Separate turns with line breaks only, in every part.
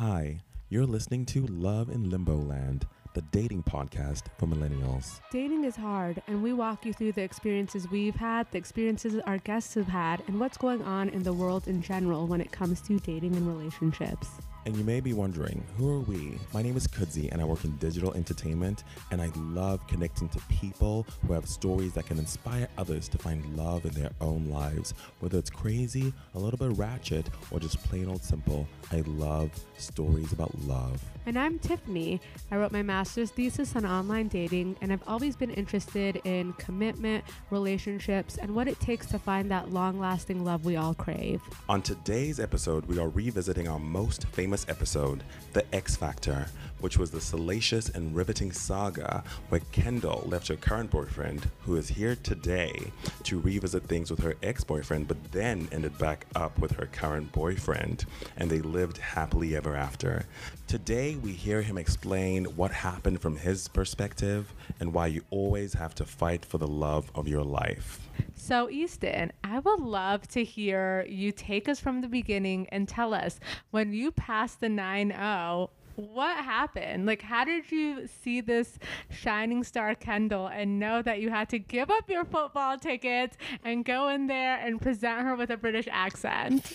Hi, you're listening to Love in Limbo Land, the dating podcast for millennials.
Dating is hard, and we walk you through the experiences we've had, the experiences our guests have had, and what's going on in the world in general when it comes to dating and relationships.
And you may be wondering, who are we? My name is Kudzi, and I work in digital entertainment, and I love connecting to people who have stories that can inspire others to find love in their own lives. Whether it's crazy, a little bit ratchet, or just plain old simple, I love stories about love.
And I'm Tiffany. I wrote my master's thesis on online dating, and I've always been interested in commitment, relationships, and what it takes to find that long lasting love we all crave.
On today's episode, we are revisiting our most famous episode, The X Factor, which was the salacious and riveting saga where Kendall left her current boyfriend, who is here today, to revisit things with her ex boyfriend, but then ended back up with her current boyfriend, and they lived happily ever after. Today, we hear him explain what happened from his perspective and why you always have to fight for the love of your life.
So, Easton, I would love to hear you take us from the beginning and tell us when you passed the 9 0, what happened? Like, how did you see this shining star Kendall and know that you had to give up your football tickets and go in there and present her with a British accent?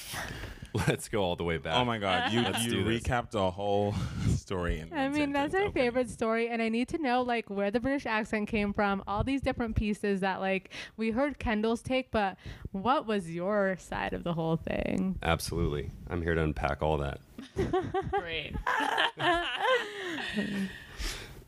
Let's go all the way back.
Oh my God, you,
Let's
you
do this.
recapped the whole story. In
I
one
mean, that's my
sentence. Okay.
favorite story, and I need to know like where the British accent came from, all these different pieces that like we heard Kendall's take, but what was your side of the whole thing?
Absolutely. I'm here to unpack all that.
Great.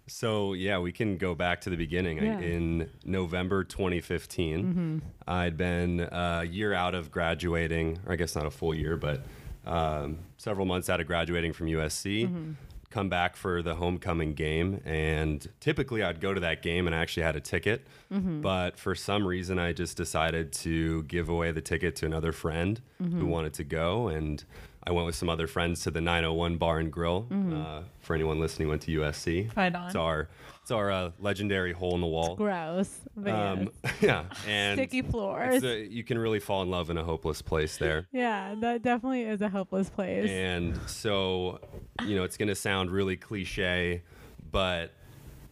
So, yeah, we can go back to the beginning.
Yeah.
In November 2015, mm-hmm. I'd been a year out of graduating, or I guess not a full year, but um, several months out of graduating from USC. Mm-hmm. Come back for the homecoming game, and typically I'd go to that game and I actually had a ticket. Mm-hmm. But for some reason, I just decided to give away the ticket to another friend who wanted to go. And I went with some other friends to the 901 Bar and Grill. Uh, for anyone listening, went to USC.
Right on.
It's our it's our uh, legendary hole in the wall.
Gross. But
Um,
yes.
yeah, and
Sticky floors.
a- you can really fall in love in a hopeless place there.
yeah, that definitely is a hopeless place.
And so, you know, it's going to sound really cliche, but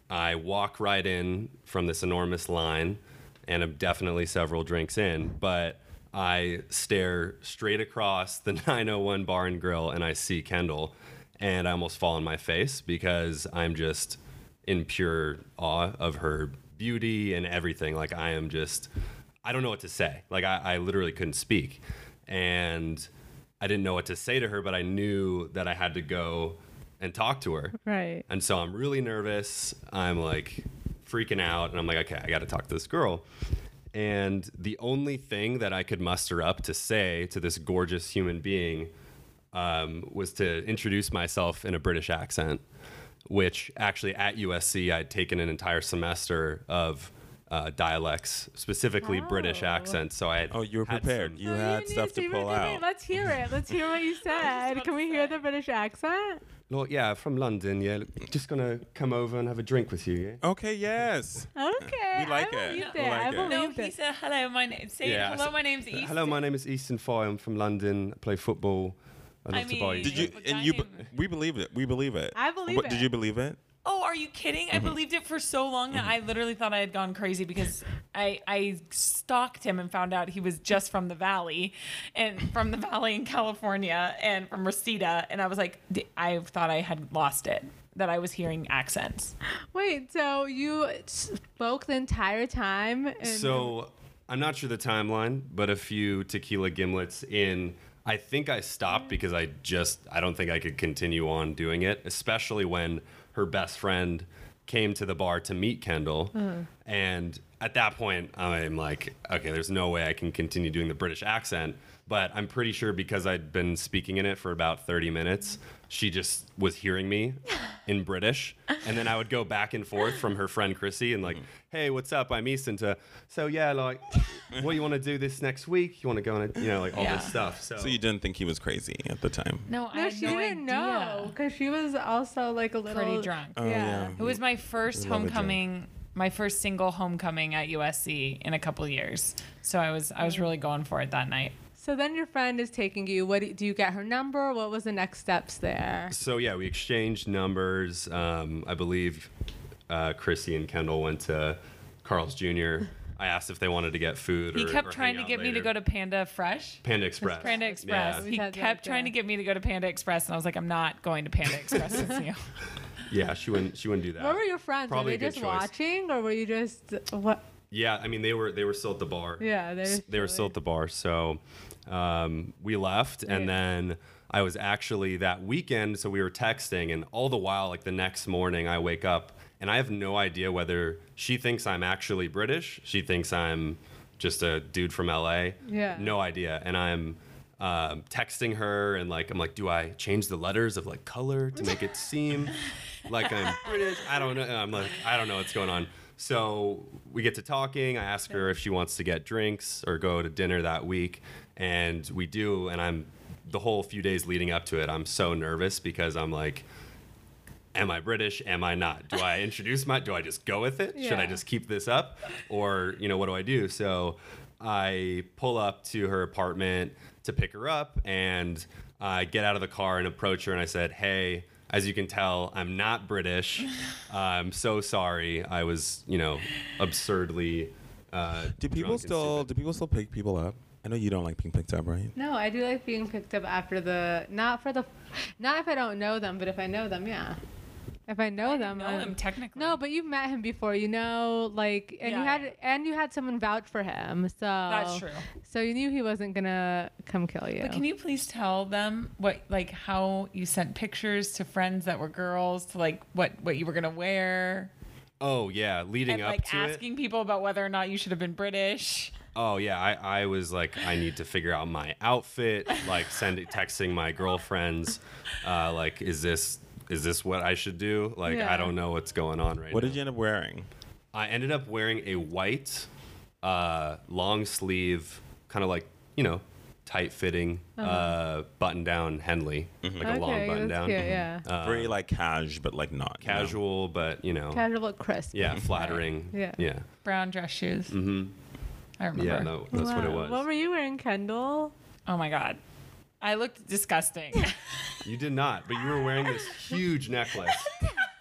I walk right in from this enormous line, and I'm definitely several drinks in, but I stare straight across the 901 Bar and Grill and I see Kendall, and I almost fall on my face because I'm just in pure awe of her beauty and everything. Like, I am just, I don't know what to say. Like, I, I literally couldn't speak. And I didn't know what to say to her, but I knew that I had to go and talk to her.
right.
And so I'm really nervous. I'm like freaking out. And I'm like, okay, I got to talk to this girl. And the only thing that I could muster up to say to this gorgeous human being um, was to introduce myself in a British accent, which actually at USC, I'd taken an entire semester of. Uh, dialects, specifically British
Oh.
accents. So I
Oh, you were prepared.
some-
You
No,
had
need
stuff to
see
pull
what-
out.
Let's hear it. Let's hear what you said. Can
to
we hear the British accent?
Well, yeah, from London. Yeah, Look, just gonna come over and have a drink with you. Yeah.
Okay, yes.
Okay.
We like
I
it.
believed
We
it.
like
I
it.
believed
No,
it.
he said hello. My name. Say
Yeah,
hello.
so-
My name's Easton.
Hello, my name is Easton Foy. I'm from London. I play football. I
I
love to buy
mean-
Did you? And you?
guy
be- We believe it. We believe it.
I believe
What-
it.
Did you believe it?
Oh, are you kidding?
Mm-hmm.
I believed it for so long that I literally thought I had gone crazy because I I stalked him and found out he was just from the valley and from the valley in California and from Reseda and I was like d- I thought I had lost it that I was hearing accents.
Wait, so you spoke the entire time? And
So I'm not sure the timeline, but a few tequila gimlets in. I think I stopped because I just I don't think I could continue on doing it, especially when her best friend came to the bar to meet Kendall. Mm. And at that point, I'm like, okay, there's no way I can continue doing the British accent. But I'm pretty sure because I'd been speaking in it for about 30 minutes, she just was hearing me in British. And then I would go back and forth from her friend Chrissy and like, mm-hmm. hey, what's up? I'm Easton to, so yeah, like, what do you want to do this next week? You want to go on a, you know, like all
Yeah.
this stuff. So,
So you didn't think he was crazy at the time?
No, I
No,
had
she
no
didn't
idea.
know because she was also like a little
Pretty drunk.
Oh,
yeah.
It was my first
Love a drink.
homecoming, my first single homecoming at USC in a couple years. So I was I was mm. really going for it that night.
So then your friend is taking you. What do, do you get her number? What was the next steps there?
So yeah, we exchanged numbers. Um, I believe uh, Chrissy and Kendall went to Carl's Jr. I asked if they wanted to get food.
He
or,
kept
or
trying
hang
to
out
get me to go to Panda Fresh.
Panda Express.
Panda Express.
Yeah.
He
had that,
kept trying
yeah.
to get me to go to Panda Express, and I was like, I'm not going to Panda Express with you.
Yeah, she wouldn't. She wouldn't do that.
Where were your friends?
Probably
were they just
choice.
watching, or were you just what?
Yeah, I mean they were they were still at the bar.
Yeah, they're
they were still at the bar. So um, we left, and then I was actually that weekend. So we were texting, and all the while, like the next morning, I wake up and I have no idea whether she thinks I'm actually British. She thinks I'm just a dude from LA.
Yeah.
No idea, and I'm. Um, texting her and like I'm like, do I change the letters of like color to make it seem like I'm British? I don't know. I'm like, I don't know what's going on. So we get to talking. I ask her if she wants to get drinks or go to dinner that week, and we do. And I'm the whole few days leading up to it. I'm so nervous because I'm like, am I British? Am I not? Do I introduce my? Do I just go with it? Should I just keep this up, or you know, what do I do? So I pull up to her apartment to pick her up, and I get out of the car and approach her, and I said, "Hey." As you can tell, I'm not British. I'm so sorry. I was, you know, absurdly. Uh,
Do people still do people still pick people up? I know you don't like being picked up, right?
No, I do like being picked up after the not for the, not if I don't know them, but if I know them, yeah. If I know them,
know
I'm-
him technically.
No, but you've met him before, you know, like, and you had
yeah.
and you had someone vouch for him, so
That's true.
So you knew he wasn't gonna come kill you.
But can you please tell them what, like, how you sent pictures to friends that were girls to like what what you were gonna wear,
Oh yeah, leading
and
up
like
to it.
asking people about whether or not you should have been British.
Oh yeah, I, I was like, I need to figure out my outfit. Like sending, texting my girlfriends, uh, like, is this is this what I should do? Like,
Yeah.
I don't know what's going on right
What
now.
did you end up wearing?
I ended up wearing a white, uh, long sleeve, kind of like you know, tight fitting, uh button down Henley, like a long
Uh-huh. Okay,
button
that's
down.
cute, yeah.
Uh,
Very like cash, but like not you know?
casual, but you know,
Casual but crisp.
yeah, flattering.
Yeah.
yeah,
Brown dress shoes. I remember.
yeah. No, that's what it was.
What were you wearing, Kendall?
Oh my god, I looked disgusting.
You did not, but you were wearing this huge necklace.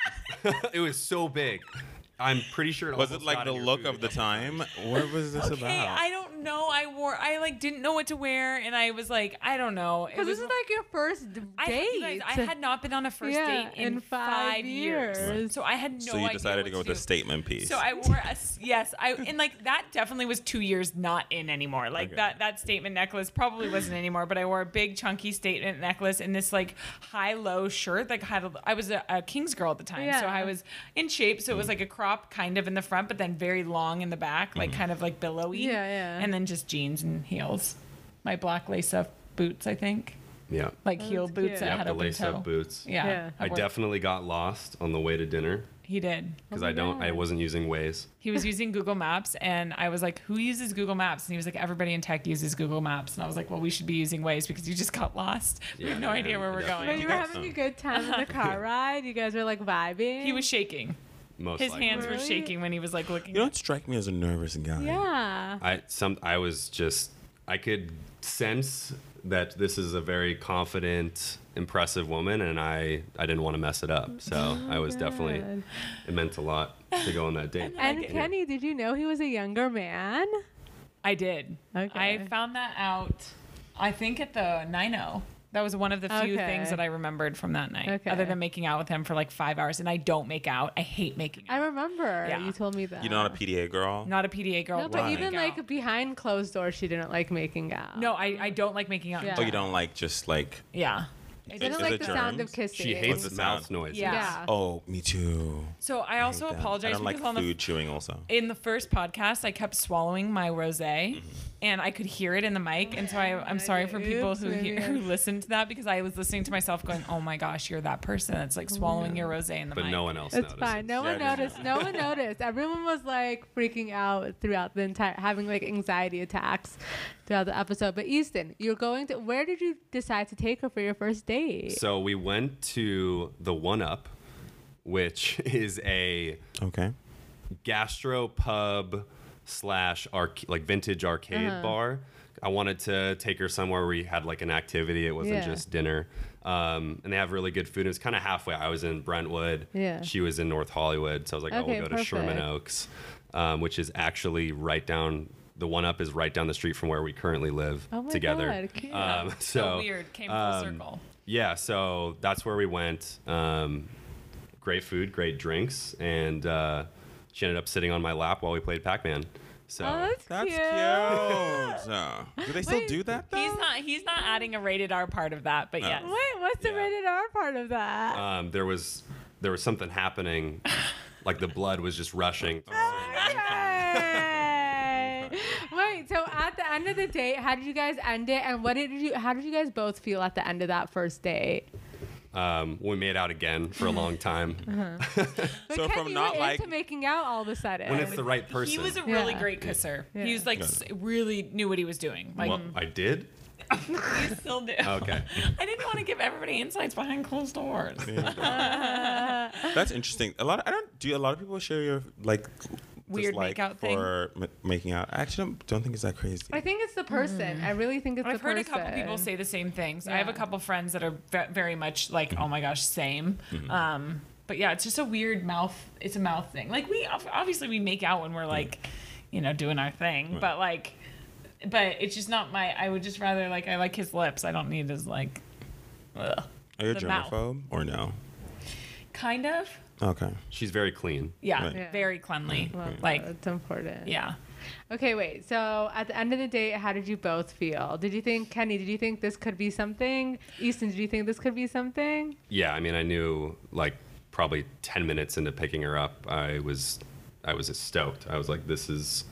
it was so big. I'm pretty sure it
Was it like the look of the time? What was this
okay,
about?
I don't know. I wore. I like didn't know what to wear, and I was like, I don't know.
Because this is like your first d-
I,
date.
you guys, I had not been on a first
Yeah,
date in,
in five
five, years.
years.
So I had no
so you
idea
decided
what
to go with a statement piece.
So I wore a s- yes, I and like that definitely was two years not in anymore. Like
Okay.
that that statement necklace probably wasn't anymore. But I wore a big chunky statement necklace and this like high low shirt. Like had a, I was a, a King's girl at the time, so I was in shape. So it was like a crop kind of in the front, but then very long in the back, like mm-hmm. kind of like billowy.
Yeah, yeah.
And then just jeans and heels. My black lace up boots, I think,
yeah,
like
Oh,
heel boots
cute.
that
yep,
had
the lace
toe.
up boots.
Yeah,
Yeah.
I definitely got lost on the way to dinner
He did.
because
Oh
I don't. I wasn't using Waze.
He was using Google Maps, and I was like, "Who uses Google Maps?" And he was like, "Everybody in tech uses Google Maps." And I was like, "Well, we should be using Waze because you just got lost. we have no
yeah,
idea where we're
definitely
But
going."
you were having a good time in the car ride. You guys were like vibing.
He was shaking.
Most
His
likely.
hands were
Really?
shaking when he was like looking.
you don't strike me as a nervous guy.
Yeah.
I some. I was just. I could sense that this is a very confident, impressive woman, and I. I didn't want to mess it up. Oh so I was definitely.
Good.
It meant a lot to go on that date.
And
get it.
Kenny, did you know he was a younger man?
I did.
Okay.
I found that out. I think at the 9 That was one of the few
Okay.
things that I remembered from that night.
Okay.
Other than making out with him for like five hours, and I don't make out. I hate making out.
I remember
Yeah.
you told me that.
You're not a PDA girl.
Not a PDA girl.
No, but
don't
even
make out.
like behind closed doors, she didn't like making out.
No, I, I don't like making out.
Yeah.
Oh, you don't like just like.
Yeah.
I
Is
didn't like the sound of kissing.
She hates
the
the mouth noises.
Yeah.
Yeah.
Oh, me too.
So I
I
also
hate that.
apologize
I don't like
because on the
food chewing also.
in the first podcast I kept swallowing my rosé mm-hmm. And I could hear it in the mic and so I, I'm sorry for people who hear, who listen to that because I was listening to myself going oh my gosh you're that person that's like oh swallowing your rosé in the
But
mic.
But no one else
It's
noticed.
fine. No one
Yeah, it is.
noticed. No one noticed. Everyone was like freaking out throughout the entire, having like anxiety attacks throughout the episode. But Easton, you're going to. Where did you decide to take her for your first date?
So we went to the One Up, which is a
Okay.
gastro pub slash arc like vintage arcade
Uh-huh.
bar. I wanted to take her somewhere where we had like an activity. It wasn't
Yeah.
just dinner. Um, and they have really good food. It was kind of halfway. I was in Brentwood.
Yeah.
She was in North Hollywood. So I was like, oh, we'll go to Sherman. Oaks, um, which is actually right down. The one up is right down the street from where we currently live
Oh my
together.
God.
Um, so,
So weird. Came full
um,
circle.
yeah, so that's where we went. Um, great food, great drinks, and uh, she ended up sitting on my lap while we played Pac-Man. So
Oh, that's,
That's
cute.
cute. Uh, do they still
Wait,
do that though?
He's not. He's not adding a rated R part of that, but yes.
Wait, what's the
Yeah.
rated R part of that?
um, there was there was something happening, like the blood was just rushing.
Yay! Wait, so at the end of the date, how did you guys end it, and what did you? How did you guys both feel at the end of that first date?
Um, we made out again for a long time.
But
So
Ken,
from
you
not
were
like-
into making out all of a sudden.
When it's the right person.
He was a really
Yeah.
great kisser.
Yeah.
He was like s- really knew what he was doing. Like
well, I did.
he still do.
Okay.
I didn't want to give everybody insights behind closed doors.
That's interesting. A lot. Of, I don't. Do a lot of people share your like
Weird
dislike
makeout thing?
for ma- making out? I actually don't, don't think it's that crazy.
I think it's the person. I really think it's the person.
I've
the
heard
person.
a couple people say the same things. I have a couple friends that are ve- very much like, oh my gosh, same. Um, but yeah, it's just a weird mouth. It's a mouth thing. Like we obviously we make out when we're like, you know, doing our thing. But like, but it's just not my. I would just rather like I like his lips. I don't need his like. Ugh.
Are you a
the mouth.
germaphobe or no?
Kind of.
Okay.
She's very clean.
Yeah,
Right.
Yeah.
very cleanly.
Well,
Like,
it's important.
yeah.
Okay, wait. So at the end of the date, how did you both feel? Did you think, Kenny? Did you think this could be something? Easton, did you think this could be something?
Yeah, I mean, I knew like probably 10 minutes into picking her up, I was I was stoked. I was like this is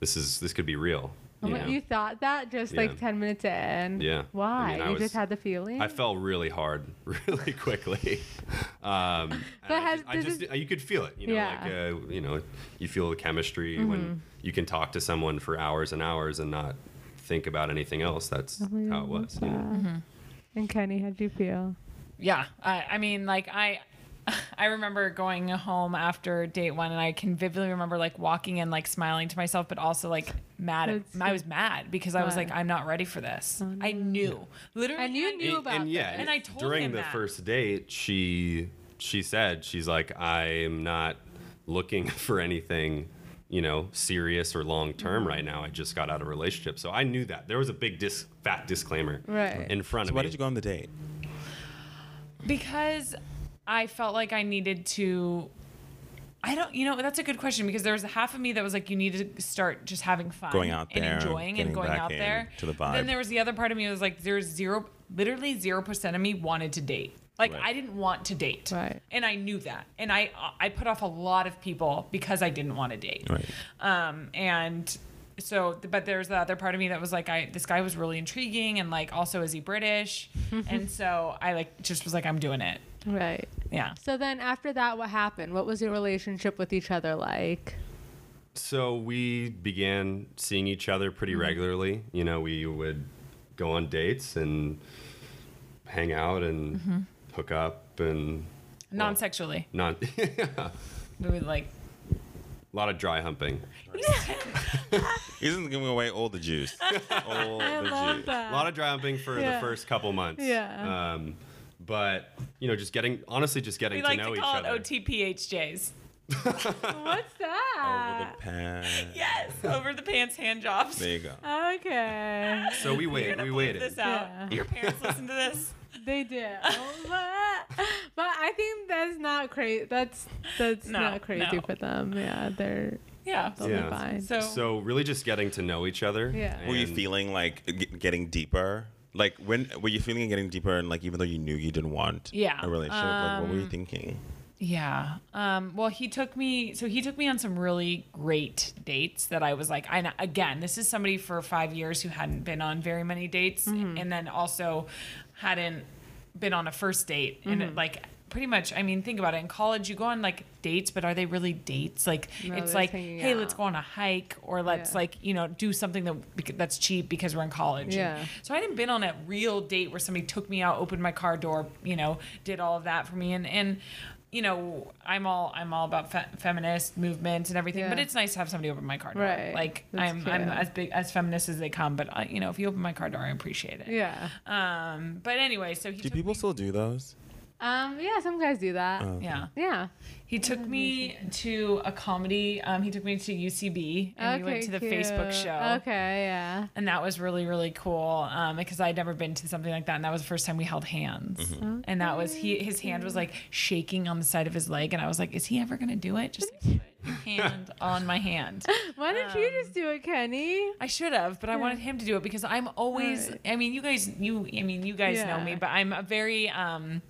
this is this could be real.
Oh
You know?
You thought that just
Yeah.
like ten minutes in?
Yeah.
Why?
I mean, I
you
was-
just had the feeling.
I fell really hard, really quickly. Um, and
But
I
has-
just, I just
it-
you could feel it, you know,
Yeah. Mm-hmm.
like uh, you know, you feel the chemistry when you can talk to someone for hours and hours and not think about anything else. That's
Oh
how it was. You know?
and Kenny, how'd you feel?
Yeah, I, I mean, like I, I remember going home after date one, and I can vividly remember like walking in, like smiling to myself, but also like mad. At, I was mad because I was like, I'm not ready for this. Oh, I knew, literally,
And you
I-
knew about
and yeah,
this.
And I told
her.
during
the
that.
first date, she she said she's like, I am not looking for anything, you know, serious or long term right mm-hmm. now. I just got out of a relationship, so I knew that there was a big dis- fat disclaimer
Right.
in front
So
of
why
me.
Why did you go on the date?
because I felt like I needed to. I don't, you know, that's a good question because there was a half of me that was like, you need to start just having fun,
Going out
and
there,
enjoying, and going
back
out
in
there.
to the
Then there was the other part of me that was like, there's zero, literally zero percent of me wanted to date. Like
Right.
I didn't want to date,
Right.
and I knew that, and I I put off a lot of people because I didn't want to date.
Right.
Um, and so, but there's the other part of me that was like, I this guy was really intriguing, and like also is he British? and so I like just was like, I'm doing it.
Right.
Yeah.
So then after that, what happened? What was your relationship with each other like?
So we began seeing each other pretty
Mm-hmm.
regularly. You know, we would go on dates and hang out and
Mm-hmm.
hook up and
Non-sexually,
not
we would like.
a lot of dry humping.
He's giving away all the juice. All
I
the
love
juice.
that.
a lot of dry humping for
Yeah.
the first couple months.
Yeah.
Um, but you know, just getting honestly, just getting
We
to
like
know
to
each
call it
other.
OTPHJs.
What's that?
Over the pants.
Yes, over the pants hand jobs.
There you go.
Okay.
so we
You're
wait. We waited.
this out.
Yeah.
Your parents listen to this.
They do. but, but I think that's not crazy. That's that's
No,
not crazy
no.
for them. Yeah, they're
Yeah.
they'll
Yeah.
be fine.
So,
So really, just getting to know each other.
Yeah.
Were you feeling like g- getting deeper? Like when were you feeling it getting deeper and like even though you knew you didn't want
Yeah,
a relationship, like what were you
um,
thinking?
Yeah. Um, well, he took me. So he took me on some really great dates that I was like, I know- again, this is somebody for five years who hadn't been on very many dates, and then also hadn't been on a first date, and it, like pretty much. I mean, think about it. In college, you go on like dates, but are they really dates? Like
No,
it's like,
hanging
hey, let's go on a hike, or let's
Yeah.
like you know do something that that's cheap because we're in college.
Yeah.
And so I hadn't been on a real date where somebody took me out, opened my car door, you know, did all of that for me, and and you know, I'm all I'm all about fe- feminist movements and everything,
yeah.
but it's nice to have somebody open my car door.
Right.
Like
That's
I'm I'm as big as feminist as they come, but uh, you know, if you open my car door, I appreciate it.
Yeah.
Um. But anyway, so he
Do
took
people
me,
still do those?
Um. Yeah. Some guys do that.
Oh.
yeah.
Yeah.
He took me to a comedy. Um. He took me to UCB and we went to the Facebook show.
Okay. Yeah.
And that was really, really cool. Um, because I'd never been to something like that. And that was the first time we held hands.
Mm-hmm.
And that was he his hand was like shaking on the side of his leg. And I was like, Is he ever gonna do it? Just like, your hand on my hand.
Why didn't you just do it, Kenny?
I should have, but I wanted him to do it because I'm always
Right.
I mean, you guys you I mean, you guys know me, but I'm a very um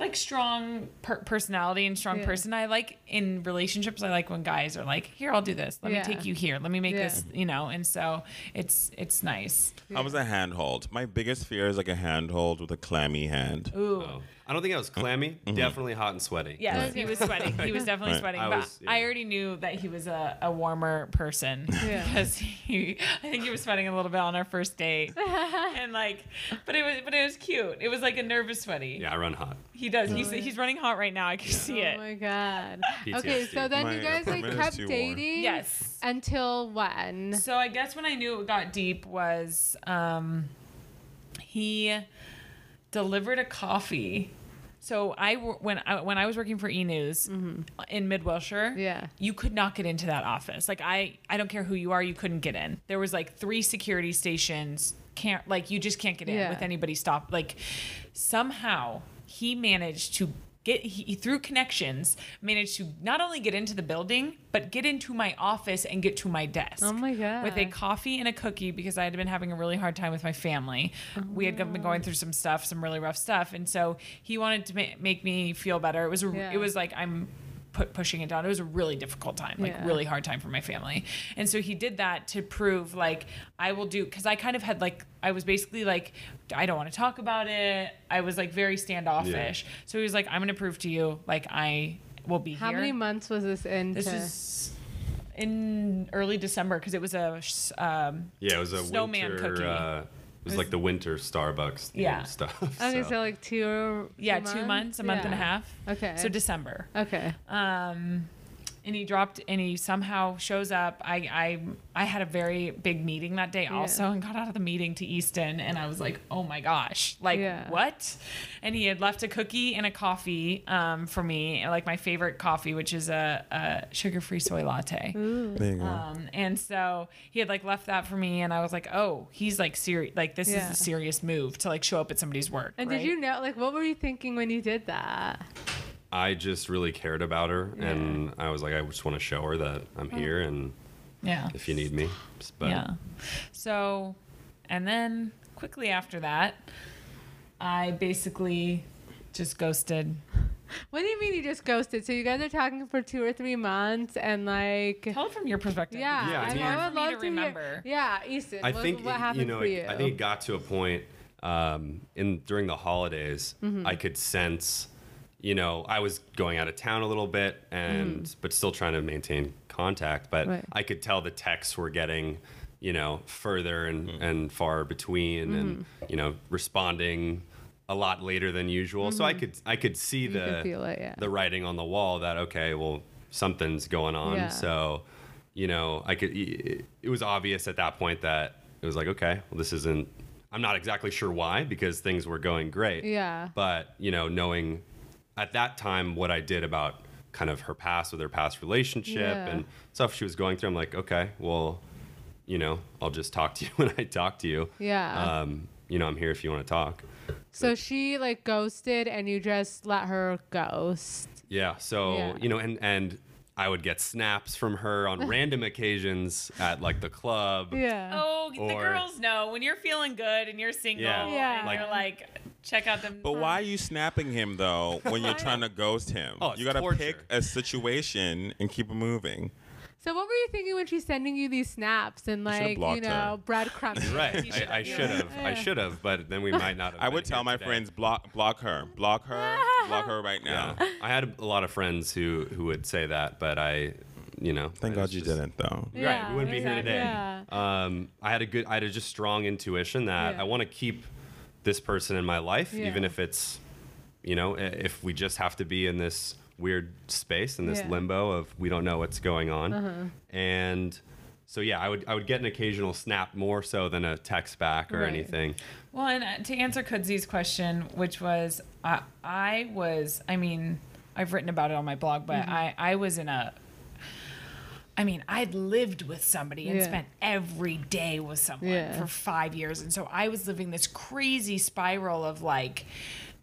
like strong per- personality and strong
Yeah.
person. I like in relationships. I like when guys are like, "Here, I'll do this. Let
Yeah.
me take you here. Let me make
Yeah.
this." You know, and so it's it's nice.
I was a handhold. My biggest fear is like a handhold with a clammy hand.
Ooh,
Oh. I don't think I was clammy. Definitely hot and sweaty.
Yeah,
Right.
he was sweating. He was definitely
Right.
sweating.
I
but
was- yeah.
I already knew that he was a, a warmer person
Yeah.
because he, I think he was sweating a little bit on our first date, and like, but it was, but it was cute. It was like a nervous sweaty.
Yeah, I run hot.
He does. He's he's running hot right now. I can see it.
Oh my god.
PTSD.
Okay, so then you guys like kept
too warm.
dating.
Yes.
Until when?
So I guess when I knew it got deep was um, he delivered a coffee. So I when I when I was working for E News in Mid Wilshire,
Mm-hmm. Yeah.
you could not get into that office. Like I I don't care who you are, you couldn't get in. There was like three security stations. Can't like you just can't get in
Yeah.
with anybody stop. Like somehow he managed to get he through connections managed to not only get into the building but get into my office and get to my desk
Oh my god.
with a coffee and a cookie because I had been having a really hard time with my family. We had been going through some stuff, some really rough stuff, and so he wanted to ma- make me feel better. It was
Yeah.
it was like I'm put pushing it down. It was a really difficult time, like
Yeah.
really hard time for my family. And so he did that to prove like I will do because I kind of had like I was basically like I don't want to talk about it. I was like very standoffish. So he was like I'm going to prove to you like I will be here.
How
here.
many months was this in?
This is in early December because it was a um,
Yeah, it was a
Snowman
winter.
cookie.
Uh, it was like the winter Starbucks themed
Yeah.
stuff.
okay, so, like two.
yeah two months, a month and a half.
Okay.
So December.
Okay.
Um, and he dropped and he somehow shows up. I I I had a very big meeting that day also
Yeah.
and got out of the meeting to Easton and I was like, oh my gosh, like
Yeah.
what? And he had left a cookie and a coffee um, for me, like my favorite coffee, which is a, a sugar-free soy latte.
There you go.
Um, and so he had like left that for me, and I was like, oh, he's like serious. Like this
Yeah.
is a serious move to like show up at somebody's work.
And
right?
did you know, like, what were you thinking when you did that?
I just really cared about her, and I was like, I just want to show her that I'm here, and
Yeah.
if you need me. But
yeah. So, and then quickly after that, I basically just ghosted.
What do you mean you just ghosted? So you guys are talking for two or three months, and like,
Tell it from your perspective.
yeah,
Yeah, I
I,
mean-
I
For
would
me
love
to
to
remember.
Hear, yeah, Easton.
I
what,
think
what
it-
happened
you know,
for you?
I think it got to a point um, in during the holidays.
Mm-hmm.
I could sense, you know, I was going out of town a little bit, and but still trying to maintain contact. But
Mm-hmm. Right.
I could tell the texts were getting, you know, further and and far between, and
Mm-hmm.
you know, responding a lot later than usual. So I could I could see
Mm-hmm. You
the
could it, yeah.
the writing on the wall that okay, well, something's going on.
Yeah.
So, you know, I could. It, it was obvious at that point that it was like, okay, well, this isn't. I'm not exactly sure why because things were going great.
Yeah.
But you know, knowing at that time what I did about kind of her past with her past relationship
Yeah.
and stuff she was going through, I'm like, okay, well, you know, I'll just talk to you when I talk to you.
Yeah.
Um, you know, I'm here if you want to talk.
so she like ghosted, and you just let her ghost.
Yeah. So
Yeah.
you know, and and I would get snaps from her on random occasions at like the club.
Yeah.
Oh, the girls know when you're feeling good and you're single.
Yeah.
Yeah.
And
Like-
you're like, check out them.
But why are you snapping him though when you're trying to ghost him?
Oh,
you gotta
torture.
pick a situation and keep it moving.
So what were you thinking when she's sending you these snaps and like you
blocked
know
her.
breadcrumbs?
Right.
You should
I, I should have. I
Yeah.
should have. But then we might not. Have
I would tell my
today.
friends block block her, block her, block her right now.
Yeah. I had a lot of friends who who would say that, but I, you know.
Thank God you
just-
didn't though.
Right, we wouldn't be here today.
Yeah.
Um, I had a good. I had a just strong intuition that
Yeah.
I want to keep this person in my life,
Yeah.
even if it's, you know, if we just have to be in this weird space in this
Yeah.
limbo of we don't know what's going on, and so yeah, I would I would get an occasional snap more so than a text back or
Right.
anything.
Well, and uh, to answer Kudzi's question, which was, I, I was, I mean, I've written about it on my blog, but
Mm-hmm.
I, I was in a, I mean, I'd lived with somebody and
Yeah.
spent every day with someone
Yeah.
for five years. And so I was living this crazy spiral of like,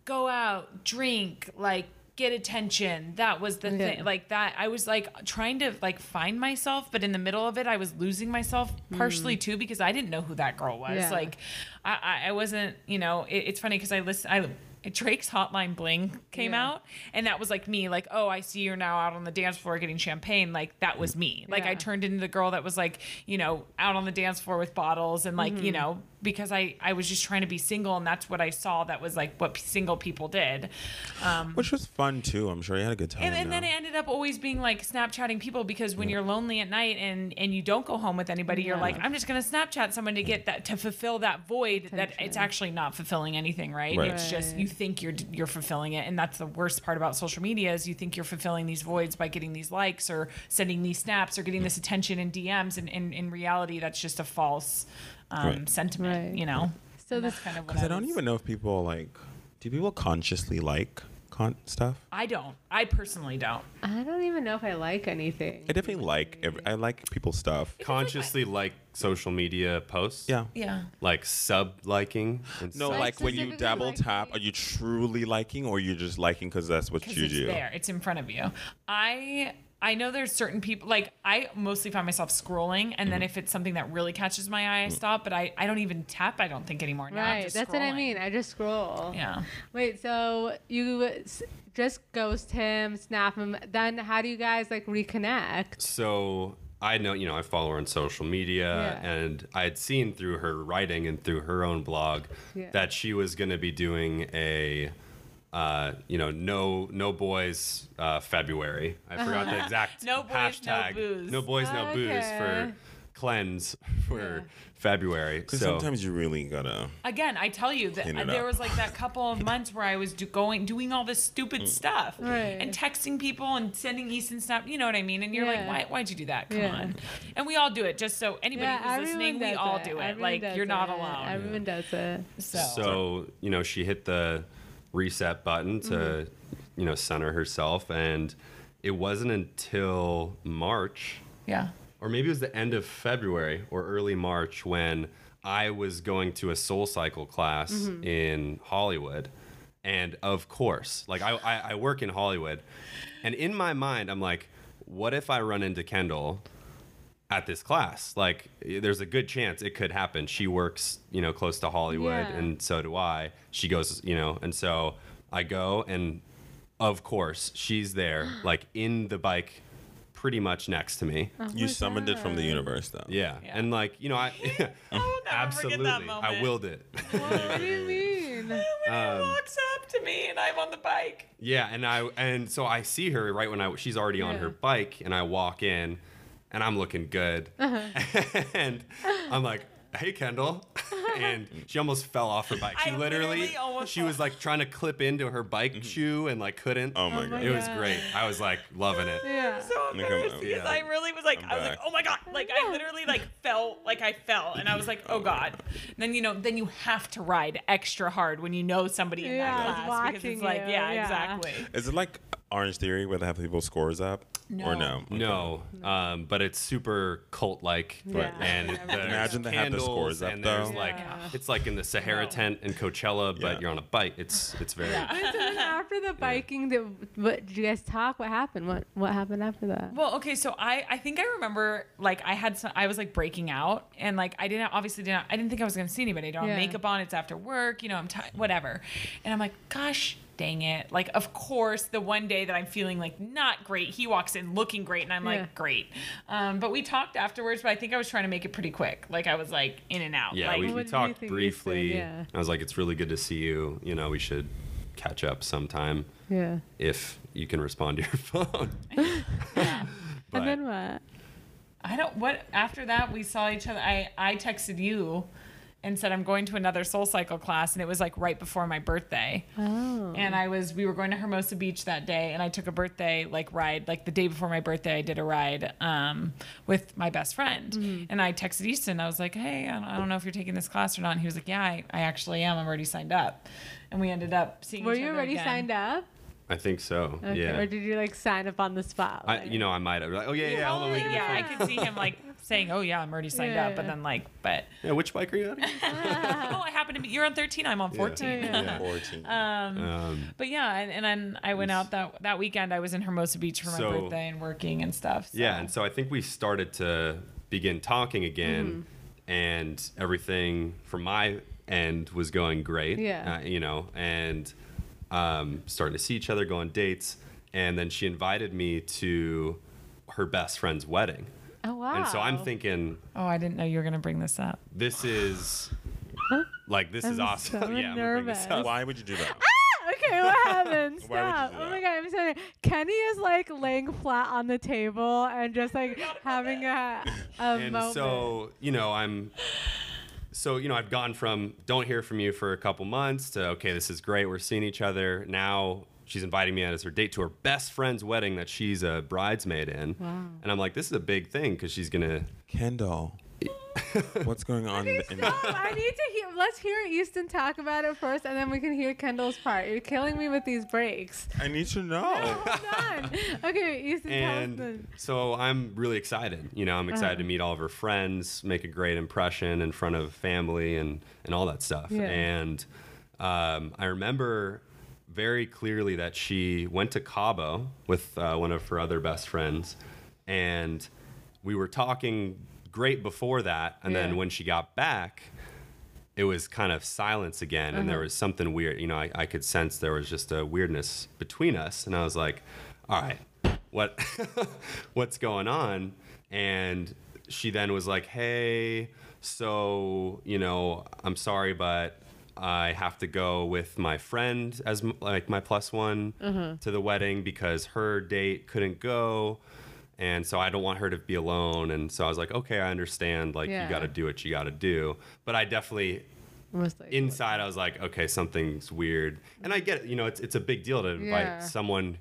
go out, drink, like, get attention. That was the
Yeah.
thing. Like that, I was like trying to like find myself, but in the middle of it, I was losing myself partially too because I didn't know who that girl was.
Mm.
Like, I, I- I wasn't, you know, it, it's funny because I listen, I, Drake's Hotline Bling came
Yeah.
out, and that was like me, like, oh, I see you're now out on the dance floor getting champagne. Like, that was me. Like, I turned into the girl that was like, you know, out on the dance floor with bottles and like,
Mm-hmm.
you know, because I, I was just trying to be single, and that's what I saw that was like what p- single people did. Um,
Which was fun too. I'm sure you had a good time.
and, and then it ended up always being like Snapchatting people because when you're lonely at night and and you don't go home with anybody, you're like, I'm just gonna Snapchat someone to get that to fulfill that void that it's actually not fulfilling anything, right?
Right.
It's just you think you're you're fulfilling it, and that's the worst part about social media is you think you're fulfilling these voids by getting these likes or sending these snaps or getting this attention in DMs, and in in reality, that's just a false um,
Right.
sentiment,
Right.
you know.
So
And
this
that's kind of
Because I don't even know if people like. Do people consciously like con- stuff?
I don't. I personally don't.
I don't even know if I like anything.
I definitely like. Every, I like people's stuff.
Consciously like social media posts.
Yeah.
Yeah.
Like sub liking.
No,
Like
like when you
specifically
double
liking-
tap, are you truly liking, or you're just liking because that's what you
it's
do?
there. It's in front of you. I I know there's certain people like I mostly find myself scrolling, and then mm-hmm. if it's something that really catches my eye, I mm. stop. But I I don't even tap. I don't think anymore. Now
Right,
just
that's what I mean. I just scroll.
Yeah.
Wait, so you just ghost him, snap him. Then how do you guys like reconnect?
So I know, you know, I follow her on social media,
Yeah.
and I had seen through her writing and through her own blog
Yeah.
that she was going to be doing a, uh, you know, no no boys uh, February. I forgot the exact
No boys, no
hashtag.
booze.
No boys, no booze for cleanse for February.
Because
So
sometimes you really gotta.
Again, I tell you that there
up.
was like that couple of months where I was do- going doing all this stupid
Mm.
stuff
Right.
and texting people and sending Easton stuff. You know what I mean? And you're like,
Yeah.
why? Why'd you do that? Come
Yeah.
on. And we all do it. Just so anybody
Yeah,
who's listening, we
does
all do it.
Everyone
like you're not
it.
alone.
Everyone does it.
So,
So, you know, she hit the reset button to,
Mm-hmm.
you know, center herself. And it wasn't until March,
yeah.
or maybe it was the end of February or early March, when I was going to a soul cycle class
Mm-hmm.
in Hollywood. And of course, like I, I, I work in Hollywood. And in my mind, I'm like, what if I run into Kendall at this class. Like, there's a good chance it could happen. She works, you know, close to Hollywood,
Yeah.
and so do I. She goes, you know, and so I go, and of course, she's there, like in the bike, pretty much next to me.
You summoned it from the universe, though.
Yeah.
Yeah.
and like, you know, I
I will never
absolutely,
that
I willed it.
What do you mean?
When
Um,
he walks up to me and I'm on the bike.
Yeah, and I and so I see her right when I she's already on her bike, and I walk in, and I'm looking good, uh-huh. and I'm like, "Hey, Kendall," and she almost fell off her bike. She
I
literally,
literally almost
she was like trying to clip into her bike mm-hmm. shoe and like couldn't.
Oh my
Oh my
god.
it was great. I was like loving it.
Yeah.
so
Look, I'm-
embarrassed because
yeah.
I really was like,
I'm
I was like, oh my god, like I literally like fell, like I fell, and I was like, oh god. And then you know, then you have to ride extra hard when you know somebody in
Yeah,
that
is
class because it's like, yeah,
yeah.
exactly.
Is it like Orange Theory where they have people scores up? Or
No.
no?
No, um, but it's super cult like,
Yeah.
and
Imagine they had the scores up,
and there's like it's like in the Sahara
No.
tent in Coachella, but
Yeah.
you're on a bike. It's it's very
Wait, so then after the biking, did, what did you guys talk? What happened? What what happened after that?
Well, okay, so I I think I remember like I had some I was like breaking out and like I didn't obviously didn't I didn't think I was gonna see anybody. I don't
Yeah.
have makeup on. It's after work. You know I'm tired. Whatever. And I'm like, gosh. Dang it. Like, of course, the one day that I'm feeling like not great, he walks in looking great, and I'm
Yeah.
like, great. Um, but we talked afterwards, but I think I was trying to make it pretty quick. Like, I was like in and out.
Yeah,
like,
we, we talked
think said?
briefly.
Yeah.
I was like, it's really good to see you. You know, we should catch up sometime
Yeah.
if you can respond to your phone.
yeah.
But
and then what?
I don't what after that we saw each other I I texted you and said I'm going to another Soul Cycle class, and it was like right before my birthday.
Oh.
And I was we were going to Hermosa Beach that day, and I took a birthday like ride like the day before my birthday. I did a ride um, with my best friend,
Mm-hmm.
and I texted Easton. I was like, "Hey, I don't, I don't know if you're taking this class or not." And he was like, "Yeah, I, I actually am. I'm already signed up." And we ended up seeing.
Were
each
you
other
already
again.
signed up?
I think so.
Okay.
Yeah.
Or did you like sign up on the spot?
I, you know, I might have like, oh yeah, yeah. yeah, on,
Oh,
we
yeah, I could see him like saying, "Oh yeah, I'm already signed
Yeah,
up," but
yeah.
then like, but
Yeah, which bike are you on?
oh, I happen to be. You're on 13. I'm on 14.
Yeah.
Yeah.
14.
Um,
But yeah, and, and then I went out that that weekend. I was in Hermosa Beach for my
So-
birthday and working and stuff. so-
Yeah, and so I think we started to begin talking again,
Mm-hmm.
and everything from my end was going great.
Yeah.
uh, you know, and um, starting to see each other, go on dates, and then she invited me to her best friend's wedding,
oh wow.
and so I'm thinking
Oh, I didn't know you were gonna bring this up.
this is like this is
I'm
awesome.
so
yeah, I'm gonna bring this
nervous.
up.
Why would you do that? Ah!
Okay, what happened?
Why would you
Stop.
do
Oh my
that?
god, I'm sorry. Kenny is like laying flat on the table and just like having a a
and
moment.
so you know i'm so you know i've gone from don't hear from you for a couple months to okay this is great we're seeing each other now she's inviting me out as her date to her best friend's wedding that she's a bridesmaid in
Wow.
and i'm like this is a big thing because she's gonna
Kendall, what's going on? In,
Stop. I need to hear. Let's hear Easton talk about it first, and then we can hear Kendall's part. You're killing me with these breaks.
I need to know.
Hold on. Okay, Easton,
and so i'm really excited you know i'm excited to
Uh-huh.
meet all of her friends make a great impression in front of family and and all that stuff
Yeah.
and um, i remember very clearly that she went to cabo with uh, one of her other best friends and we were talking great before that and
Yeah.
then when she got back it was kind of silence again and there
Uh-huh.
was something weird you know I, I could sense there was just a weirdness between us and i was like all right what what's going on and she then was like hey so you know i'm sorry but i have to go with my friend as like my plus one
Uh-huh.
to the wedding because her date couldn't go and so i don't want her to be alone and so i was like okay i understand like
Yeah.
you got to do what you got to do but i definitely
like
inside I was like, okay, something's weird. And I get it, you know, it's it's a big deal to invite
Yeah.
someone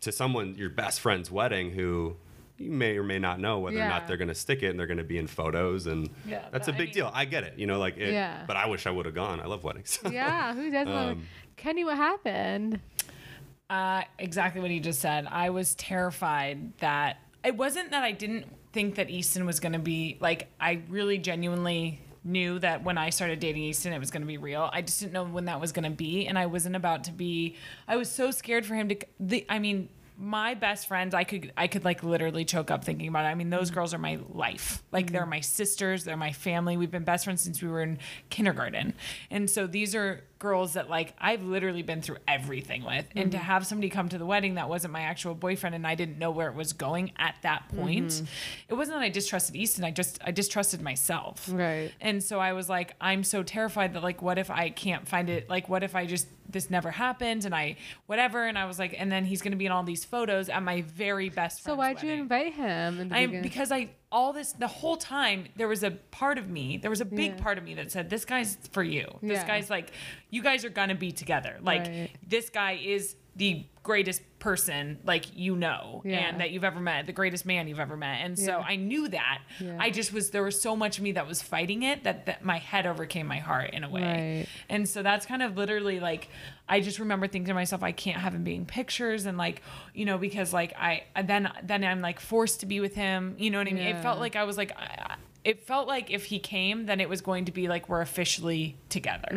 to someone your best friend's wedding who you may or may not know whether or not they're going to stick it and they're going to be in photos and
Yeah,
that's
a
a
I
big
mean-
deal. I get it, you know, like it,
Yeah.
but I wish I would have gone. I love weddings.
Yeah, who doesn't? love?
Um,
Kenny, what happened?
Uh, exactly what he just said. I was terrified that it wasn't that I didn't think that Easton was going to be like. I really genuinely knew that when I started dating Easton, it was going to be real. I just didn't know when that was going to be, and I wasn't about to be. I was so scared for him to. The, I mean, my best friends, I could, I could like literally choke up thinking about it. I mean, those mm-hmm. girls are my life. Like they're mm-hmm. my sisters, they're my family. We've been best friends since we were in kindergarten, and so these are girls that like I've literally been through everything with. And to mm-hmm. have somebody come to the wedding that wasn't my actual boyfriend and I didn't know where it was going at that mm-hmm. point, it wasn't that I distrusted Easton. I just I distrusted myself.
Right.
And so I was like, I'm so terrified that like what if I can't find it? Like what if I just this never happened and I whatever and I was like and then he's gonna be in all these photos at my very best
So why'd you invite him? In
I because I all this the whole time there was a part of me there was a big
Yeah.
part of me that said this guy's for you this
Yeah.
guy's like you guys are gonna be together like
Right.
this guy is the greatest person like you know
Yeah.
and that you've ever met the greatest man you've ever met and so
Yeah.
I knew that
Yeah.
I just was there was so much of me that was fighting it that, that my head overcame my heart in a way
Right.
and so that's kind of literally like I just remember thinking to myself, I can't have him being pictures and like, you know, because like I then then I'm like forced to be with him. You know what I mean? It felt like I was like I, I- it felt like if he came, then it was going to be like we're officially together.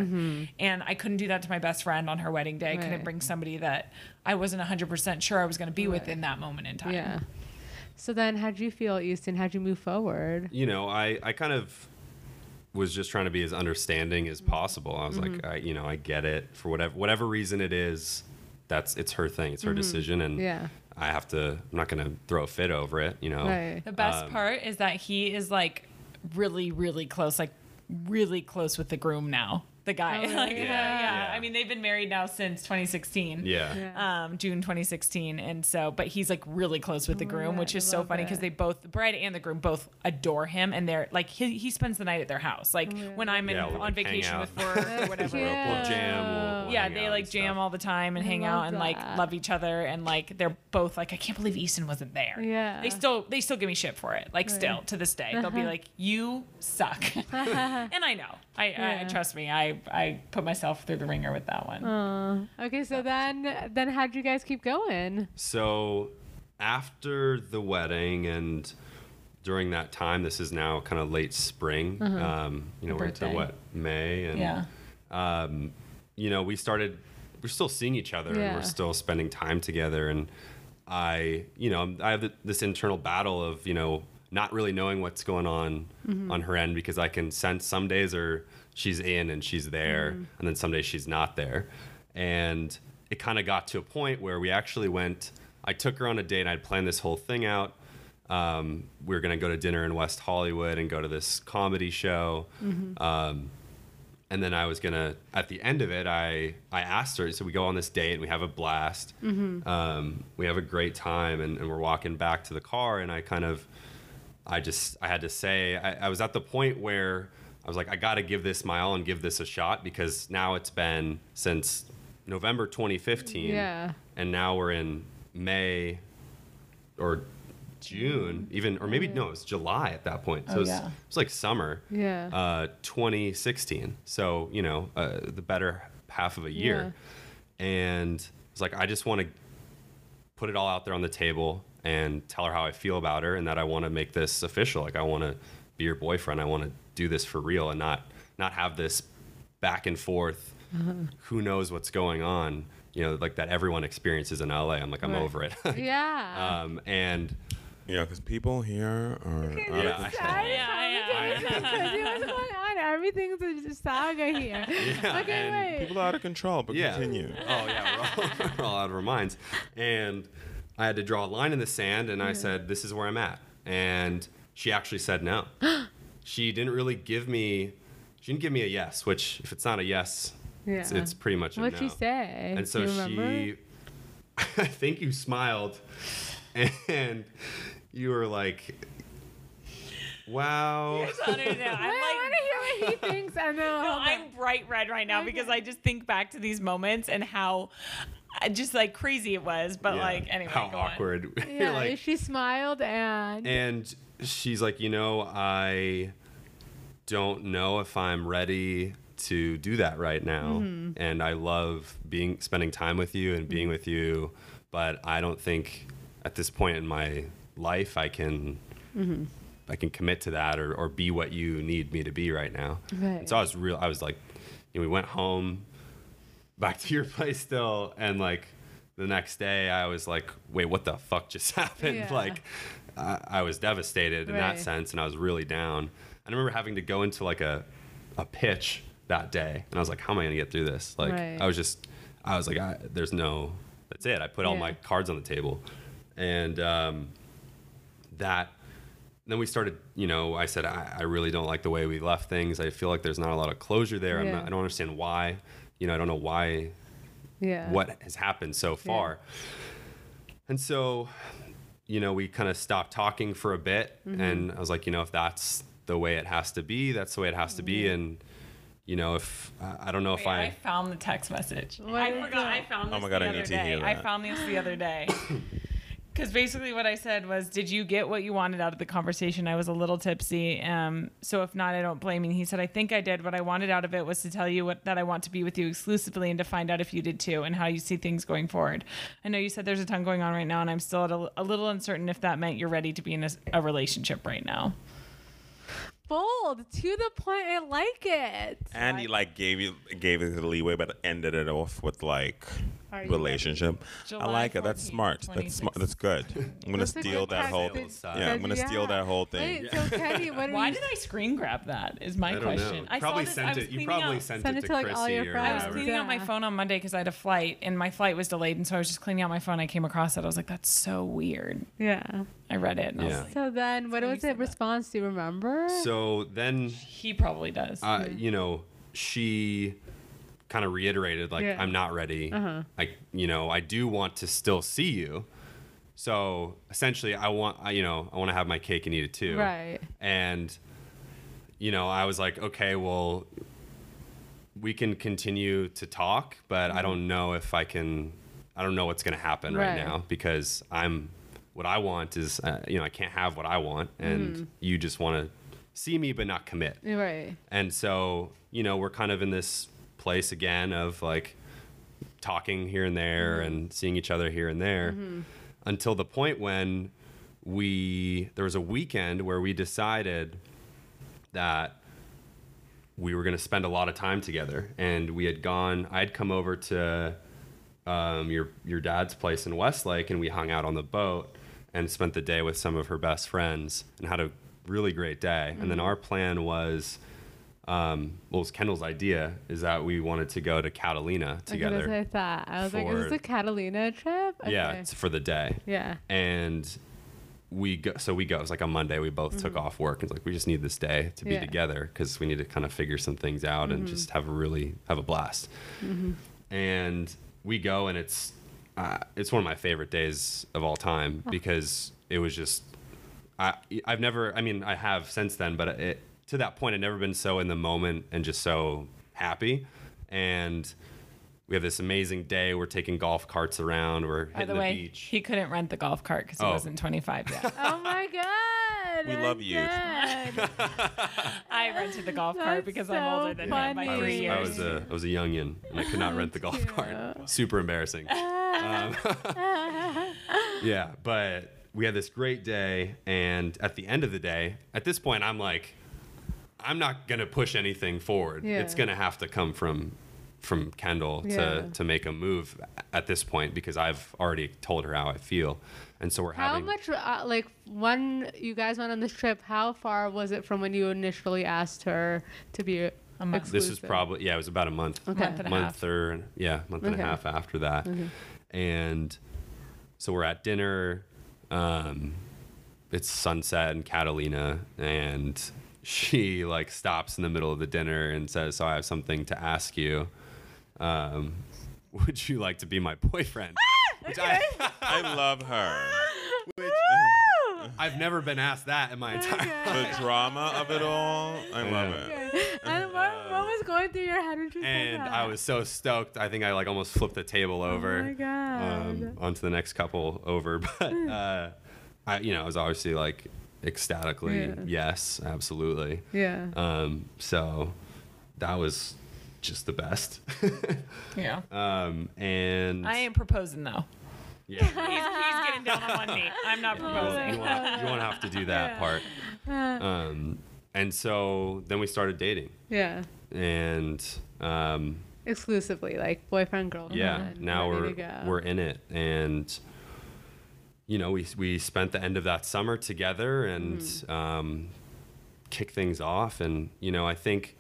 And I couldn't do that to my best friend on her wedding day. I
Right.
couldn't bring somebody that I wasn't 100% sure I was going to be with in that moment in time.
yeah. So then, how'd you feel, Easton? How'd you move forward?
you know, I, I kind of was just trying to be as understanding as possible. I was
Mm-hmm.
like, I, you know, I get it for whatever whatever reason it is. That's it's her thing. It's her decision, and
Mm-hmm. Yeah.
I have to. I'm not going to throw a fit over it. You know,
Right.
The best
Um,
part is that he is like really, really close, like really close with the groom now. The guy.
Oh,
like, yeah, yeah.
Yeah.
I mean, they've been married now since 2016.
Yeah.
Yeah.
Um, June 2016, and so, but he's like really close with the groom,
yeah,
which is so funny because they both, the bride and the groom, both adore him, and they're like he, he spends the night at their house. Like when I'm in,
Yeah, we'll,
on
like,
vacation with work or whatever.
Cute.
We'll jam. We'll, we'll
yeah, they like jam
stuff.
all the time and hang out
love
and like love each other and like they're both like I can't believe Easton wasn't there.
Yeah.
They still they still give me shit for it. Like still to this day. They'll be like, You suck. and I know. I, I
Yeah.
trust me. I I put myself through the wringer with that one.
Aw. okay, so then then how'd you guys keep going?
So after the wedding and during that time, this is now kind of late spring. Um, you know, we're into what May, and
Yeah.
um, you know, we started. We're still seeing each other, and we're still spending time together. And I, you know, I have this internal battle of you know not really knowing what's going on on her end because I can sense some days are she's in and she's there, and then some days she's not there, and it kind of got to a point where we actually went. I took her on a date. and I'd planned this whole thing out. Um, we were gonna go to dinner in West Hollywood and go to this comedy show. Um, and then I was gonna at the end of it, I I asked her. So we go on this date and we have a blast. Um, we have a great time, and, and we're walking back to the car, and I kind of, I just I had to say I, I was at the point where I was like I got to give this my all and give this a shot because now it's been since November 2015,
Yeah.
and now we're in May or June, even or maybe no, it's July at that point. So
Oh,
it, was,
yeah.
it like summer
Yeah.
uh, 2016. So, you know, uh, the better half of a year. And it's like, I just want to put it all out there on the table and tell her how I feel about her and that I want to make this official. Like, I want to be your boyfriend. I want to do this for real and not, not have this back and forth. Who knows what's going on? You know, like that everyone experiences in LA. I'm like, I'm
Right.
over it.
yeah.
um, and
Yeah, because people here are. out of
Yeah.
control.
I
Yeah,
yeah, What's going on? Everything's a saga here.
Yeah,
okay,
and
wait.
People are out of control, but
Yeah.
continue.
Oh yeah, we're all, we're all out of our minds. And I had to draw a line in the sand, and I said, "This is where I'm at." And she actually said no. she didn't really give me. She didn't give me a yes. Which, if it's not a yes, it's,
Yeah.
it's pretty much a
What'd
no.
she say?
And so
Do you remember?
she, I think you smiled, and you were like, "Wow."
Here's what I understand.
Wait,
I'm
I
like
want to hear what he thinks. And then
No, I'm bright red right now because I just think back to these moments and how uh, just like crazy it was. But
Yeah.
like anyway,
how
go on.
awkward.
yeah,
like,
she smiled and,
And she's like, you know, I don't know if I'm ready to do that right now. Mm-hmm. And I love being spending time with you and being with you, but I don't think at this point in my life I can mm-hmm. I can commit to that or, or be what you need me to be right now.
Right.
And so I was real I was like, you know, we went home back to your place still and like the next day I was like, wait, what the fuck just happened?
Yeah.
Like I, I was devastated in that sense and I was really down. I remember having to go into like a a pitch that day and I was like, how am I gonna get through this? Like
Right.
I was just I was like, I, there's no that's it. I put all
Yeah.
my cards on the table. And um that then we started, you know, I said, I, I really don't like the way we left things. I feel like there's not a lot of closure there. I'm
Yeah.
not, I don't understand why. You know, I don't know why,
yeah.
what has happened so far. And so, you know, we kind of stopped talking for a bit.
Mm-hmm.
And I was like, you know, if that's the way it has to be, that's the way it has to be. And, you know, if I I don't know if
I,
I,
found the text message.
What
I forgot. I found this
Oh my God,
the
I
other
need to
day.
hear
I found this the other day. Because basically, what I said was, "Did you get what you wanted out of the conversation?" I was a little tipsy, um, so if not, I don't blame you. He said, "I think I did. What I wanted out of it was to tell you what, that I want to be with you exclusively, and to find out if you did too, and how you see things going forward. I know you said there's a ton going on right now, and I'm still a, a little uncertain if that meant you're ready to be in a relationship right now."
Bold, to the point. I like it.
And he like gave you gave it the leeway, but ended it off with like relationship. I
July
like it. That's
14th,
smart. That's smart. That's good. I'm gonna
That's a
steal
good
that whole.
text.
Did-
Yeah, I'm gonna steal that whole thing.
Wait, so Kenny, what are
Why
you?
did I screen grab that? Is my
I don't
question.
know.
I
probably
saw this, I
sent
was
it. You
cleaning
probably
out-
sent
Send
it
it
to
to, like,
Chrissy
all your
or
friends.
I was
whatever.
cleaning out my
Yeah.
phone on Monday because I had a flight and my flight was delayed, and so I was just cleaning out my phone. I came across it. I was like, "That's so weird."
yeah.
I read it. And I was
Yeah.
like,
So then, what was
the
it?
that.
Response? Do you remember?
So then
he probably does.
uh, you know, she kind of reiterated like
Yeah.
I'm not ready.
Uh-huh.
I you know I do want to still see you. So essentially, I want I, you know I want to have my cake and eat it too.
Right.
And you know I was like, okay, well, we can continue to talk, but I don't know if I can. I don't know what's going to happen right.
Right.
now because I'm. What I want is, uh, you know, I can't have what I want, and you just want to see me but not commit.
Right.
And so, you know, we're kind of in this place again of like talking here and there and seeing each other here and there until the point when we, there was a weekend where we decided that we were going to spend a lot of time together. And we had gone, I'd come over to um, your, your dad's place in Westlake and we hung out on the boat and spent the day with some of her best friends and had a really great day. And then our plan was, um, well, it was Kendall's idea is that we wanted to go to Catalina
Okay,
together.
that's what I thought. I was like, is this a Catalina trip?
Yeah, it's for the day.
Yeah.
And we go, so we go. It was like a Monday. We both took off work. It's like we just need this day to be
Mm-hmm. Yeah.
together because we need to kind of figure some things out and just have a really have a blast.
Mm-hmm.
And we go, and it's uh, it's one of my favorite days of all time because it was just I I've never I mean I have since then, but it to that point I'd never been so in the moment and just so happy. And we have this amazing day. We're taking golf carts around. We're
By
hitting
the
the,
way,
beach.
he couldn't rent the golf cart because he
Oh.
wasn't 25 yet.
Oh my god.
We
I'm
love you.
I rented the golf cart because
so
I'm older than him by
funny.
I was, I was a I was a youngin and I could not rent the golf cart. Super embarrassing. Um, yeah, but we had this great day, and at the end of the day, at this point, I'm like, I'm not gonna push anything forward.
Yeah.
It's gonna have to come from from Kendall
Yeah.
to to make a move at this point because I've already told her how I feel, and so we're
How
having.
How much, uh, like, when you guys went on this trip, how far was it from when you initially asked her to be
A month.
This is probably yeah, it was about a month.
Okay.
Month and a
month
half.
or yeah, month and a half after that. And so we're at dinner. Um, it's sunset in Catalina, and she like stops in the middle of the dinner and says, "So I have something to ask you. Um, would you like to be my boyfriend?" Which I,
I love her. Which,
I've never been asked that in my entire life.
the drama of it all, I love
Yeah.
it.
and what, what was going through your head when you said
And
that?
I was so stoked. I think I like almost flipped the table over.
Oh my god.
um, onto the next couple over. But uh, I, you know, I was obviously like ecstatically
Yeah.
yes, absolutely.
yeah.
Um, so that was just the best.
yeah.
um, and
I ain't proposing though.
yeah,
He's, he's getting down on one knee. I'm not
you, won't,
proposing.
you, won't, you won't have to do that part. Um, and so then we started dating,
yeah.
and um,
Exclusively, like boyfriend, girlfriend.
yeah now
ready
we're
to go.
we're in it and you know we we spent the end of that summer together and
Mm-hmm.
um, kick things off and you know i think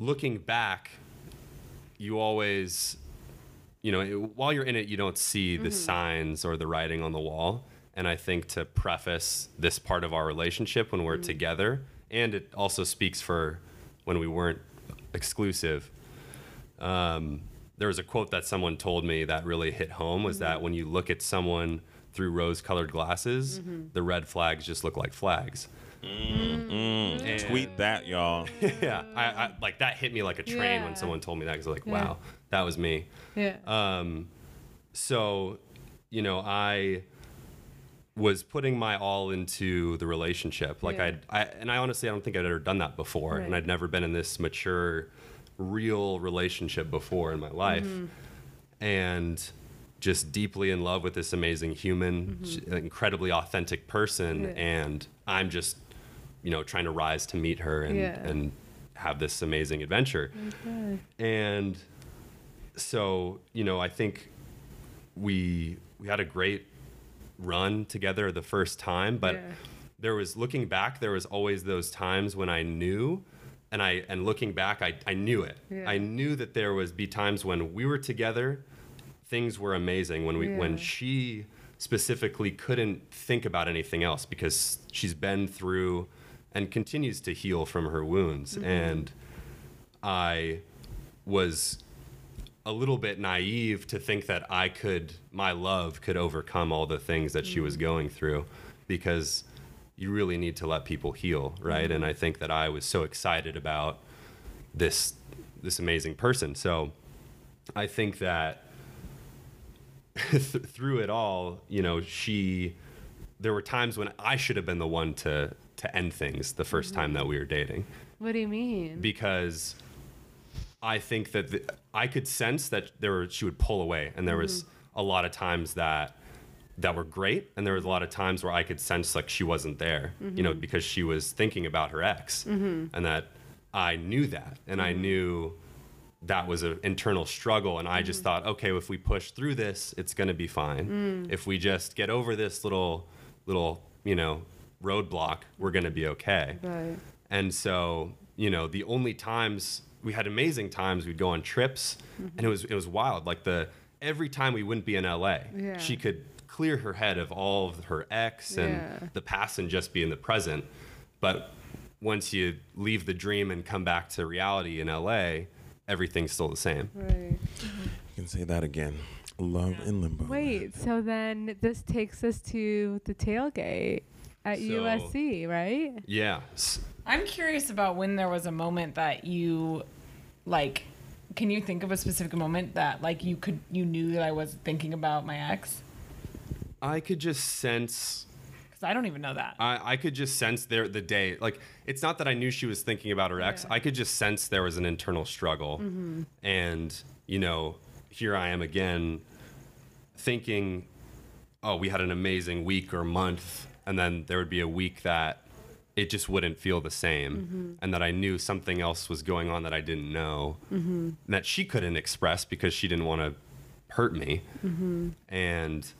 looking back you always you know it, while you're in it you don't see
Mm-hmm.
the signs or the writing on the wall and i think to preface this part of our relationship when we're
Mm-hmm.
together and it also speaks for when we weren't exclusive um, there was a quote that someone told me that really hit home was that when you look at someone through rose-colored glasses, the red flags just look like flags. And-
Tweet that, y'all.
yeah, I, I like that hit me like a train
Yeah.
when someone told me that because I was like,
Yeah.
wow, that was me.
yeah.
Um, so, you know, I was putting my all into the relationship. Like
Yeah.
I'd, I, and I honestly, I don't think I'd ever done that before. And I'd never been in this mature, real relationship before in my life.
Mm-hmm.
And just deeply in love with this amazing human, sh- incredibly authentic person.
Mm-hmm. Yeah.
And I'm just, you know, trying to rise to meet her and,
Yeah.
and have this amazing adventure. Okay. And so, you know, I think we we had a great run together the first time, but
Yeah.
there was looking back, there was always those times when I knew and I and looking back, I, I knew it.
Yeah.
I knew that there was be times when we were together, things were amazing. When we when she specifically couldn't think about anything else because she's been through and continues to heal from her wounds.
Mm-hmm.
And I was a little bit naive to think that I could, my love could overcome all the things that she was going through because you really need to let people heal, right? And I think that I was so excited about this this amazing person. So I think that th- through it all, you know, she there were times when I should have been the one to to end things the 1st time that we were dating.
What do you mean?
because I think that the, I could sense that there were she would pull away, and there was mm-hmm. a lot of times that that were great, and there was a lot of times where I could sense like she wasn't there, you know, mm-hmm. because she was thinking about her ex, mm-hmm. and that I knew that, and I knew that was an internal struggle, and I just thought, okay, if we push through this, it's gonna be fine. Mm. If we just get over this little little you know roadblock, we're gonna be okay.
right.
And so, you know, the only times we had amazing times, we'd go on trips, mm-hmm. and it was it was wild. Like the every time we wouldn't be in LA,
Yeah.
she could clear her head of all of her ex and
Yeah.
the past and just be in the present. But once you leave the dream and come back to reality in LA, everything's still the same.
Right.
You can say that again. Love in limbo.
Wait, so then this takes us to the tailgate at
So-
USC, right?
Yeah.
I'm curious about when there was a moment that you, like, can you think of a specific moment that like you could you knew that I was thinking about my ex?
I could just sense
Because I don't even know that.
I, I could just sense there the day like it's not that I knew she was thinking about her ex.
Yeah.
I could just sense there was an internal struggle, mm-hmm. and you know, here I am again, thinking, oh, we had an amazing week or month, and then there would be a week that it just wouldn't feel the same, mm-hmm. and that I knew something else was going on that I didn't know, mm-hmm. that she couldn't express because she didn't want to hurt me, mm-hmm. and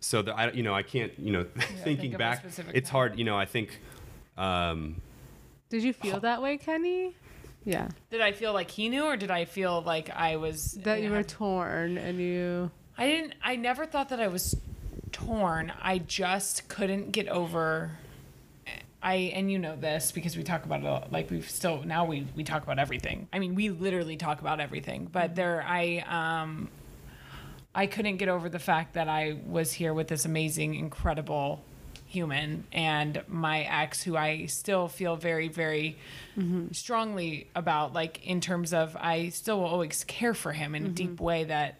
so that I, you know, I can't, you know, thinking
think
back, it's hard. You know, I think, um,
Did you feel that way, Kenny? Yeah.
Did I feel like he knew, or did I feel like I was
That you were torn and you.
I didn't. I never thought that I was torn. I just couldn't get over. I and you know this because we talk about it. a lot- Like we've still now we we talk about everything. I mean, we literally talk about everything. But there, I um, I couldn't get over the fact that I was here with this amazing, incredible human and my ex who I still feel very very strongly about like in terms of I still will always care for him in a deep way that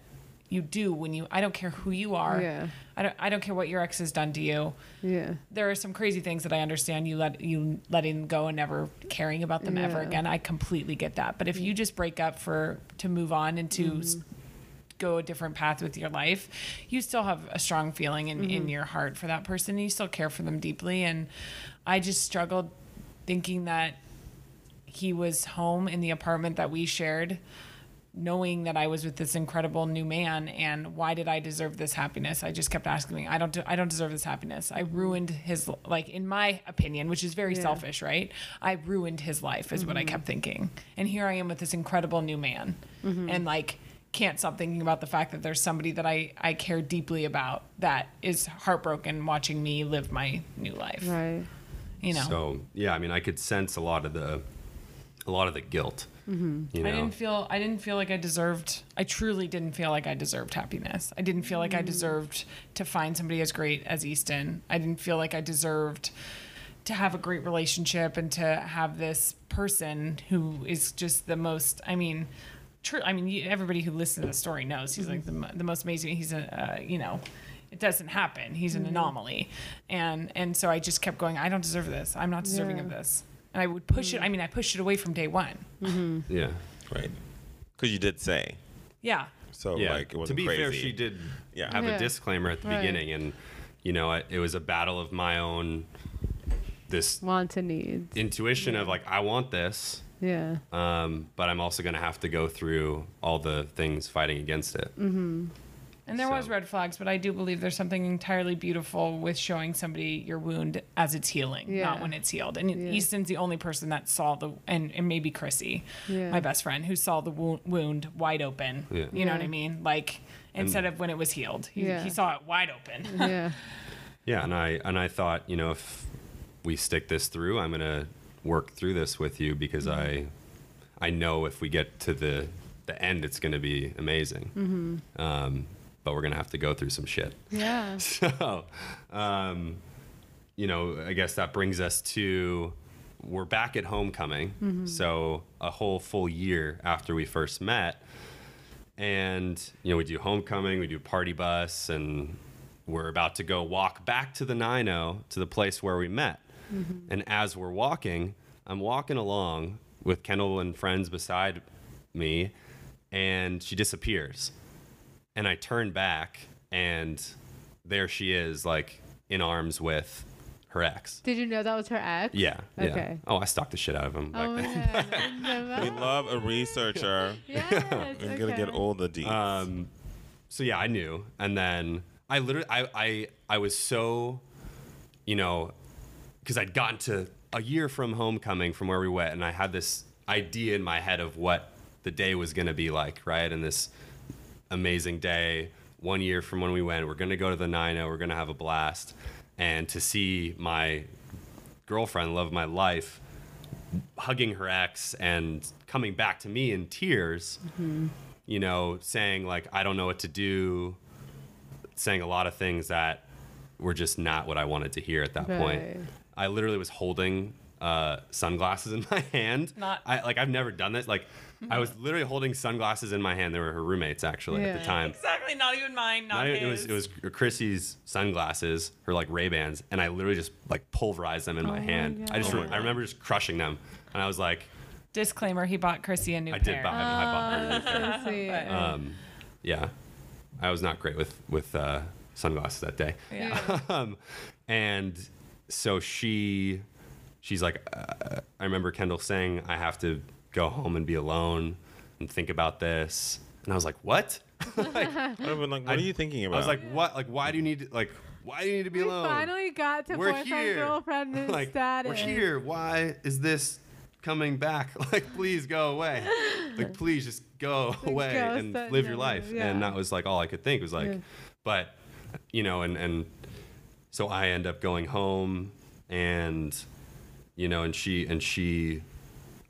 you do when you I don't care who you are.
Yeah.
I don't I don't care what your ex has done to you.
Yeah.
There are some crazy things that I understand you let you letting go and never caring about them ever again. I completely get that. But if you mm. just break up for to move on and to s mm-hmm. go a different path with your life, you still have a strong feeling in, in mm-hmm. your heart for that person. And you still care for them deeply. And I just struggled thinking that he was home in the apartment that we shared knowing that I was with this incredible new man and why did I deserve this happiness? I just kept asking me, I don't, I don't deserve this happiness. I ruined his, like, in my opinion, which is very
Yeah.
selfish, right? I ruined his life is what I mm-hmm. kept thinking. And here I am with this incredible new man mm-hmm. and like, can't stop thinking about the fact that there's somebody that I, I care deeply about that is heartbroken watching me live my new life.
Right.
You know,
so yeah, I mean, I could sense a lot of the, a lot of the guilt. Mm-hmm. You know,
I didn't feel I didn't feel like I deserved I truly didn't feel like I deserved happiness. I didn't feel like I mm. deserved to find somebody as great as Easton. I didn't feel like I deserved to have a great relationship and to have this person who is just the most I mean true I mean everybody who listens to the story knows he's like the, mm-hmm. the most amazing he's a uh, you know it doesn't happen. He's an mm-hmm. anomaly. And and so I just kept going I don't deserve this. I'm not deserving of this. And I would push it mm. I mean I pushed it away from day 1. Mm-hmm.
yeah,
Right. Because you did say.
Yeah.
So,
yeah.
like, it wasn't to
be
crazy.
fair, she did
Yeah.
have
Yeah.
a disclaimer at the
Right.
beginning, and you know, it, it was a battle of my own. This
Want to need.
intuition of like, I want this,
Yeah.
um, but I'm also going to have to go through all the things fighting against it.
Mm-hmm. Mm-hmm.
And there was red flags, but I do believe there's something entirely beautiful with showing somebody your wound as it's healing, not when it's healed. And
Yeah.
Easton's the only person that saw the, and, and maybe Chrissy,
Yeah.
my best friend, who saw the wo- wound wide open.
Yeah.
You know what I mean? Like instead of when it was healed, he,
Yeah.
he saw it wide open.
Yeah.
Yeah, and I and I thought, you know, if we stick this through, I'm gonna work through this with you because I I know if we get to the the end, it's going to be amazing.
Mm-hmm.
Um, but we're to have to go through some shit.
Yeah.
So, um, you know, I guess that brings us to we're back at homecoming. So, a whole full year after we first met. And, you know, we do homecoming, we do party bus, and we're about to go walk back to the 90 to the place where we met. And as we're walking, I'm walking along with Kendall and friends beside me, and she disappears and I turn back and there she is like in arms with her ex.
Did you know that was her ex?
Yeah. yeah.
Okay.
Oh, I stalked the shit out of him back
Oh
then.
yeah.
We love a researcher.
Yes.
We're gonna get all the deets.
Um, so yeah, I knew, and then I literally, I, I, I was so, you know, because I'd gotten to a year from homecoming from where we went, and I had this idea in my head of what the day was gonna be like, right? And this amazing day, one year from when we went, we're gonna go to the Nino, we're gonna have a blast, and to see my girlfriend, love of my life, hugging her ex and coming back to me in tears you know, saying like I don't know what to do, saying a lot of things that were just not what I wanted to hear at that
Right.
point. I literally was holding uh, sunglasses in my hand.
Not-
I like I've never done this. Like I was literally holding sunglasses in my hand. They were her roommates actually at the time.
Exactly. Not even mine. Not,
Not even-
his.
it was it was Chrissy's sunglasses, her like Ray Bans, and I literally just like pulverized them in my
Oh my
hand. I just
God.
re- I remember just crushing them, and I was like,
Disclaimer: He bought Chrissy a new pair.
I
pair.
did buy, I bought her.
So sweet.
Um, yeah, I was not great with with uh, sunglasses that day.
Yeah.
Um, and so she, she's like, uh, I remember Kendall saying, I have to go home and be alone and think about this. And I was like, what? like,
I've been like, what are you thinking about?
I was like, what? Like, why do you need to, like, why do you need to be
we
alone?
finally got to
We're
boyfriend
here.
girlfriend
like,
status.
we're here. Why is this coming back? Like, please go away. Like, please just go away
go
and
set-
live your life.
yeah.
And that was like all I could think was like,
Yeah.
but you know, and and so I end up going home, and you know, and she and she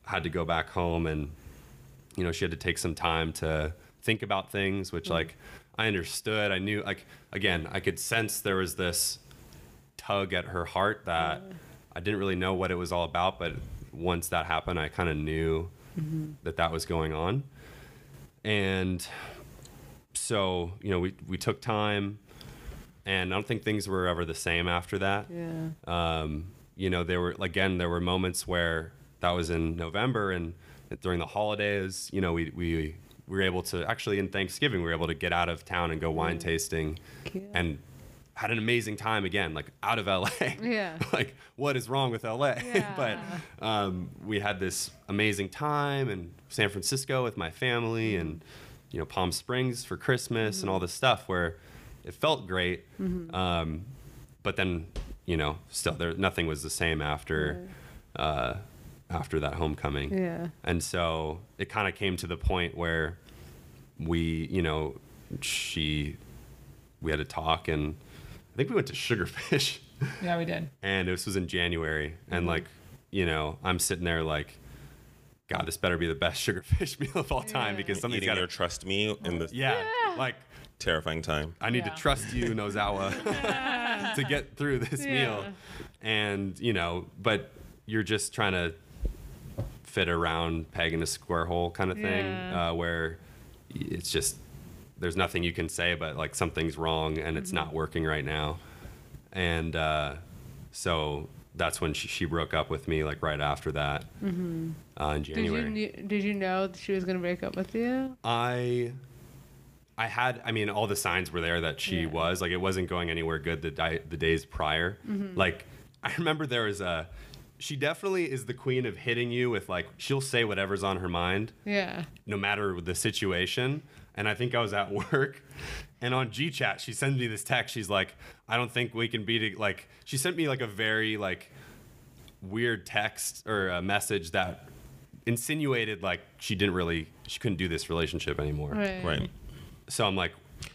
had to go back home, and you know, she had to take some time to think about things, which mm-hmm. like I understood. I knew like again, I could sense there was this tug at her heart that mm-hmm. I didn't really know what it was all about, but once that happened, I kind of knew mm-hmm. that that was going on. And so, you know, we, we took time and I don't think things were ever the same after that.
Yeah.
Um, you know, there were, again, there were moments where that was in November and during the holidays, you know, we, we, we were able to actually in Thanksgiving, we were able to get out of town and go wine tasting
Cute.
and had an amazing time again, like out of LA.
Yeah.
like, what is wrong with LA?
Yeah.
but um, we had this amazing time in San Francisco with my family and, you know, Palm Springs for Christmas and all this stuff where it felt great. Um, but then, you know, still there, nothing was the same after, uh, after that homecoming.
Yeah.
And so it kind of came to the point where we, you know, she, we had to talk and I think we went to Sugarfish
Yeah, we did.
and this was in January. And mm-hmm. like, you know, I'm sitting there like, God, this better be the best Sugarfish meal of all time
Yeah.
because something's
eating
got
your
to,
trust me in this
yeah, like
terrifying time.
I need
Yeah.
to trust you, Nozawa, to get through this meal. And, you know, but you're just trying to fit around peg in a square hole kind of thing
Yeah.
uh, where it's just, there's nothing you can say, but like something's wrong and it's
Mm-hmm.
not working right now. And uh, so that's when she, she broke up with me, like right after that uh, in
Mm-hmm. Did
January.
you did you know that she was gonna break up with you?
I I had I mean all the signs were there that she
Yeah.
was like it wasn't going anywhere good the di- the days prior. Like I remember there was a she definitely is the queen of hitting you with like she'll say whatever's on her mind
Yeah.
no matter the situation. And I think I was at work and on GChat she sends me this text she's like I don't think we can be to, like she sent me like a very like weird text or a message that insinuated like she didn't really she couldn't do this relationship anymore
Right.
Right.
so I'm like,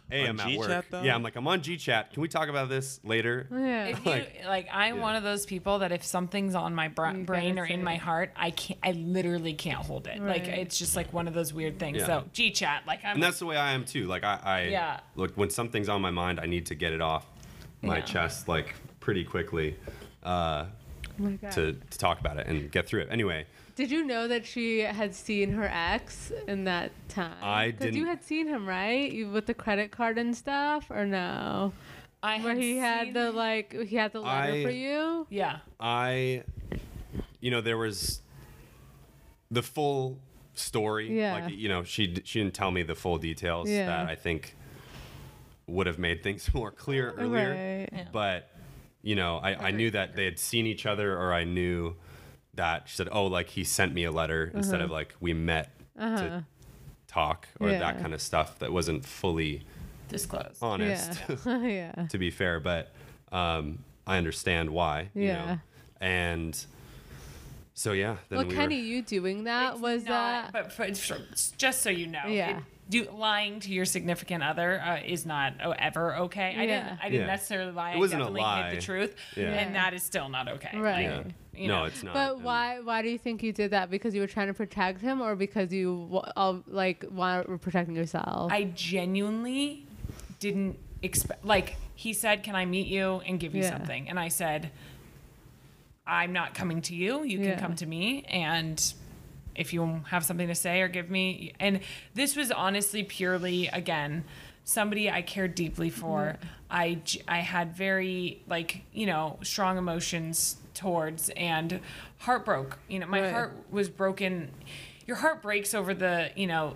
hey,
On
I'm at work.
Chat, though?
Yeah, I'm like, I'm on G chat. Can we talk about this later?
Yeah.
If you
Like-
like, I'm
yeah.
one of those people that if something's on my bra- brain or in
say
my heart, I can't. I literally can't hold it. Like it's just like one of those weird things.
Yeah.
So G chat, like I'm.
And that's the way I am too. Like I, I
Yeah.
look when something's on my mind, I need to get it off my
Yeah.
chest like pretty quickly uh,
Oh my God.
to, to talk about it and get through it. Anyway,
Did you know that she had seen her ex in that time?
I
Because you
didn't-
had seen him, right? You with the credit card and stuff, or no?
I
Where he had the like, he had the letter
I-
for you.
Yeah.
I, you know, there was the full story.
Yeah.
Like you know, she she didn't tell me the full details
Yeah.
that I think would have made things more clear earlier.
Right.
Yeah.
But you know, I, I knew that they had seen each other, or I knew that she said, "Oh, like he sent me a letter instead of like we met to talk or that
Uh-huh.
Kind of stuff." That wasn't fully
Disclosed.
honest,
Yeah. yeah.
to be fair. But um, I understand why. You
Yeah.
Know? And so yeah, then
Well,
we
Kenny,
were.
you doing that
It's
was
not-
that?
But for, for- just so you know,
Yeah.
it- do lying to your significant other uh, is not oh, ever okay. I
Yeah.
didn't. I didn't
Yeah.
necessarily lie.
It wasn't
I
a
definitely
lie.
hid the truth,
Yeah.
and that is still not okay.
Right.
Yeah.
You
no,
know.
it's not.
But
and-
why? Why do you think you did that? Because you were trying to protect him, or because you wa- all, like want were protecting yourself?
I genuinely didn't expect. Like he said, "Can I meet you and give you
Yeah.
something?" And I said, "I'm not coming to you. You can
Yeah.
come to me and." If you have something to say or give me, and this was honestly purely again somebody I cared deeply for. I I had very like you know strong emotions towards and heart broke. You know, my
Right.
heart was broken. Your heart breaks over the you know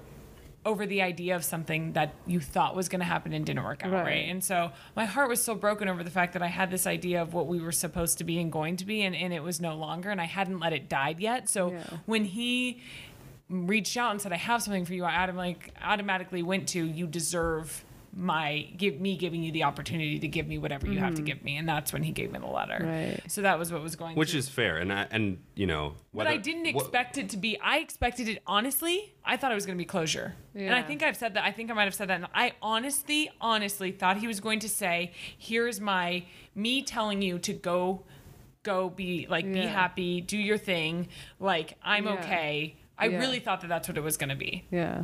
over the idea of something that you thought was going to happen and didn't work out, right.
Right.
And so my heart was so broken over the fact that I had this idea of what we were supposed to be and going to be, and, and it was no longer, and I hadn't let it die yet. So
Yeah.
when he reached out and said, "I have something for you," I autom- like, automatically went to, "You deserve." My give me giving you the opportunity to give me whatever you have to mm-hmm. give me and that's when he gave me the letter
Right.
so that was what was going
which
through.
is fair, and I, and you know,
But I didn't
what-
expect it to be. I expected it honestly. I thought it was going to be closure, yeah. and I think I've said that. I think I might have said that. And I honestly, honestly thought he was going to say, "Here's my me telling you to go, go be like be happy, do your thing. Like I'm
Yeah.
okay." I
Yeah.
really thought that that's what it was going to be,
yeah.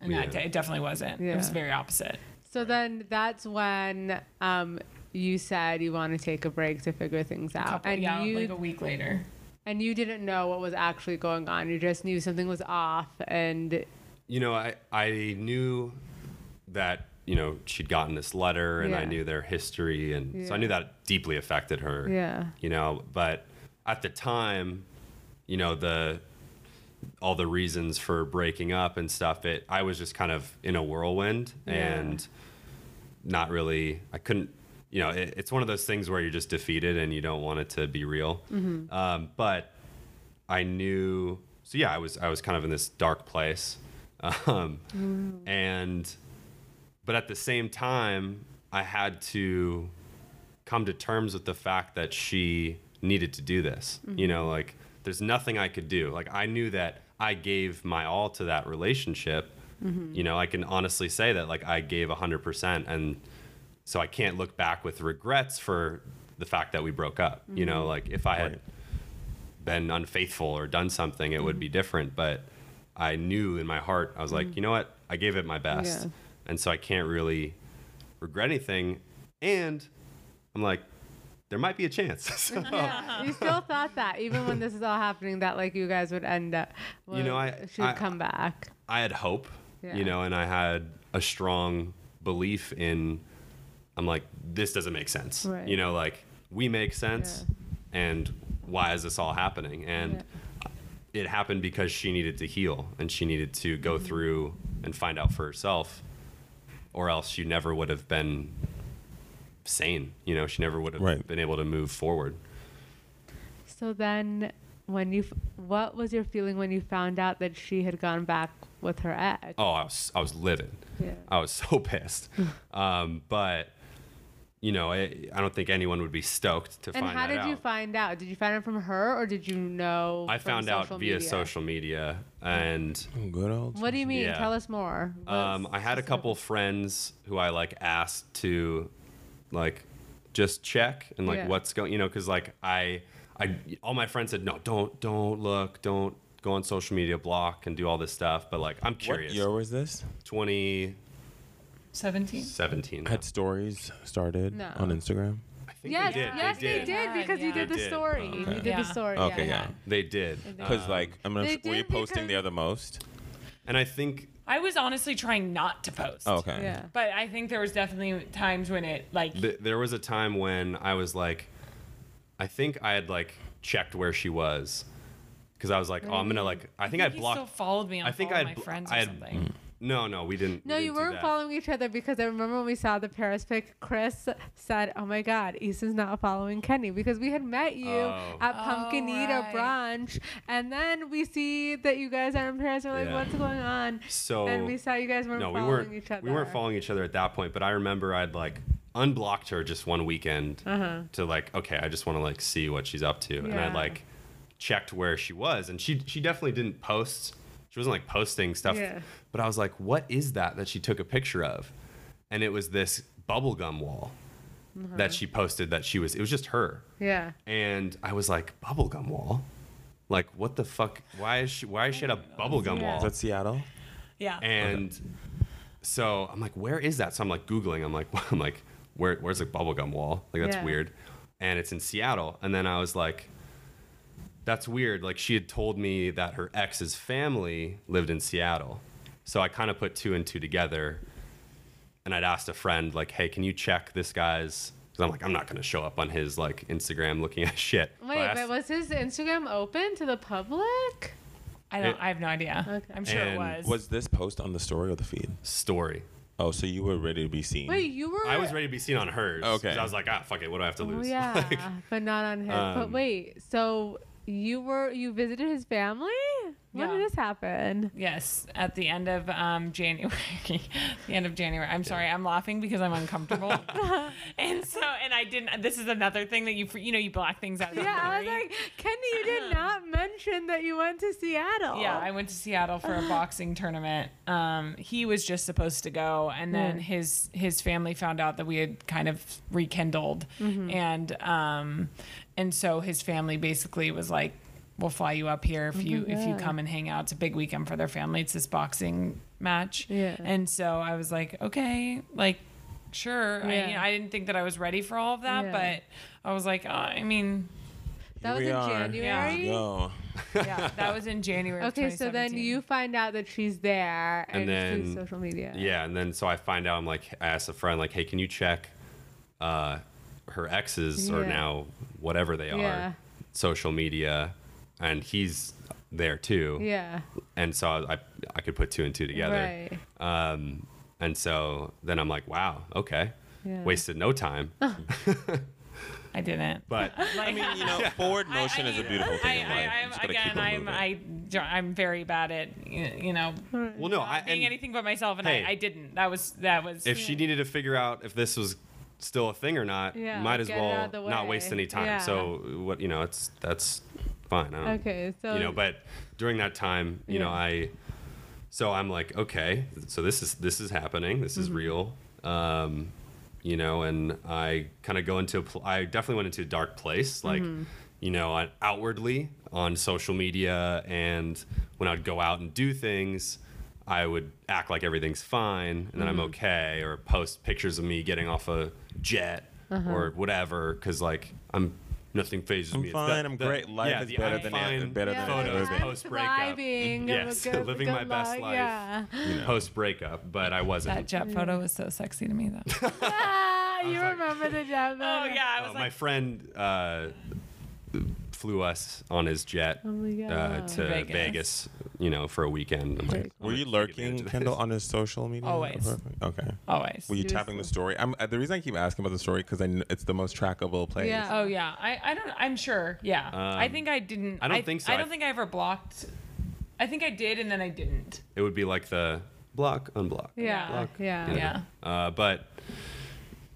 And that,
Yeah.
it definitely wasn't. It was very opposite.
So then that's when um, you said you want to take a break to figure things out,
Couple,
and
yeah,
you
like a week later.
and you didn't know what was actually going on. You just knew something was off, and
you know, I I knew that you know she'd gotten this letter, and I knew their history, and so I knew that deeply affected her.
yeah,
You know, but at the time, you know the all the reasons for breaking up and stuff. It I was just kind of in a whirlwind
Yeah.
and not really. I couldn't. You know, it, it's one of those things where you're just defeated and you don't want it to be real. Um, but I knew. So yeah, I was I was kind of in this dark place, um, and but at the same time, I had to come to terms with the fact that she needed to do this. You know, like there's nothing I could do. Like I knew that I gave my all to that relationship. Mm-hmm. You know, I can honestly say that like I gave 100% and so I can't look back with regrets for the fact that we broke up. You know, mm-hmm. like if I had been unfaithful or done something, it would be mm-hmm. different. But I knew in my heart, I was like, you know what? I gave it my best.
Yeah.
And so I can't really regret anything. And I'm like, there might be a chance. So,
yeah. you still thought that even when this is all happening, that like you guys would end up.
You know, I- I-
come back.
I had hope,
Yeah.
you know, and I had a strong belief in, I'm like, this doesn't make sense.
Right.
You know, like, we make sense. And why is this all happening? And it happened because she needed to heal and she needed to go
Mm-hmm.
through and find out for herself, or else she never would have been sane. You know, she never would have
Right.
been able to move forward.
So then, when you, what was your feeling when you found out that she had gone back with her ex?
Oh, I was, I was livid.
Yeah.
I was so pissed. um, but you know, I, I don't think anyone would be stoked to
And
find
out.
And how
did you
out.
find out? Did you find out from her or did you know?
I
from
found out via
media?
social media, and
Good old.
What do you mean?
Yeah.
Tell us more.
um, I had a
the
couple friends who I like asked to, like, just check and like
Yeah.
what's going, you know, because like I, I, all my friends said no, don't, don't look, don't go on social media, block and do all this stuff. But like, I'm curious.
What
curious.
year was this?
2017.
17. Seventeen.
Had stories started
No.
on Instagram?
Yes,
they did.
yes,
they did.
did because you did the
did.
story.
Okay.
You did
Yeah.
the story.
Okay,
yeah.
yeah.
They did.
Because
Um,
like I'm gonna.
They
Were you
did
posting the other most?
and I think
I was honestly trying not to post.
Oh, okay.
Yeah.
But I think there was definitely times when it like
th- there was a time when I was like, I think I had like checked where she was, because I was like, oh, I'm gonna like, I think I, blocked
you still followed me on
I think
Follow
I
my
had bl-
friends
I had-
something. Mm.
No, no, we didn't.
No,
we
you
didn't do
weren't following each other because I remember when we saw the Paris pic, Chris said, "Oh my God, Easton's not following Kenny because we had met you
Oh.
at
Oh,
Pumpkin Eater
right.
brunch, and then we see that you guys are in Paris. We're like,
Yeah.
what's going on?
So
and we saw you guys weren't
no, we weren't.
each other.
We weren't following each other at that point. But I remember I'd like unblocked her just one weekend
Uh-huh.
to like, okay, I just want to like see what she's up to, and I
Yeah.
like checked where she was, and she she definitely didn't post. She wasn't like posting stuff.
Yeah.
But I was like, what is that that she took a picture of? And it was this bubblegum wall
Uh-huh.
that she posted that she was. It was just her.
Yeah.
and I was like, bubblegum wall? Like, what the fuck? Why is she? Why is she at a bubblegum
Yeah.
Is
wall?
that Seattle?
Yeah.
And so I'm like, where is that? So I'm like googling. I'm like, I'm like, where? Where's the bubblegum wall? Like that's
Yeah.
weird. And it's in Seattle. And then I was like, that's weird. Like she had told me that her ex's family lived in Seattle. So I kind of put two and two together. And I'd asked a friend, like, hey, can you check this guy's? Because I'm like, I'm not going to show up on his like Instagram looking at shit. So I
Wait,
asked-
but was his Instagram open to the public?
I don't
It-
I have no idea.
Okay.
I'm sure it was.
Was this post on the story or the feed?
story.
Oh, so you were ready to be seen?
Wait, you were.
I was ready to be seen on hers.
Okay.
I was like, ah, fuck it. What do I have to
Oh
lose?
yeah,
Like,
but not on his. but
um,
wait, so you were you visited his family? When did this happen?
Yes, at the end of um, January. the end of January. I'm sorry, I'm laughing because I'm uncomfortable. and so, and I didn't. This is another thing that you, you know, you block things out.
Yeah, I was like, Kenny, you did not mention that you went to Seattle.
Yeah, I went to Seattle for a boxing tournament. Um, he was just supposed to go, and then
Yeah.
his his family found out that we had kind of rekindled,
Mm-hmm.
and um, and so his family basically was like, "We'll fly you up here if you if you come and hang out. It's a big weekend for their family. It's this boxing match."
Yeah.
And so I was like, "Okay, like." Sure. I,
Yeah.
you know, I didn't think that I was ready for all of that,
Yeah.
but I was like, uh, I mean,
that was
we
in
are.
January.
Yo.
yeah, that was in January.
Okay, so then you find out that she's there, and,
And
it's through
then-
social media.
Yeah, and then so I find out. I'm like, I asked a friend, like, hey, can you check uh, her exes or
Yeah.
now whatever they are social media, and he's there too.
Yeah.
And so I I could put two and two together.
Right.
Um, and so then I'm like, wow, okay,
Yeah.
wasted no time.
I didn't.
But
Like, I mean,
You know, forward motion is a beautiful
I,
thing in
I,
life.
I again, I'm. I, I'm very bad at, you you know,
well, no, I
not being
and
anything but myself, and
Hey.
I, I didn't. That was, that was.
if she needed to figure out if this was still a thing or not,
Yeah,
might as well
out of the
not waste any time.
Yeah.
So what you know, it's that's fine. I don't,
Okay, so
you know, but during that time, you know, I so I'm like, okay, so this is this is happening. This
Mm-hmm.
is real. Um, you know, and I kind of go into a I definitely went into a dark place, like
Mm-hmm.
you know, on- outwardly on social media, and when I'd go out and do things. I would act like everything's fine and then
Mm-hmm.
I'm okay, or post pictures of me getting off a jet
Uh-huh.
or whatever, because like I'm nothing phases
I'm
me. It's
fine,
the-
I'm
the-
great. Life
yeah,
is
the
better
I'm
than
fine
it, better
yeah,
than
photos
ever
like,
been.
I'm
post-breakup.
thriving,
Yes,
good,
living
good
my best
life.
life.
Yeah.
Post breakup, but I wasn't.
that jet photo was so sexy to me, though.
Ah, you
like-
remember the jet
oh, yeah. I was
Uh, my friend uh, flew us on his jet
Oh my
uh,
God.
to
Vegas.
Vegas. you know, for a weekend. I'm like,
Were you lurking, Kendall, on his social media?
Always.
Okay.
always.
Were you
He was
tapping the story? I'm, uh, the reason I keep asking about the story because it's the most trackable place.
Yeah.
Oh yeah, I, I don't. I'm sure. Yeah, I
Um,
think I didn't.
I don't think so.
I
I-
don't think I ever blocked. I think I did, and then I didn't.
It would be like the block, unblock.
Yeah,
block,
yeah.
you know.
Yeah.
Uh, but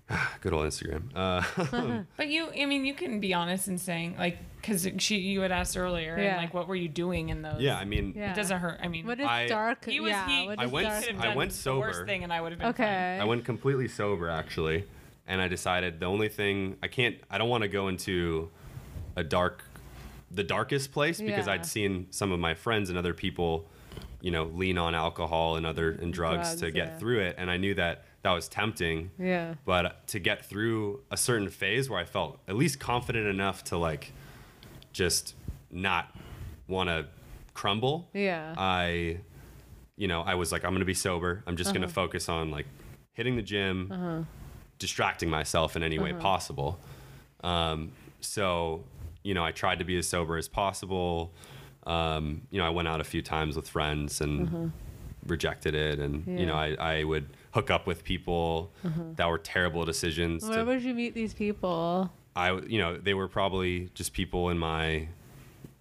Good old Instagram. Uh,
But you, I mean, you can be honest in saying like, because she, you had asked earlier,
Yeah.
and like, what were you doing in those?
yeah, I mean,
Yeah.
It doesn't hurt. I mean,
What is
I-
dark?
he was.
yeah,
he,
what
I
is
went-
dark?
I
done
went
The worst thing, and I would have been fine.
Okay.
I went completely sober actually, and I decided the only thing I can't, I don't want to go into a dark, the darkest place because
Yeah.
I'd seen some of my friends and other people, you know, lean on alcohol and other and drugs,
Drugs,
to get
yeah.
through it, and I knew that that was tempting.
Yeah.
But to get through a certain phase where I felt at least confident enough to like, just not want to crumble.
Yeah.
I, you know, I was like, I'm gonna be sober. I'm just
Uh-huh.
gonna focus on like hitting the gym, distracting myself in any
Uh-huh.
way possible. Um, so, you know, I tried to be as sober as possible. Um, you know, I went out a few times with friends and rejected it, and you know,
Uh-huh. Yeah. Uh-huh.
I, I would hook up with people that were terrible decisions.
Where
to-
would you meet these people?
I, you know, they were probably just people in my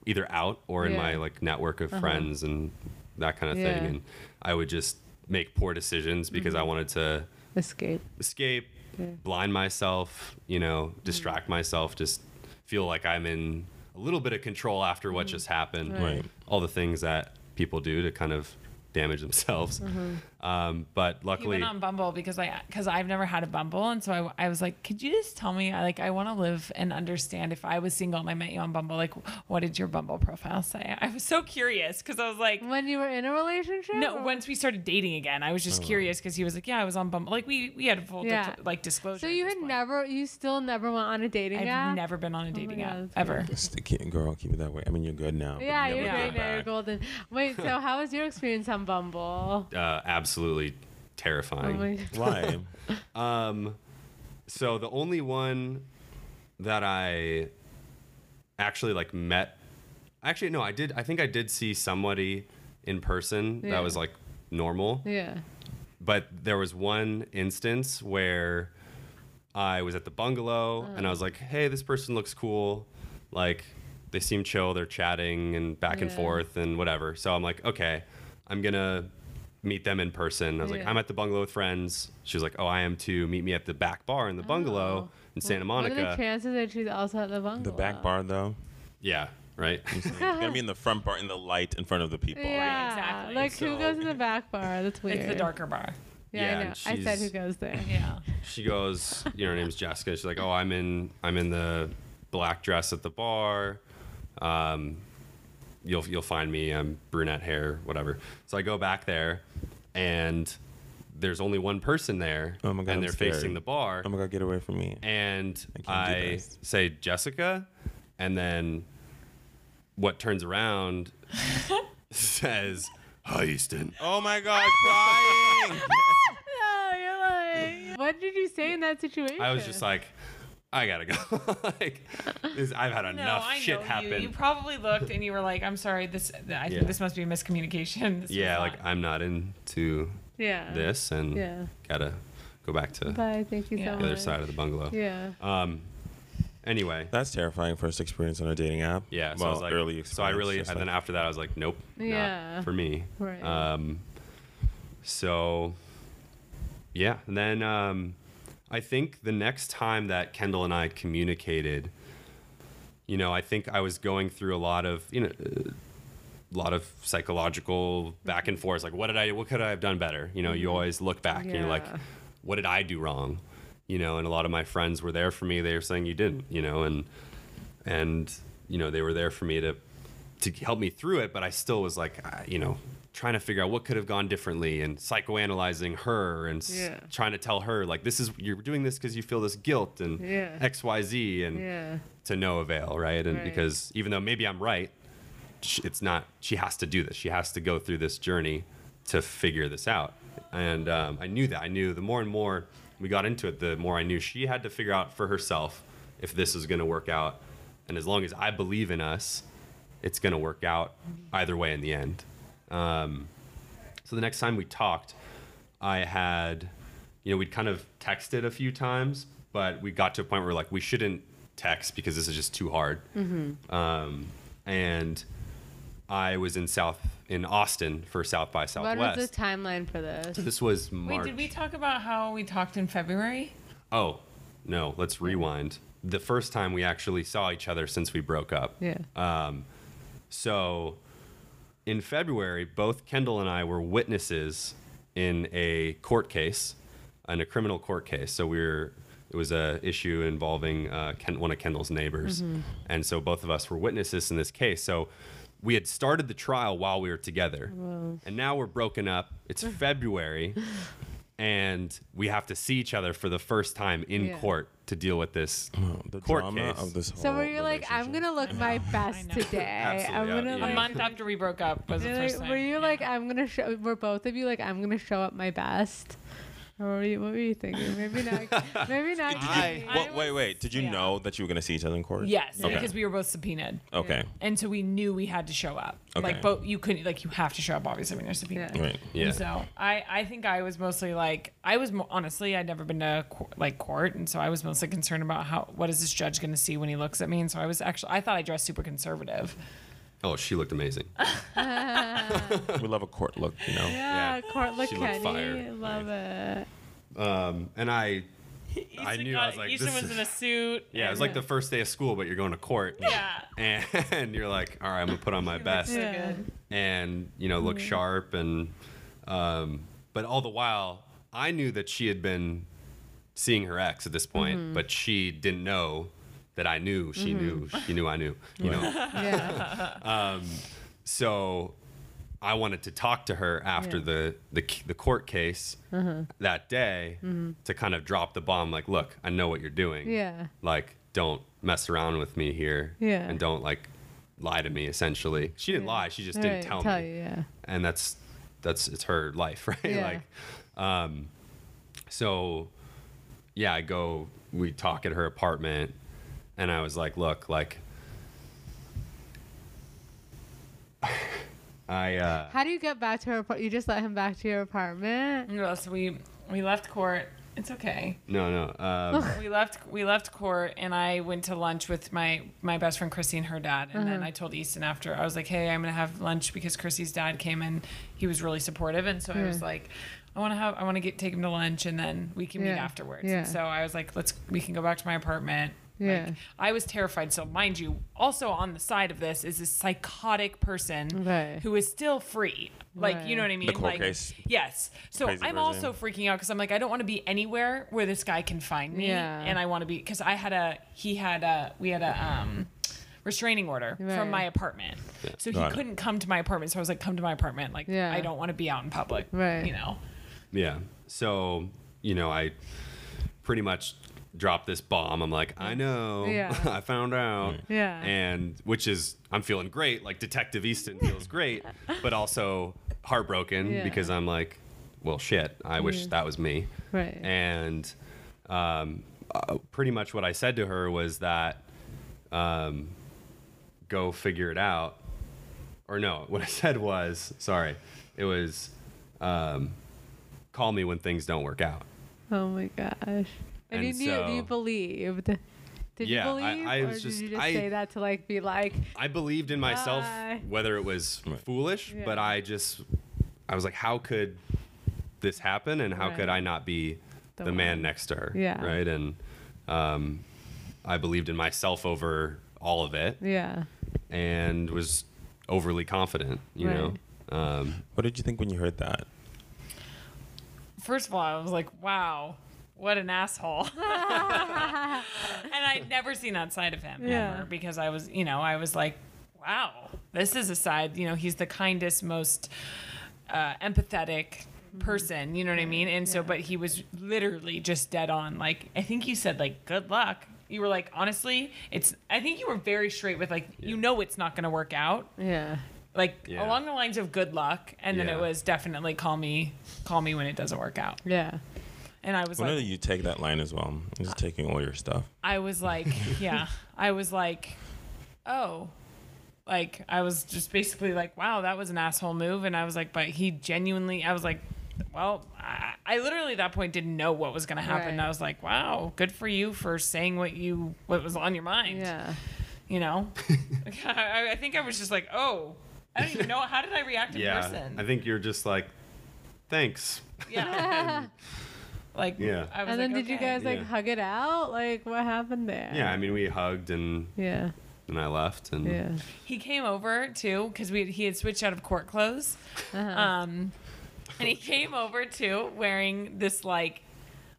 either out or in my like network of uh-huh. friends and that kind of
Yeah.
thing. And I would just make poor decisions because I mm-hmm. wanted to
Escape.
escape,
Yeah.
blind myself, you know, mm-hmm. distract myself, just feel like I'm in a little bit of control after what mm-hmm. just happened.
Right.
Right.
All the things that people do to kind of damage themselves. Um, but luckily,
He
luckily,
went on Bumble because I because I've never had a Bumble, and so I, I was like, could you just tell me? I like I want to live and understand. If I was single and I met you on Bumble, like what did your Bumble profile say? I was so curious because I was like.
When you were in a relationship?
No,
or-
once we started dating again, I was just curious because he was like, "Yeah, I was on Bumble." Like we we had a full
Yeah.
like disclosure.
So you had
point.
never, you still never went on a dating app?
I've never been on a dating
God,
app
that's
ever.
Just to keep, girl, keep it that way. I mean, you're good now.
Yeah, you're
go
great now. You're golden. Wait, so how was your experience on Bumble?
uh, absolutely
Oh
terrifying.
my
Why?
Um, so the only one that I actually like met, actually no, I did. I think I did see somebody in person
Yeah.
that was like normal,
Yeah.
but there was one instance where I was at the bungalow and I was like, "Hey, this person looks cool," like. They seem chill. They're chatting and back and forth and whatever. So I'm like, okay, I'm gonna meet them in person. I was like, I'm at the bungalow with friends. She was like, Oh, I am too. Meet me at the back bar in the bungalow
Oh.
in Santa
What are the
Monica.
chances that she's also at the bungalow?
the back bar, though.
yeah, right.
You're gonna be in the front bar, in the light in front of the people.
Yeah,
exactly.
Like who goes in the back bar? That's weird.
It's the darker bar.
Yeah,
Yeah,
I know. I said who goes there.
Yeah.
she goes, you know, her name's Jessica. She's like, Oh, I'm in I'm in the black dress at the bar. Um, you'll you'll find me. I'm brunette hair, whatever. So I go back there, and there's only one person there,
Oh my God,
and they're
scared.
facing the bar.
Oh my god, get away from me.
and
I
I, say Jessica, and then what turns around says Hi, Easton.
Oh my god, crying.
No, you're like, what did you say in that situation?
I was just like, I gotta go. like, this, I've had
No,
enough
I
shit
know
happen.
you. You probably looked and you were like, "I'm sorry. This I think
Yeah.
this must be a miscommunication." This was
yeah,
not-
like I'm not into
yeah.
this, and
Yeah.
gotta go back to
Bye. Thank you
Yeah.
so
the other
much.
side of the bungalow.
Yeah.
Um. Anyway,
That's terrifying first experience on a dating app.
yeah. So
well,
I was like,
early experience.
so I really,
just
and then after that, I was like, nope,
Yeah.
not for me.
Right.
Um, so, yeah. And then um, I think the next time that Kendall and I communicated, you know, I think I was going through a lot of, you know, a lot of psychological back and forth. Like, what did I, what could I have done better? You know, you mm-hmm. always look back and you're like, what did I do wrong? You know, and a lot of my friends were there for me. They were saying you didn't, you know, and, and, you know, they were there for me to, to help me through it. But I still was like, you know, trying to figure out what could have gone differently and psychoanalyzing her and s- trying to tell her like, this is, you're doing this because you feel this guilt and
Yeah.
X, Y, Z. And,
Yeah.
to no avail, right? And
Right.
because even though maybe I'm right, it's not. She has to do this. She has to go through this journey to figure this out. And um, I knew that. I knew the more and more we got into it, the more I knew she had to figure out for herself if this is going to work out. And as long as I believe in us, it's going to work out either way in the end. Um, so the next time we talked, I had, you know, we'd kind of texted a few times, but we got to a point where like we shouldn't text because this is just too hard. Um, and I was in South in Austin for South by Southwest.
What was the timeline for this?
this was March.
Wait, did we talk about how we talked in February?
oh, no, let's rewind. The first time we actually saw each other since we broke up.
Yeah.
Um, so in February, both Kendall and I were witnesses in a court case, in a criminal court case. So we were, it was a issue involving uh, Ken, one of Kendall's neighbors, and so both of us were witnesses in this case. So we had started the trial while we were together, and now we're broken up. It's February. And we have to see each other for the first time in
Yeah.
court to deal with this
Oh, the
court
drama
case.
of this whole
So were you like, I'm gonna look my best today. I'm
yeah,
gonna
yeah.
A
like.
month after we broke up was the first
like-
time.
were you
Yeah.
like, I'm gonna show? Were both of you like, I'm gonna show up my best? Or were you, what were you thinking? Maybe not. maybe not.
I-
Katie.
I
Well, wait, wait. Did you
yeah.
know that you were gonna see each other in court?
Yes,
Okay.
because we were both subpoenaed.
Okay.
And so we knew we had to show up.
Okay.
Like both you couldn't like you have to show up obviously when you're subpoenaed.
Yeah.
Right.
Yeah.
And so I, I think I was mostly like I was mo- honestly I'd never been to co- like court and so I was mostly concerned about how what is this judge going to see when he looks at me and so I was actually I thought I dressed super conservative.
Oh, she looked amazing.
we love a court look, you know.
Yeah,
Yeah.
Court
She looked
Kenny.
fire.
Love it.
Um, and I, I
Easton
knew I was like,
Easton
this
was
is-
in a suit.
yeah, it was like the first day of school, but you're going to court.
yeah.
And, you're like, all right, I'm gonna put on my best
so
Yeah.
good.
and you know look sharp and, um, but all the while I knew that she had been seeing her ex at this point, but she didn't know that I knew. She knew. She knew I knew. You know.
Yeah.
um, so I wanted to talk to her after
Yeah.
the, the the court case that day to kind of drop the bomb. Like, look, I know what you're doing.
Yeah.
Like, don't mess around with me here.
Yeah.
And don't like lie to me. Essentially, she didn't
Yeah.
lie. She just didn't
Right,
tell,
tell
me.
you, yeah.
And that's that's it's her life, right?
Yeah.
Like, um, so yeah, I go. We talk at her apartment, and I was like, look, like. I uh
How do you get back to her? apart- You just let him back to your apartment?
No, so we we left court. It's okay.
no no um
we left we left court and I went to lunch with my my best friend Chrissy and her dad and then I told Easton after I was like hey I'm gonna have lunch because Chrissy's dad came and he was really supportive and so I was like I want to have I want to get take him to lunch and then we can meet afterwards
Yeah.
and so I was like let's we can go back to my apartment
Yeah.
Like, I was terrified. So, mind you, also on the side of this is this psychotic person
Right.
who is still free. Like, you know what I mean?
court
like,
case.
Yes. So
Crazy
I'm
version.
also freaking out because I'm like, I don't want to be anywhere where this guy can find me.
Yeah.
And I want to be because I had a he had a we had a um restraining order
Right.
from my apartment. So he
Got it.
couldn't come to my apartment. So I was like, come to my apartment. Like
Yeah.
I don't want to be out in public.
Right.
You know.
Yeah. So, you know, I pretty much dropped this bomb. I'm like, I know.
Yeah.
I found out.
Yeah.
And which is, I'm feeling great. Like Detective Easton feels great, but also heartbroken
Yeah.
because I'm like, well, shit, I wish that was me.
Right.
And um, uh, pretty much what I said to her was that um, go figure it out. Or no, what I said was, sorry, it was um, call me when things don't work out.
Oh my gosh. And,
And
you knew, you believed. Did
Yeah,
you
I-
believe?
I
or
was
did
just-
you just
I-
say that to like be like,
I believed in myself,
Bye.
whether it was foolish, but I just, I was like, how could this happen, and how could I not be
The
the, man next to her?
Yeah.
Right. And um, I believed in myself over all of it,
yeah.
and was overly confident. You know. Um,
What did you think when you heard that?
First of all, I was like, wow, what an asshole. and I'd never seen that side of him
Yeah.
ever because I was, you know, I was like, wow, this is a side, you know, he's the kindest, most uh, empathetic person, you know what I mean? And so, but he was literally just dead on. Like, I think you said, like, good luck. You were like, honestly, it's, I think you were very straight with, like, you know, it's not going to work out.
Yeah.
Like,
Yeah.
along the lines of good luck. And then
Yeah.
it was definitely call me, call me when it doesn't work out.
Yeah.
And I was
When
like,
did you take that line as well? Just taking all your stuff.
I was like, yeah, I was like, oh, like I was just basically like, wow, that was an asshole move, and I was like, but he genuinely, I was like, well, I, I literally at that point didn't know what was gonna happen.
Right.
I was like, wow, good for you for saying what you what was on your mind.
Yeah.
you know, I, I think I was just like, oh, I don't even know how did I react in
yeah.
person.
I think you're just like, thanks.
yeah, Like,
Yeah.
I was
And then
like,
did you
okay.
guys like
Yeah.
hug it out? Like what happened there?
Yeah, I mean, we hugged and
Yeah.
and I left and
Yeah.
He came over too because we he had switched out of court clothes,
Uh-huh.
um, and he came over too wearing this like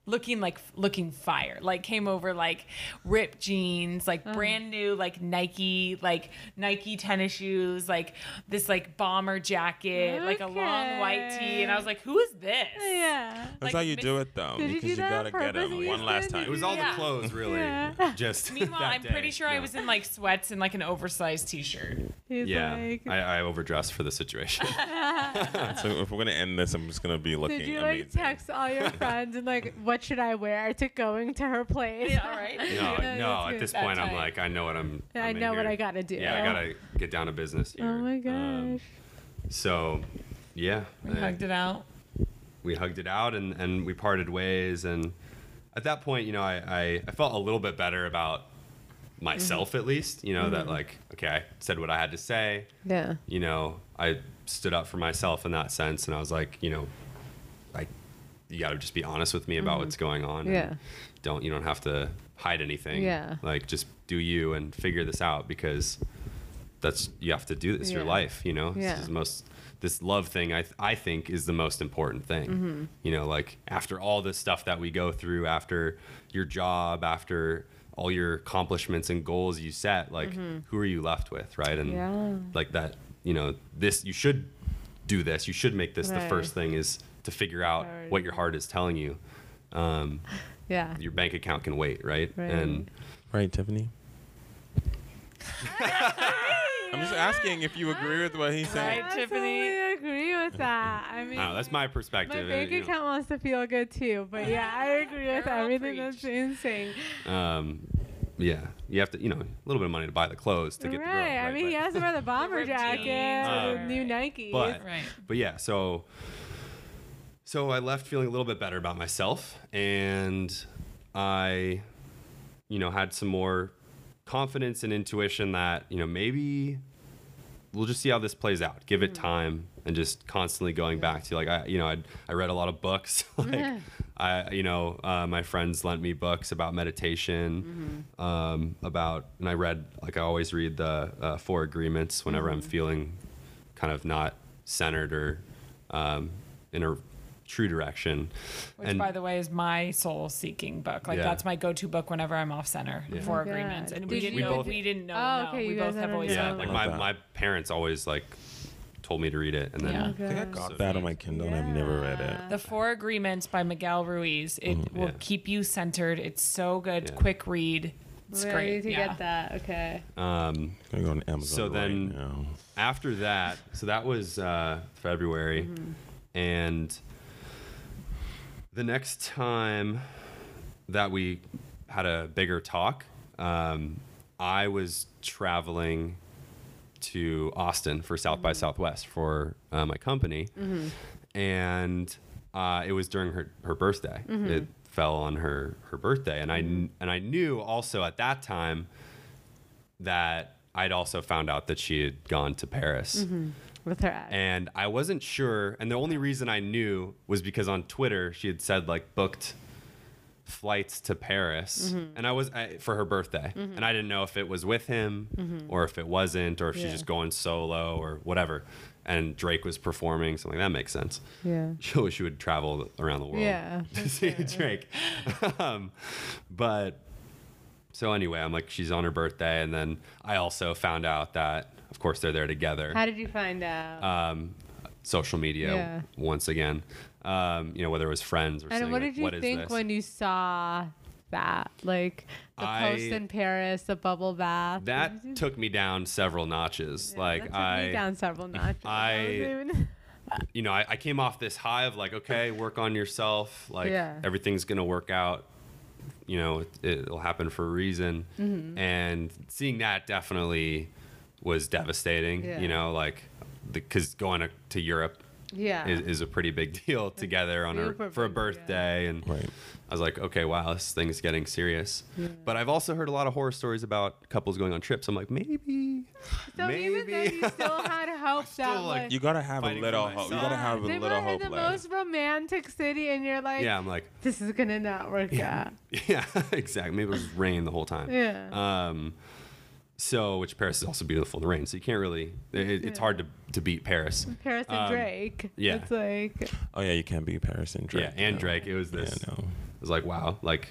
looking like looking fire like came over like ripped jeans like
Uh-huh.
brand new like nike like nike tennis shoes like this like bomber jacket like a long white tee and i was like who is this
Yeah.
That's
Like,
how you
miss-
do it, though,
Did you
because
do
you, gotta get
purpose,
them
Ethan?
one last time.
it was all
Yeah.
the clothes really
Yeah.
just
meanwhile
that
i'm pretty
day.
sure i was in like sweats and like an oversized t-shirt
He's
yeah
like,
I, I overdressed for the situation
So if we're gonna end this, I'm just gonna be looking
Did you like text all your friends and like, what should I wear to going to her place?
yeah all right
no
Yeah,
no at this
That
point i'm like i know what i'm
I
I'm in
know what
here.
I gotta do.
yeah i gotta get down to business here
Oh my gosh.
Um, so yeah
we
I-
hugged it out
we hugged it out and, and we parted ways and at that point you know I, I, I felt a little bit better about myself at least you know that like okay i said what i had to say
yeah.
you know i stood up for myself in that sense and i was like you know like you got to just be honest with me about what's going on
Yeah.
don't you don't have to hide anything
Yeah.
like just do you and figure this out because that's you have to do this your life you know
Yeah.
this is most this love thing I, th- I think is the most important thing
Mm-hmm.
you know like after all this stuff that we go through after your job after all your accomplishments and goals you set like who are you left with right and
Mm-hmm. Yeah.
like that you know this you should do this you should make this the first thing is to figure out what your heart is telling you um,
Yeah.
your bank account can wait right,
Right.
and
Right, Tiffany? I'm just asking if you agree with what he's saying.
Right.
I
Tiffany.
totally agree with that. I mean,
I that's my perspective.
my
bank you know.
account wants to feel good too, but yeah, I agree with
Girl,
everything
preach.
that's been saying.
um, yeah you have to you know a little bit of money to buy the clothes to get the girl
right. I mean,
but-
he has to wear the bomber
ripped
jacket,
jeans
or
or-
the new Nike.
but
Right.
but yeah so so i left feeling a little bit better about myself and i you know had some more confidence and intuition that you know maybe we'll just see how this plays out. Give it time and just constantly going back to like i you know i i read a lot of books. Like i you know uh, my friends lent me books about meditation um, about and i read like i always read the uh, four agreements whenever i'm feeling kind of not centered or um, in a true direction
Which,
and
by the way, is my soul seeking book. Like
Yeah.
that's my go to book whenever I'm off center.
Yeah.
Four
Oh my
agreements,
God.
and we
Did
didn't
you-
know.
We both-
we didn't know.
Oh,
no.
okay,
we
you
both
guys
have
haven't
always
done
yeah like my,
that.
my parents always like told me to read it and then
Yeah.
I think I got that on my Kindle and I've never read it.
The Four Agreements by Miguel Ruiz. It will
Mm-hmm. Yeah.
keep you centered. It's so good.
Yeah.
Quick read. It's
Ready
great.
to
yeah.
get that. Okay.
um,
I'm gonna go on Amazon
So
right
then-
now.
after that, so that was uh, February, and the next time that we had a bigger talk, um, I was traveling to Austin for South by Southwest for uh, my company, and uh, it was during her her birthday. It fell on her her birthday, and I and I knew also at that time that I'd also found out that she had gone to Paris.
With her ex.
And I wasn't sure. And the only reason I knew was because on Twitter she had said like booked flights to Paris, mm-hmm. and I was I, for her birthday, mm-hmm. and I didn't know if it was with him mm-hmm. or if it wasn't, or if she's just going solo or whatever. And Drake was performing, so I'm like that makes sense.
yeah.
She, she would travel around the world
Yeah,
to see Drake. um, but so anyway, I'm like she's on her birthday, and then I also found out that of course they're there together
How did you find out?
um, social media
Yeah.
once again. Um, you know, whether it was friends or
and what
like,
did you
"What
think when you saw that? Like the
I-
post in Paris, the bubble bath.
that
What did you-
took me down several notches.
Yeah,
like
that took
I,
me down several notches.
I- you know, I, I came off this high of like, okay, work on yourself. Like
Yeah.
everything's gonna work out. You know, it, it'll happen for a reason.
Mm-hmm.
And seeing that definitely was devastating.
Yeah.
You know, like because going to, to Europe
yeah.
is, is a pretty big deal together on a for a
big deal.
birthday and
Right.
I was like, okay, wow, this thing's getting serious. But I've also heard a lot of horror stories about couples going on trips. I'm like, maybe
So even then,
Maybe.
you still had hope that
still, like,
like,
You gotta have a little hope. You gotta have a
they
little
were in
hope
the
left.
most romantic city, and you're like,
yeah, I'm like,
this is gonna not work out.
yeah, exactly. Maybe it was rain the whole time.
Yeah.
Um, so, which Paris is also beautiful in the rain. So you can't really. It, it's hard to, to beat Paris.
Paris and
Um,
Drake.
yeah.
It's like,
Oh yeah, you can't be Paris and Drake.
Yeah, and
no.
Drake. It was this.
Yeah, no.
It was like wow, like.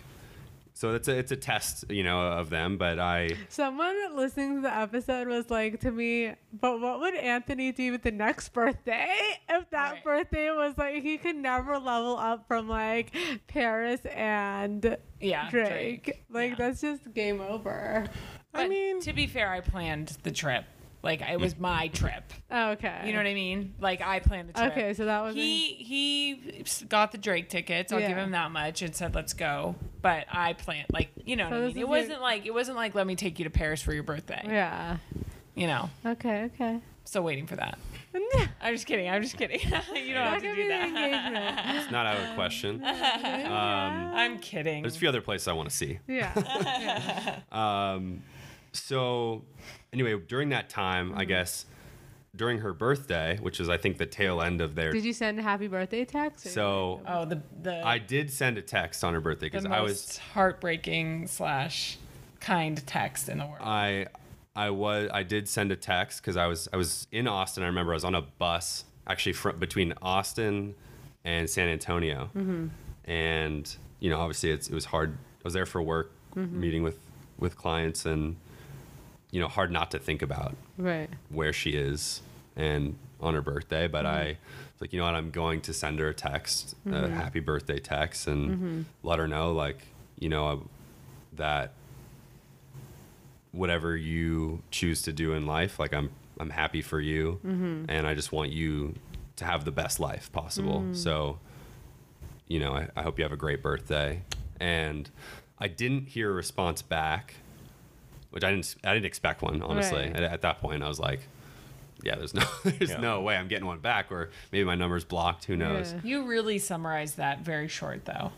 So it's a it's a test, you know, of them. But I
someone listening to the episode was like to me, but what would Anthony do with the next birthday if that
Right.
birthday was like he could never level up from like Paris and
Yeah,
Drake.
Drake.
Like
Yeah.
that's just game over.
But
I mean,
to be fair, I planned the trip. Like it was my trip.
Okay.
You know what I mean? Like I planned the trip.
Okay, so that was
he he got the Drake tickets. I'll give him that much and said let's go. But I planned like you know
So
what I mean. It
your-
wasn't like it wasn't like let me take you to Paris for your birthday.
Yeah.
You know,
Okay. Okay.
still waiting for that. I'm just kidding. I'm just kidding. you don't
That
have to do that.
engagement.
it's not out of the question. Um,
I'm kidding.
there's a few other places I want to see.
Yeah. yeah.
Um, so anyway, during that time,
Mm-hmm.
I guess during her birthday, which is I think the tail end of their.
Did you send a happy birthday text?
so
Oh, the the
I did send a text on her birthday because I was
heartbreaking slash kind text in the world.
I I was I did send a text because I was I was in Austin. I remember I was on a bus actually fr- between Austin and San Antonio, and you know obviously it's, it was hard. I was there for work, meeting with with clients, and you know hard not to think about
Right.
where she is and on her birthday. But mm-hmm. I was like, you know what, I'm going to send her a text, a mm-hmm. happy birthday text, and mm-hmm. let her know like you know that whatever you choose to do in life, like I'm I'm happy for you, and I just want you to have the best life possible. So, you know, I, I hope you have a great birthday. And I didn't hear a response back, which I didn't I didn't expect one honestly.
Right.
At, at that point, I was like. Yeah, there's no, there's
Yeah.
no way I'm getting one back, or maybe my number's blocked. Who knows?
Yeah.
you really summarized that very short though.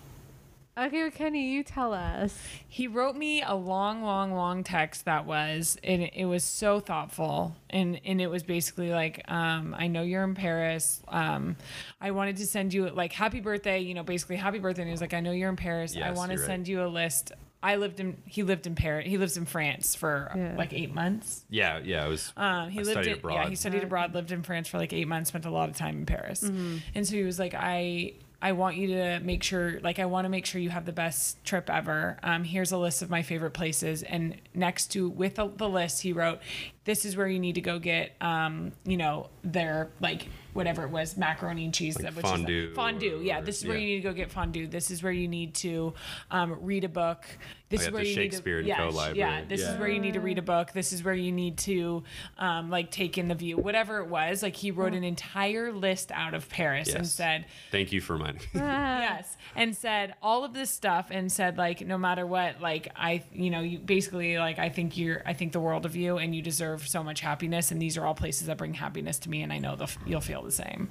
Okay, well, Kenny, you tell us.
He wrote me a long, long, long text that was it. It was so thoughtful, and and it was basically like, um, I know you're in Paris. Um, I wanted to send you like happy birthday. You know, basically happy birthday. And he was like, I know you're in Paris. I want to
you're right.
send you a list. I lived in. He lived in Paris. He lives in France for
Yeah.
like eight months.
Yeah, yeah, it was.
Um, he
I
lived
studied
in,
abroad.
Yeah, he studied abroad, lived in France for like eight months, spent a lot of time in Paris. And so he was like, I I want you to make sure, like, I want to make sure you have the best trip ever. Um, here's a list of my favorite places. And next to, with the, the list, he wrote, this is where you need to go get, um, you know, their, like, whatever it was, macaroni and cheese.
Like
which is
fondue
fondue. Yeah. This is where
yeah.
you need to go get fondue. This is where you need to um, read a book. This
Oh,
is where
the
you
Shakespeare
need to,
Co.
yeah, sh-
library.
Yeah. This is where you need to read a book. This is where you need to um, like take in the view. Whatever it was, like he wrote an entire list out of Paris and said,
Thank you for reminding. me.
yes, and said all of this stuff and said like no matter what, like I, you know, you basically like I think you're, I think the world of you, and you deserve so much happiness, and these are all places that bring happiness to me, and I know they'll, you'll feel the same.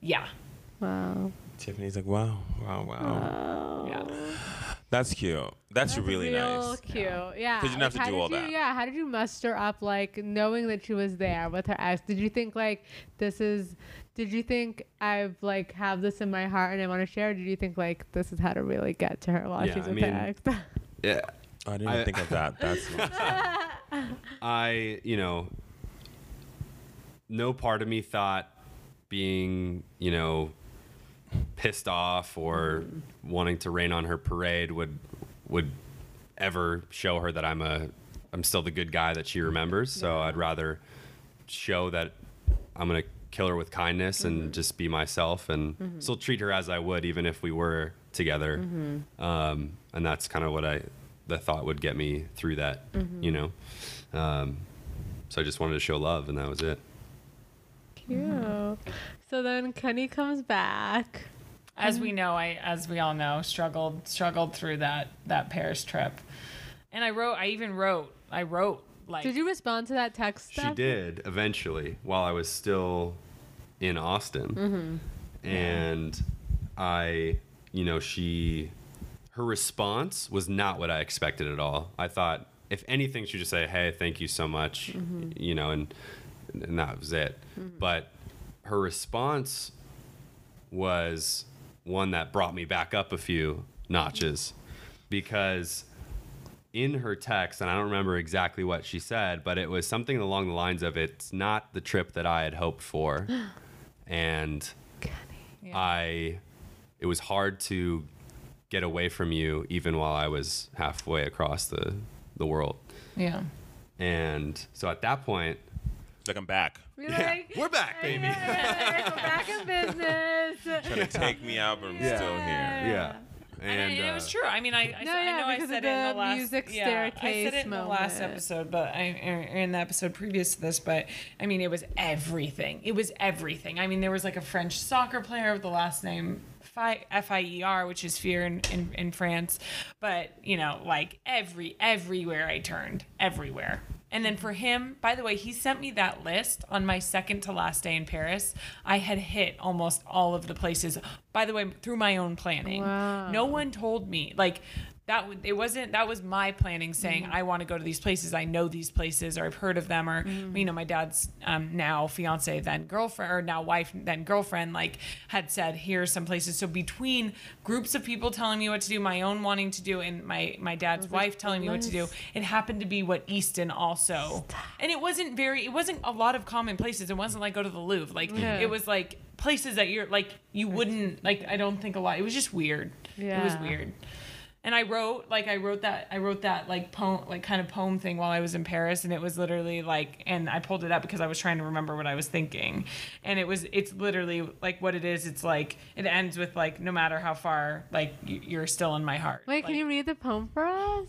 Yeah,
Wow.
Tiffany's like, wow, wow, wow.
yeah.
That's cute. That's,
That's
really
real
nice.
cute. Yeah.
'Cause you didn't have to do all
you-
that.
Yeah. How did you muster up like knowing that she was there with her ex? Did you think like this is? Did you think I've like have this in my heart and I want to share? Or did you think like this is how to really get to her while
Yeah,
she's
I
with
mean,
her ex?
Yeah,
I didn't
I-
even think of that. That's
I, you know, no part of me thought being, you know, pissed off or wanting to rain on her parade would would ever show her that I'm a I'm still the good guy that she remembers. So I'd rather show that I'm gonna kill her with kindness and just be myself and still treat her as I would even if we were together. Um, and that's kind of what I the thought would get me through that, you know. Um, so I just wanted to show love, and that was it.
Cute. So then Kenny comes back.
as we know, I as we all know, struggled struggled through that that Paris trip, and I wrote. I even wrote. I wrote like.
Did you respond to that text?
She
stuff?
did eventually, while I was still in Austin, mm-hmm. and I, you know, she, her response was not what I expected at all. I thought if anything, she'd just say, "Hey, thank you so much," mm-hmm. you know, and and that was it. But her response was one that brought me back up a few notches. Because in her text, and I don't remember exactly what she said, but it was something along the lines of, "It's not the trip that I had hoped for," and I, it was hard to get away from you even while I was halfway across the the world,
Yeah.
and so at that point,
Like I'm back.
We're
Yeah,
like,
we're back, baby.
We're back in business.
Trying to take me out, but I'm still here.
yeah,
And,
and
it was
uh,
true. I mean, I, I,
No,
I
yeah,
know I said it in
the
the last
music
yeah, I said
staircase
it in the last episode, but I or in the episode previous to this. But I mean, it was everything. It was everything. I mean, there was like a French soccer player with the last name F-I-E-R, which is fear in, in, in France. But you know, like every everywhere I turned, everywhere. And then for him, by the way, he sent me that list on my second to last day in Paris. I had hit almost all of the places. By the way, through my own planning.
Wow.
No one told me like that w- it wasn't that was my planning saying i want to go to these places. I know these places or i've heard of them or you know my dad's um, now fiance then girlfriend or now wife then girlfriend like had said here's some places. So between groups of people telling me what to do my own wanting to do and my my dad's wife telling me what to do it happened to be what easton also. And it wasn't very it wasn't a lot of common places. It wasn't like go to the louvre. Like
Yeah.
it was like places that you're like you wouldn't like i don't think a lot it was just weird. It was weird and I wrote like I wrote that I wrote that like poem like kind of poem thing while I was in Paris and it was literally like and I pulled it up because I was trying to remember what I was thinking and it was it's literally like what it is it's like it ends with like no matter how far like you're still in my heart
Wait, can you read the poem for us?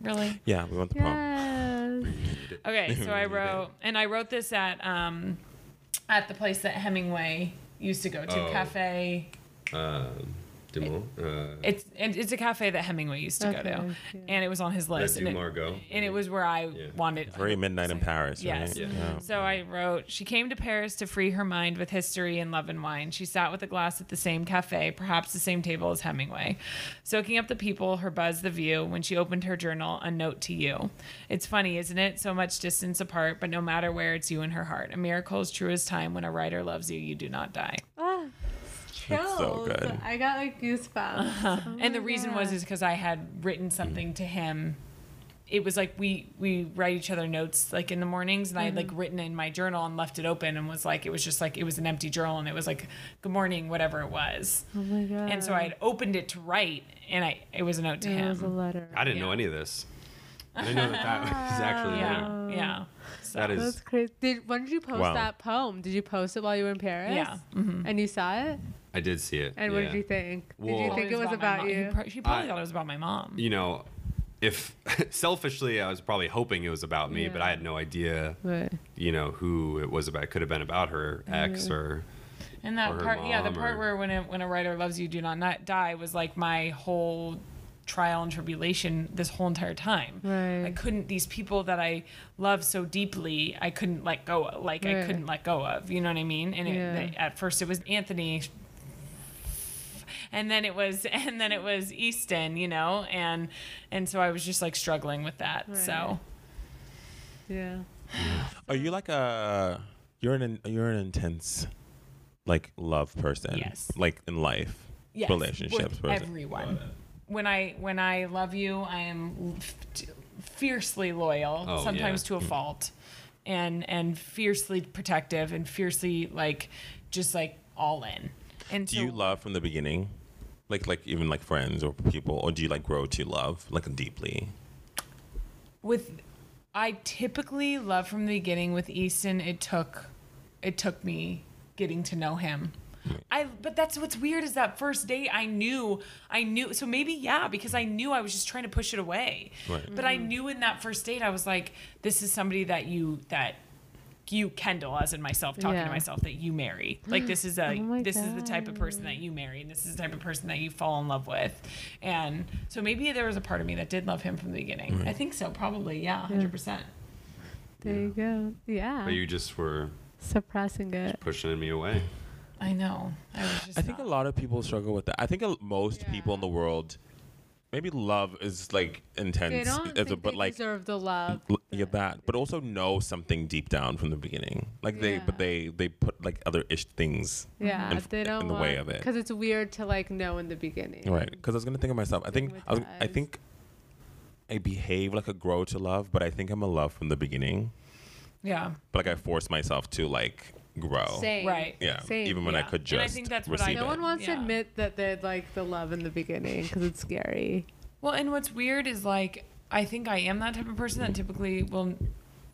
really
Yeah, we want the poem.
Yes.
okay so I wrote and I wrote this at um at the place that Hemingway used to go to
Oh.
cafe
um, Dumont, uh,
it's and it's a cafe that Hemingway used to go to
yeah.
and it was on his
Red
list and
du
it,
Margot.
and it was where I
Yeah.
wanted
Very midnight in Paris,
Yes.
right?
Yeah.
So I wrote, she came to Paris to free her mind with history and love and wine. She sat with a glass at the same cafe, perhaps the same table as Hemingway, soaking up the people, her buzz, the view. When she opened her journal, a note to you. It's funny, isn't it? So much distance apart, but no matter where, it's you in her heart. A miracle is true as time. When a writer loves you, you do not die.
Ah,
That's so good.
I got like goosebumps. Oh
and the
my
reason was is because I had written something to him. It was like we we write each other notes like in the mornings, and I had like written in my journal and left it open, and was like it was just like it was an empty journal, and it was like good morning, whatever it was.
Oh my god.
And so I had opened it to write, and I it was a note to
It was a
him.
letter.
I didn't know any of this. I didn't know that that was actually me.
Yeah, yeah. So,
That is
That's crazy. Did when did you post
Wow.
that poem? Did you post it while you were in Paris?
yeah. mhm.
And you saw it?
I did see it.
And what
yeah.
did you think? Did you think it was
my
about you?
pro- She probably
I-
thought it was about my mom.
You know, if selfishly, I was probably hoping it was about me, but I had no idea,
What?
you know, who it was about. It could have been about her ex or.
And that part, yeah, the part
or-
where when a, when a writer loves you, do not not die was like my whole trial and tribulation this whole entire time.
Right.
I couldn't these people that I love so deeply, I couldn't let go of, like I couldn't let go of. You know what I mean? And
Yeah.
they- at first it was Anthony and then it was and then it was Easton, you know, and and so I was just like struggling with that.
Right.
So
Yeah.
Are you like a you're an you're an intense like love person?
Yes.
Like in life,
yes,
relationships
with
person.
everyone. When I when I love you, I am fiercely loyal,
Oh,
sometimes
yeah.
to a mm. fault, and and fiercely protective and fiercely like just like all in. And
do
so
you love from the beginning, like like even like friends or people, or do you like grow to love like deeply?
with I typically love from the beginning with Easton it took it took me getting to know him. I but that's what's weird is that first date I knew I knew so maybe yeah because I knew I was just trying to push it away.
Right.
But I mm-hmm. knew in that first date I was like this is somebody that you that you Kendall as in myself talking
Yeah.
to myself that you marry. Like this is a
Oh my
this is the type of person that you marry and this is the type of person that you fall in love with. And so maybe there was a part of me that did love him from the beginning. I think so, probably, yeah, 100%.
There you go. Yeah.
But you just were
Suppressing it.
pushing me away.
I know. I was just
I think a lot of people struggle with that. I think a- most people in the world,
maybe love is like intense,
They don't
as a- but
they
like
deserve the love.
l- yeah, that, but also know something deep down from the beginning. Like they, but they they put like other ish things,
Yeah,
in-
they don't
in the way of it.
because it's weird to like know in the beginning.
right? Because I was gonna think of myself. I think I, was, I
ties.
think I behave like a grow to love, but I think I'm a love from the beginning.
Yeah.
But like I force myself to like grow.
Same.
Right.
Yeah,
Same.
even when I
Yeah.
could
And
just
I think that's what I
No
it.
one wants to admit that they're like the love in the beginning because it's scary.
Well, and what's weird is like I think I am that type of person that mm-hmm. typically will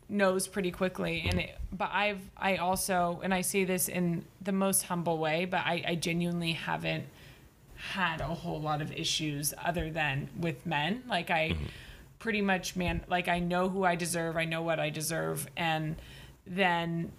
knows pretty quickly and it, but I've I also and I say this in the most humble way, but I, I genuinely haven't had a whole lot of issues other than with men. Like I mm-hmm. pretty much man like I know who I deserve, I know what I deserve and then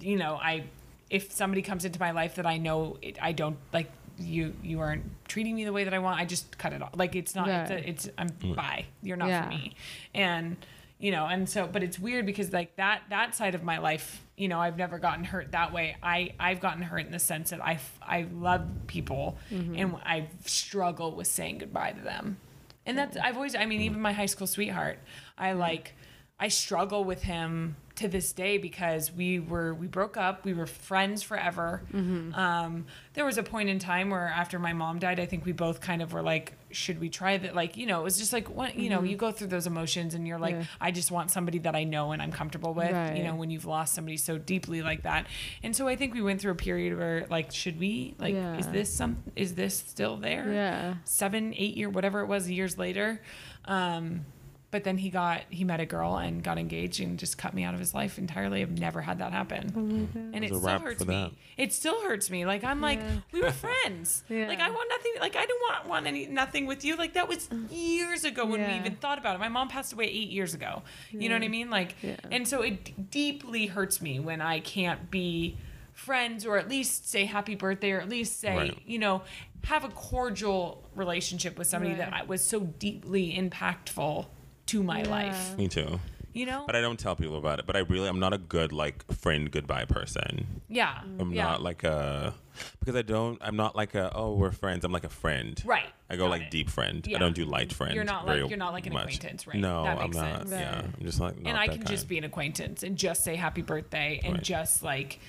you know, I if somebody comes into my life that I know it, I don't like you you aren't treating me the way that I want, I just cut it off. Like it's not it's, a, it's I'm mm. bye. You're not
Yeah.
for me. And you know, and so but it's weird because like that that side of my life, you know, I've never gotten hurt that way. I I've gotten hurt in the sense that I I love people mm-hmm. and I struggle with saying goodbye to them. And that's I've always I mean even my high school sweetheart, I mm-hmm. like I struggle with him to this day because we were we broke up. We were friends forever. Um, there was a point in time where after my mom died i think we both kind of were like should we try that? Like you know it was just like what you know you go through those emotions and you're like
Yeah.
i just want somebody that i know and i'm comfortable with you know when you've lost somebody so deeply like that. And so i think we went through a period where like should we? Like is this some is this still there?
Yeah.
seven, eight year, whatever it was, years later. Um, but then he got he met a girl and got engaged and just cut me out of his life entirely. I've never had that happen, oh and it
There's
still hurts me.
that.
It still hurts me. Like I'm like we were friends.
Yeah.
Like I want nothing. Like I don't want want any nothing with you. Like that was years ago when we even thought about it. My mom passed away eight years ago. You know what I mean? Like,
Yeah.
and so it d- deeply hurts me when I can't be friends or at least say happy birthday or at least say
Right.
you know have a cordial relationship with somebody that
Right.
I was so deeply impactful to my
Yeah.
life.
Me too.
You know?
But I don't tell people about it. But I really, I'm not a good like friend goodbye person.
yeah.
I'm
yeah.
not like a because I don't. I'm not like a oh we're friends. I'm like a friend.
Right.
I go
Got
like
it.
deep friend.
Yeah.
I don't do light friend.
You're not
very
like- you're not like an
much.
acquaintance, right?
No,
That
I'm not.
sense.
Yeah, I'm just like. Not
and I
that
can
kind.
just be an acquaintance and just say happy birthday and
Right.
just like,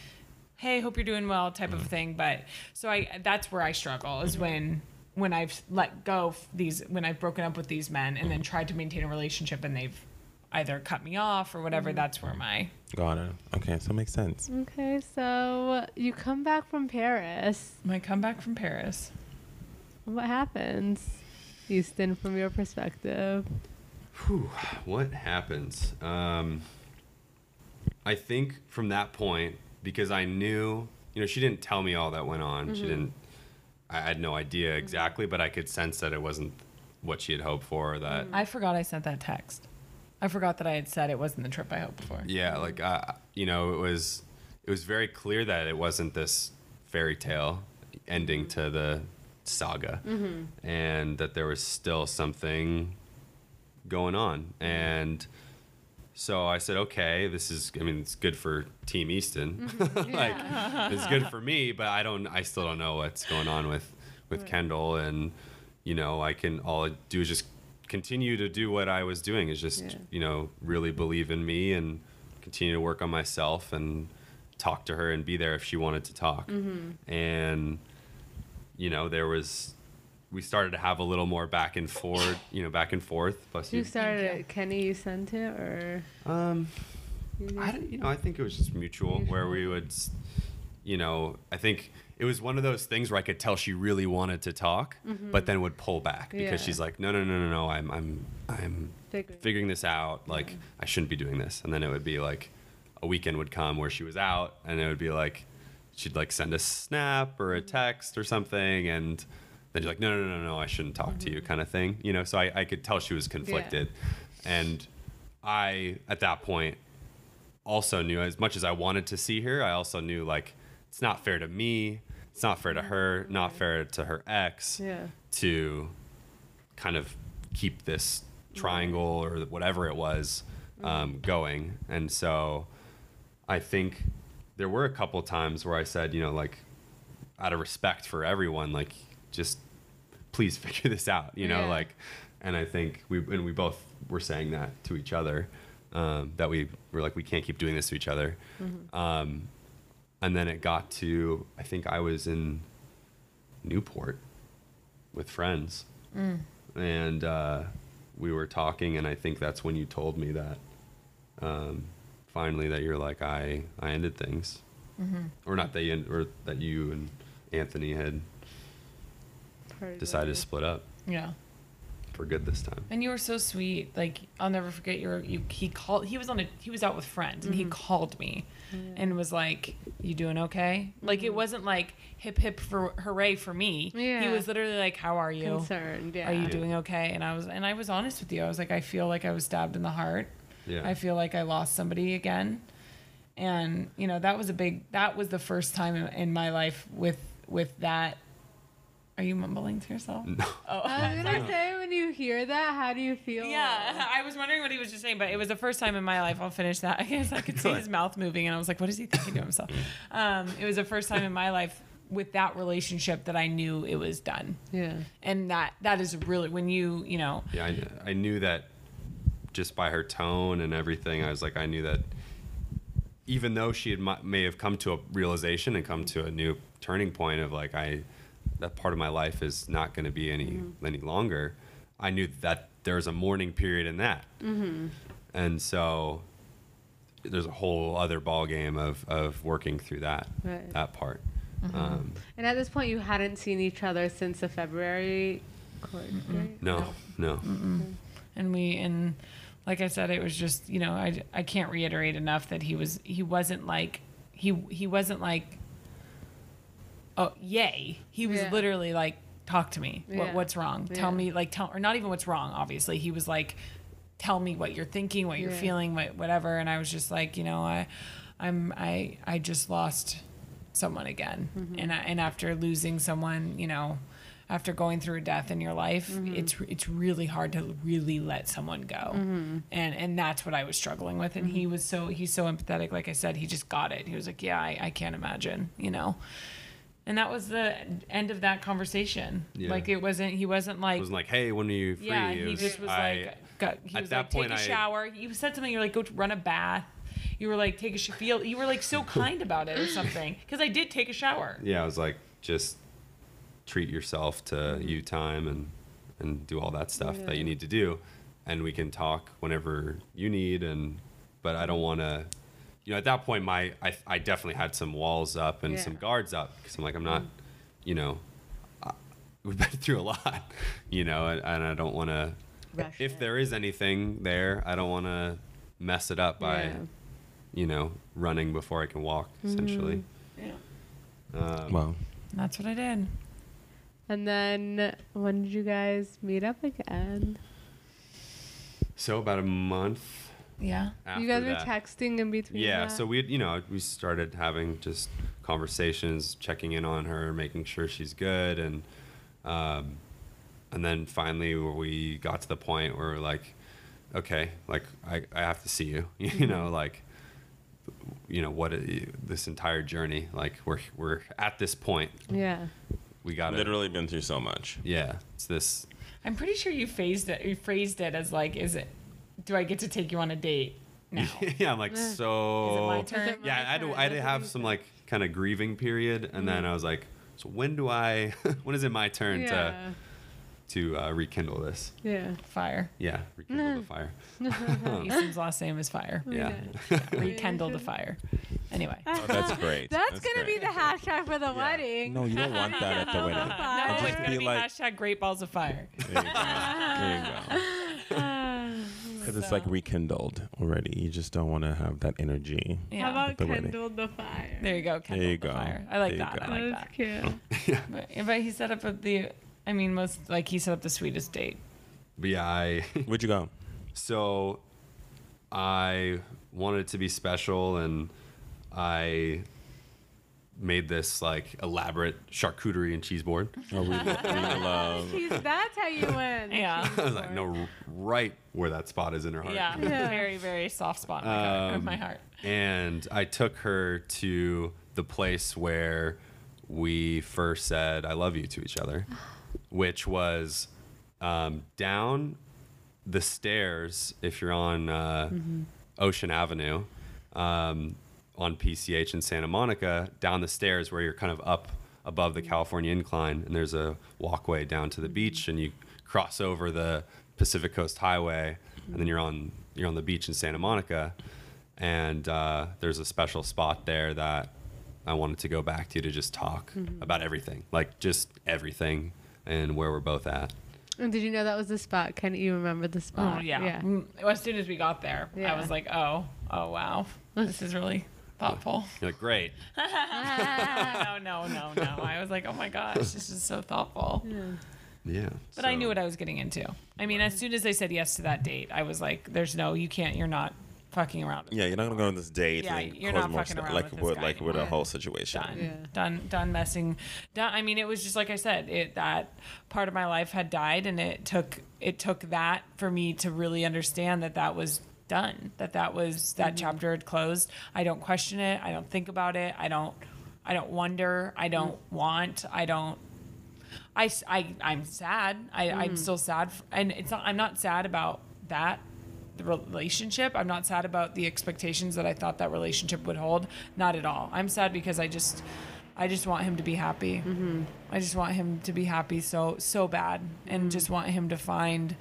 hey, hope you're doing well type
Mm-hmm.
of thing. But so I that's where I struggle is when when I've let go of these when I've broken up with these men and then tried to maintain a relationship and they've either cut me off or whatever. That's where my
Got it. Okay, so it makes sense.
Okay, so you come back from Paris.
my comeback from Paris.
What happens, Easton, from your perspective?
Whew, what happens? Um, I think from that point, because I knew, you know, she didn't tell me all that went on. She didn't. I had no idea mm-hmm. exactly, but I could sense that it wasn't what she had hoped for. Or that mm-hmm.
I forgot I sent that text. I forgot that I had said it wasn't the trip I hoped for.
yeah, like uh, you know, it was it was very clear that it wasn't this fairy tale ending to the saga, mm-hmm. and that there was still something going on, and so I said, okay, this is. I mean, it's good for Team Easton, mm-hmm. like it's good for me, but I don't. I still don't know what's going on with with Kendall, and you know, I can all I do is just continue to do what I was doing is just
Yeah.
you know really believe in me and continue to work on myself and talk to her and be there if she wanted to talk. Mm-hmm. And you know, there was we started to have a little more back and forth, you know, back and forth. Plus
You
you.
started it. Kenny, you sent it, or
Um, I don't, you know, I think it was just mutual, where we would, you know, I think it was one of those things where I could tell she really wanted to talk, but then would pull back because
Mm-hmm. Yeah.
she's like, no, no, no, no, no, I'm, I'm, I'm
Figuring.
figuring this out. Like, I shouldn't be doing this. And then it would be like, a weekend would come where she was out, and it would be like, she'd like send a snap or a
Mm-hmm.
text or something, and then you're like, no, no, no, no, I shouldn't talk to you,
Mm-hmm.
kind of thing. You know, so I, I could tell she was conflicted, and I at that point also knew as much as I wanted to see her, I also knew like it's not fair to me, it's not fair to her, not fair to her ex
Yeah.
to kind of keep this triangle or whatever it was um, going. And so I think there were a couple times where I said, you know, like out of respect for everyone, like just please figure this out, you know,
Yeah.
like, and I think we and we both were saying that to each other, um, that we were like we can't keep doing this to each other, um, and then it got to I think I was in Newport with friends, and uh, we were talking, and I think that's when you told me that um, finally that you're like I I ended things, or not that you end, or that you and Anthony had decided to split up
Yeah.
for good this time.
And you were so sweet. Like I'll never forget your you he called he was on a he was out with friends and he mm-hmm. called me and was like, You doing okay? Like it mm-hmm. wasn't like hip hip for hooray for me.
Yeah.
He was literally like, How are you?
concerned. Yeah.
Are you doing okay? And I was and I was honest with you. I was like, I feel like I was stabbed in the heart.
Yeah.
I feel like I lost somebody again. And you know, that was a big that was the first time in, in my life with with that are you mumbling to yourself?
No.
Oh,
I was gonna say when you hear that, how do you feel?
Yeah, I was wondering what he was just saying, but it was the first time in my life. I'll finish that. I guess I could see his mouth moving, and I was like, "What is he thinking to himself?" Um, it was the first time in my life with that relationship that I knew it was done,
Yeah.
and that that is really when you you know
Yeah, I, I knew that just by her tone and everything. I was like, I knew that even though she had, may have come to a realization and come to a new turning point of like, I that part of my life is not going to be any mm-hmm. any longer. I knew that there's a mourning period in that, mm-hmm. and so there's a whole other ball game of of working through that
Right.
that part. Mm-hmm. Um,
And at this point, you hadn't seen each other since the February court date?
no, no,
and we and like I said, it was just you know I I can't reiterate enough that he was he wasn't like he he wasn't like oh yay. He was
Yeah.
literally like talk to me.
Yeah.
what what's wrong? Tell me like tell or not even what's wrong obviously. He was like tell me what you're thinking what you're feeling what, whatever. And I was just like you know I I'm I I just lost someone again.
Mm-hmm.
and I, and after losing someone you know after going through a death in your life
Mm-hmm.
it's it's really hard to really let someone go.
Mm-hmm.
and and that's what I was struggling with. And he was so he's so empathetic. Like I said he just got it. He was like yeah I, I can't imagine you know and that was the end of that conversation
Yeah.
like it wasn't he wasn't like
it wasn't like, hey, when are you free?
yeah, he just was
I-
like, got, he
at
was
that
like,
point,
take a
I-
shower. You said something. You're like, go run a bath. You were like, take a sh- feel. You were like so kind about it or something. Because I did take a shower.
yeah, I was like, just treat yourself to
Mm-hmm.
you time and and do all that stuff that you need to do, and we can talk whenever you need. And but I don't want to, you know, at that point, my I, I definitely had some walls up and some guards up because I'm like, I'm not, you know, I, we've been through a lot, you know, and, and I don't want to. If
it.
there is anything there, I don't want to mess it up by,
Yeah.
you know, running before I can walk. Essentially.
Yeah.
Um,
Well,
That's what I did.
And then when did you guys meet up again?
So about a month
Yeah.
you guys
that.
were texting in between.
Yeah,
that?
so we you know we started having just conversations, checking in on her, making sure she's good, and um, and then finally we got to the point where we're like, okay, like I, I have to see you, you
Mm-hmm.
know, like you know what this entire journey, like we're we're at this point,
Yeah.
we got
literally been through so much.
yeah, it's this
I'm pretty sure you phrased it. You phrased it as like, is it? Do I get to take you on a date now?
yeah, I'm like
Eh.
so.
Is it my turn?
Is it my
Yeah, I had to,
turn?
I had to have some like kind of grieving period, and then I was like, so when do I? when is it my turn
Yeah.
to to uh, rekindle this?
Yeah.
Fire.
Yeah, rekindle the fire.
Easton's last name is Fire.
Yeah,
Rekindle the fire. Anyway.
Oh, that's great.
That's, gonna
great.
be the hashtag for the wedding.
No, you don't want that at the wedding.
No, it's gonna
be
be
like-
hashtag Great Balls of Fire.
There you go. There you go. Because it's like rekindled already. You just don't want to have that energy.
How
Yeah.
about
the wedding.
kindled the fire?
There you go. Kindle
you
the
go.
fire. I like
There
that.
go.
I like
That's
that.
cute.
But, but he set up a, the. I mean, most like he set up the sweetest date.
but yeah, I
Where'd you go?
so I wanted it to be special, and I made this like elaborate charcuterie and cheese board.
Oh, we, we love.
Jeez, that's how you win.
Yeah.
I was like, no, right where that spot is in her heart.
Yeah.
Yeah.
Very very soft spot in my, heart, of
Um,
my heart.
and I took her to the place where we first said "I love you" to each other, which was um, down the stairs if you're on uh, Ocean Avenue um, on PCH in Santa Monica, down the stairs where you're kind of up above the California incline, and there's a walkway down to the beach, and you cross over the Pacific Coast Highway, and then you're on you're on the beach in Santa Monica, and uh, there's a special spot there that I wanted to go back to to just talk about everything, like just everything, and where we're both at.
And did you know that was the spot? Can you remember the spot?
Oh yeah.
Yeah.
Mm, As soon as we got there,
Yeah.
I was like, oh, oh wow, this is really thoughtful.
You're like, great.
no, no, no, no. I was like, oh my gosh, this is so thoughtful.
Yeah.
But I knew what I was getting into. I mean, as soon as they said yes to that date, I was like, there's no, you can't, you're not fucking around.
Yeah, you're not gonna go on this date
Yeah,
and
you're not fucking
stuff,
around
like
with this
with
guy
like with a whole situation.
done,
Yeah.
done, done messing. Done. I mean, it was just like I said, it that part of my life had died, and it took it took that for me to really understand that that was done, that that was that mm-hmm. chapter had closed. I don't question it. I don't think about it. I don't. I don't wonder. I mm-hmm. don't want. I don't. I, I i'm sad. I, I'm mm-hmm. still sad, f- and it's not. I'm not sad about that the relationship. I'm not sad about the expectations that I thought that relationship would hold. Not at all. I'm sad because I just, I just want him to be happy. I just want him to be happy so so bad, and just want him to find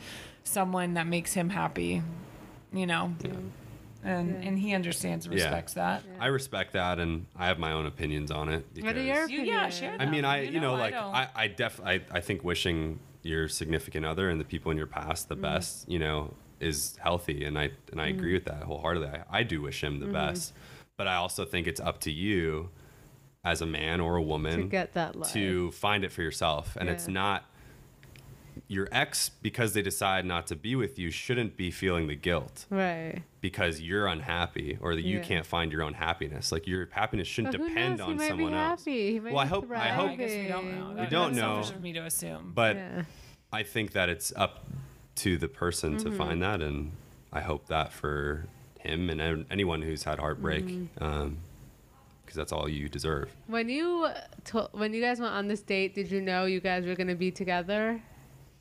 someone that makes him happy. You know, and and he understands and
Yeah.
respects that.
I respect that, and I have my own opinions on it.
What are
because-
your
You, yeah,
opinions?
share
I mean. I you know,
I
like
don't-
I I def I, I think wishing your significant other and the people in your past the mm. best, you know, is healthy, and I and I agree mm. with that wholeheartedly. I, I do wish him the mm. best, but I also think it's up to you, as a man or a woman,
To get that life.
to find it for yourself, and it's not your ex because they decide not to be with you shouldn't be feeling the guilt
Right.
because you're unhappy or that you
Yeah.
can't find your own happiness. Like your happiness shouldn't
But who
depend
knows? He
on
might
someone
be
else.
happy. He might
Well, I hope- I
I
hope-
guess we don't know.
we
That-
don't
that's
know.
selfish of me to assume.
But
Yeah.
I think that it's up to the person
Mm-hmm.
to find that, and I hope that for him and anyone who's had heartbreak,
Mm-hmm.
because that's all you deserve.
When you to- when you guys went on this date, did you know you guys were gonna be together?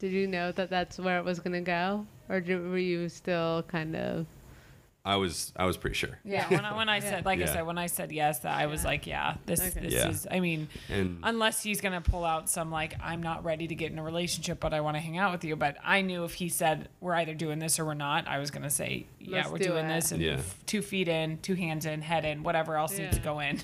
Did you know that that's where it was gonna go, or did, were you still kind of?
I was I was pretty sure.
Yeah, when I, when I said, like I said, when I said yes, that I was like, yeah, this
Okay.
this
Yeah.
is. I mean,
And
unless he's gonna pull out some like, I'm not ready to get in a relationship, but I want to hang out with you. But I knew if he said we're either doing this or we're not, I was gonna say, yeah,
Let's
we're
do
doing
it.
this, and
Yeah.
f- two feet in, two hands in, head in, whatever else needs to go in.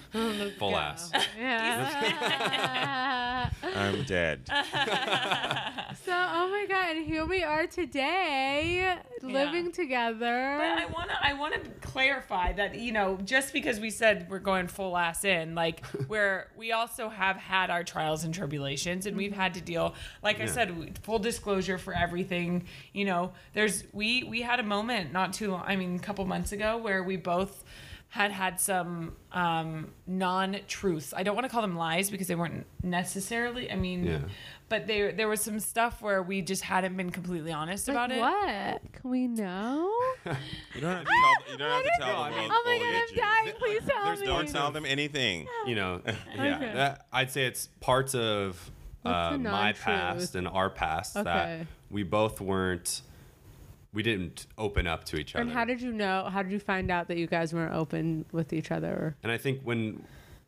full ass.
Yeah.
I'm dead.
so, oh my god, and here we are today, living together.
But I want to I want to clarify that you know just because we said we're going full ass in like where we also have had our trials and tribulations and we've had to deal like I said full disclosure for everything you know there's we we had a moment not too long I mean a couple months ago where we both had had some um, non-truths. I don't want to call them lies because they weren't necessarily. I mean,
Yeah.
but there there was some stuff where we just hadn't been completely honest
Like
about it.
what? Can we know?
You don't have to tell. You don't have to tell them. we'll-
oh my
we'll
god, I'm
you.
dying. Please tell
there's
me.
Don't tell them anything.
you know, yeah.
Okay.
That, I'd say it's parts of uh, my past and our past
Okay.
that we both weren't. We didn't open up to each other.
And how did you know? How did you find out that you guys weren't open with each other?
And I think when,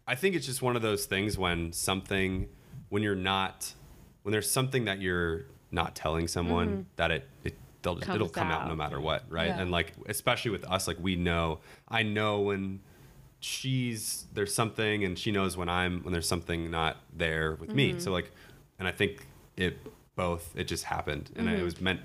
I think it's just one of those things when something, when you're not, when there's something that you're not telling someone that it, it they'll
Mm-hmm. Comes
it'll come out. no matter what, right?
Yeah.
And like especially with us, like we know, I know when she's there's something, and she knows when I'm when there's something not there with
Mm-hmm.
me. So like, and I think it both it just happened, and
Mm-hmm.
it was meant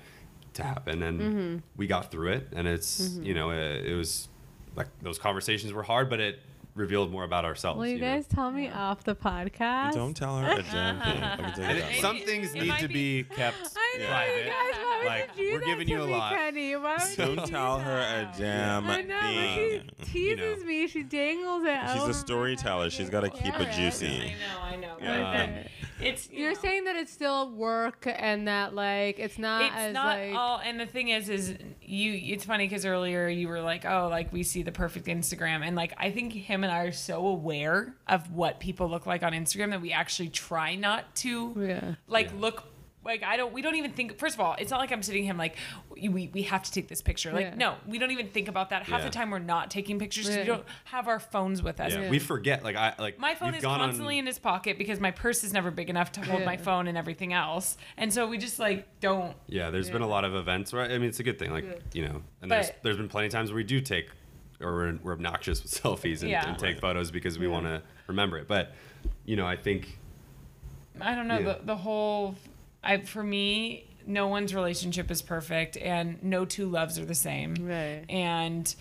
to happen, and we got through it, and it's
Mm-hmm.
you know it, it was like those conversations were hard, but it revealed more about ourselves.
Will you
know?
guys tell me off the podcast?
Don't tell her a damn thing. Let me tell
And
you that.
some things
It
need to
be-
be kept
I know
private.
guys. Why would
Like,
you do
we're
that
giving
to
you a
me,
lot.
Kenny? Why would you
Don't
do
tell her a damn
I know, but she
thing.
teases
know.
me. She dangles it.
She's
over
a storyteller. She's got to keep it juicy.
I know, I know.
Yeah.
But it's you
You're
know,
saying that it's still work and that like it's not
it's
as
not
like
all. And the thing is, is you. It's funny because earlier you were like, oh, like we see the perfect Instagram, and like I think him and I are so aware of what people look like on Instagram that we actually try not to
yeah.
like
Yeah.
look Like I don't. We don't even think. First of all, it's not like I'm sitting him like we we have to take this picture. Like
Yeah.
no, we don't even think about that. Half
Yeah.
the time we're not taking pictures
Yeah.
We don't have our phones with us.
Yeah,
Yeah.
we forget. Like I like
My phone is constantly
on,
in his pocket because my purse is never big enough to hold my phone and everything else. And so we just like don't.
Yeah, there's been a lot of events where I mean it's a good thing. Like you know, and there's there's been plenty of times where we do take or we're, we're obnoxious with selfies and,
Yeah.
and take photos because we want to remember it. But you know, I think
I don't know
Yeah.
the the whole. I for me, no one's relationship is perfect, and no two loves are the same.
Right.
And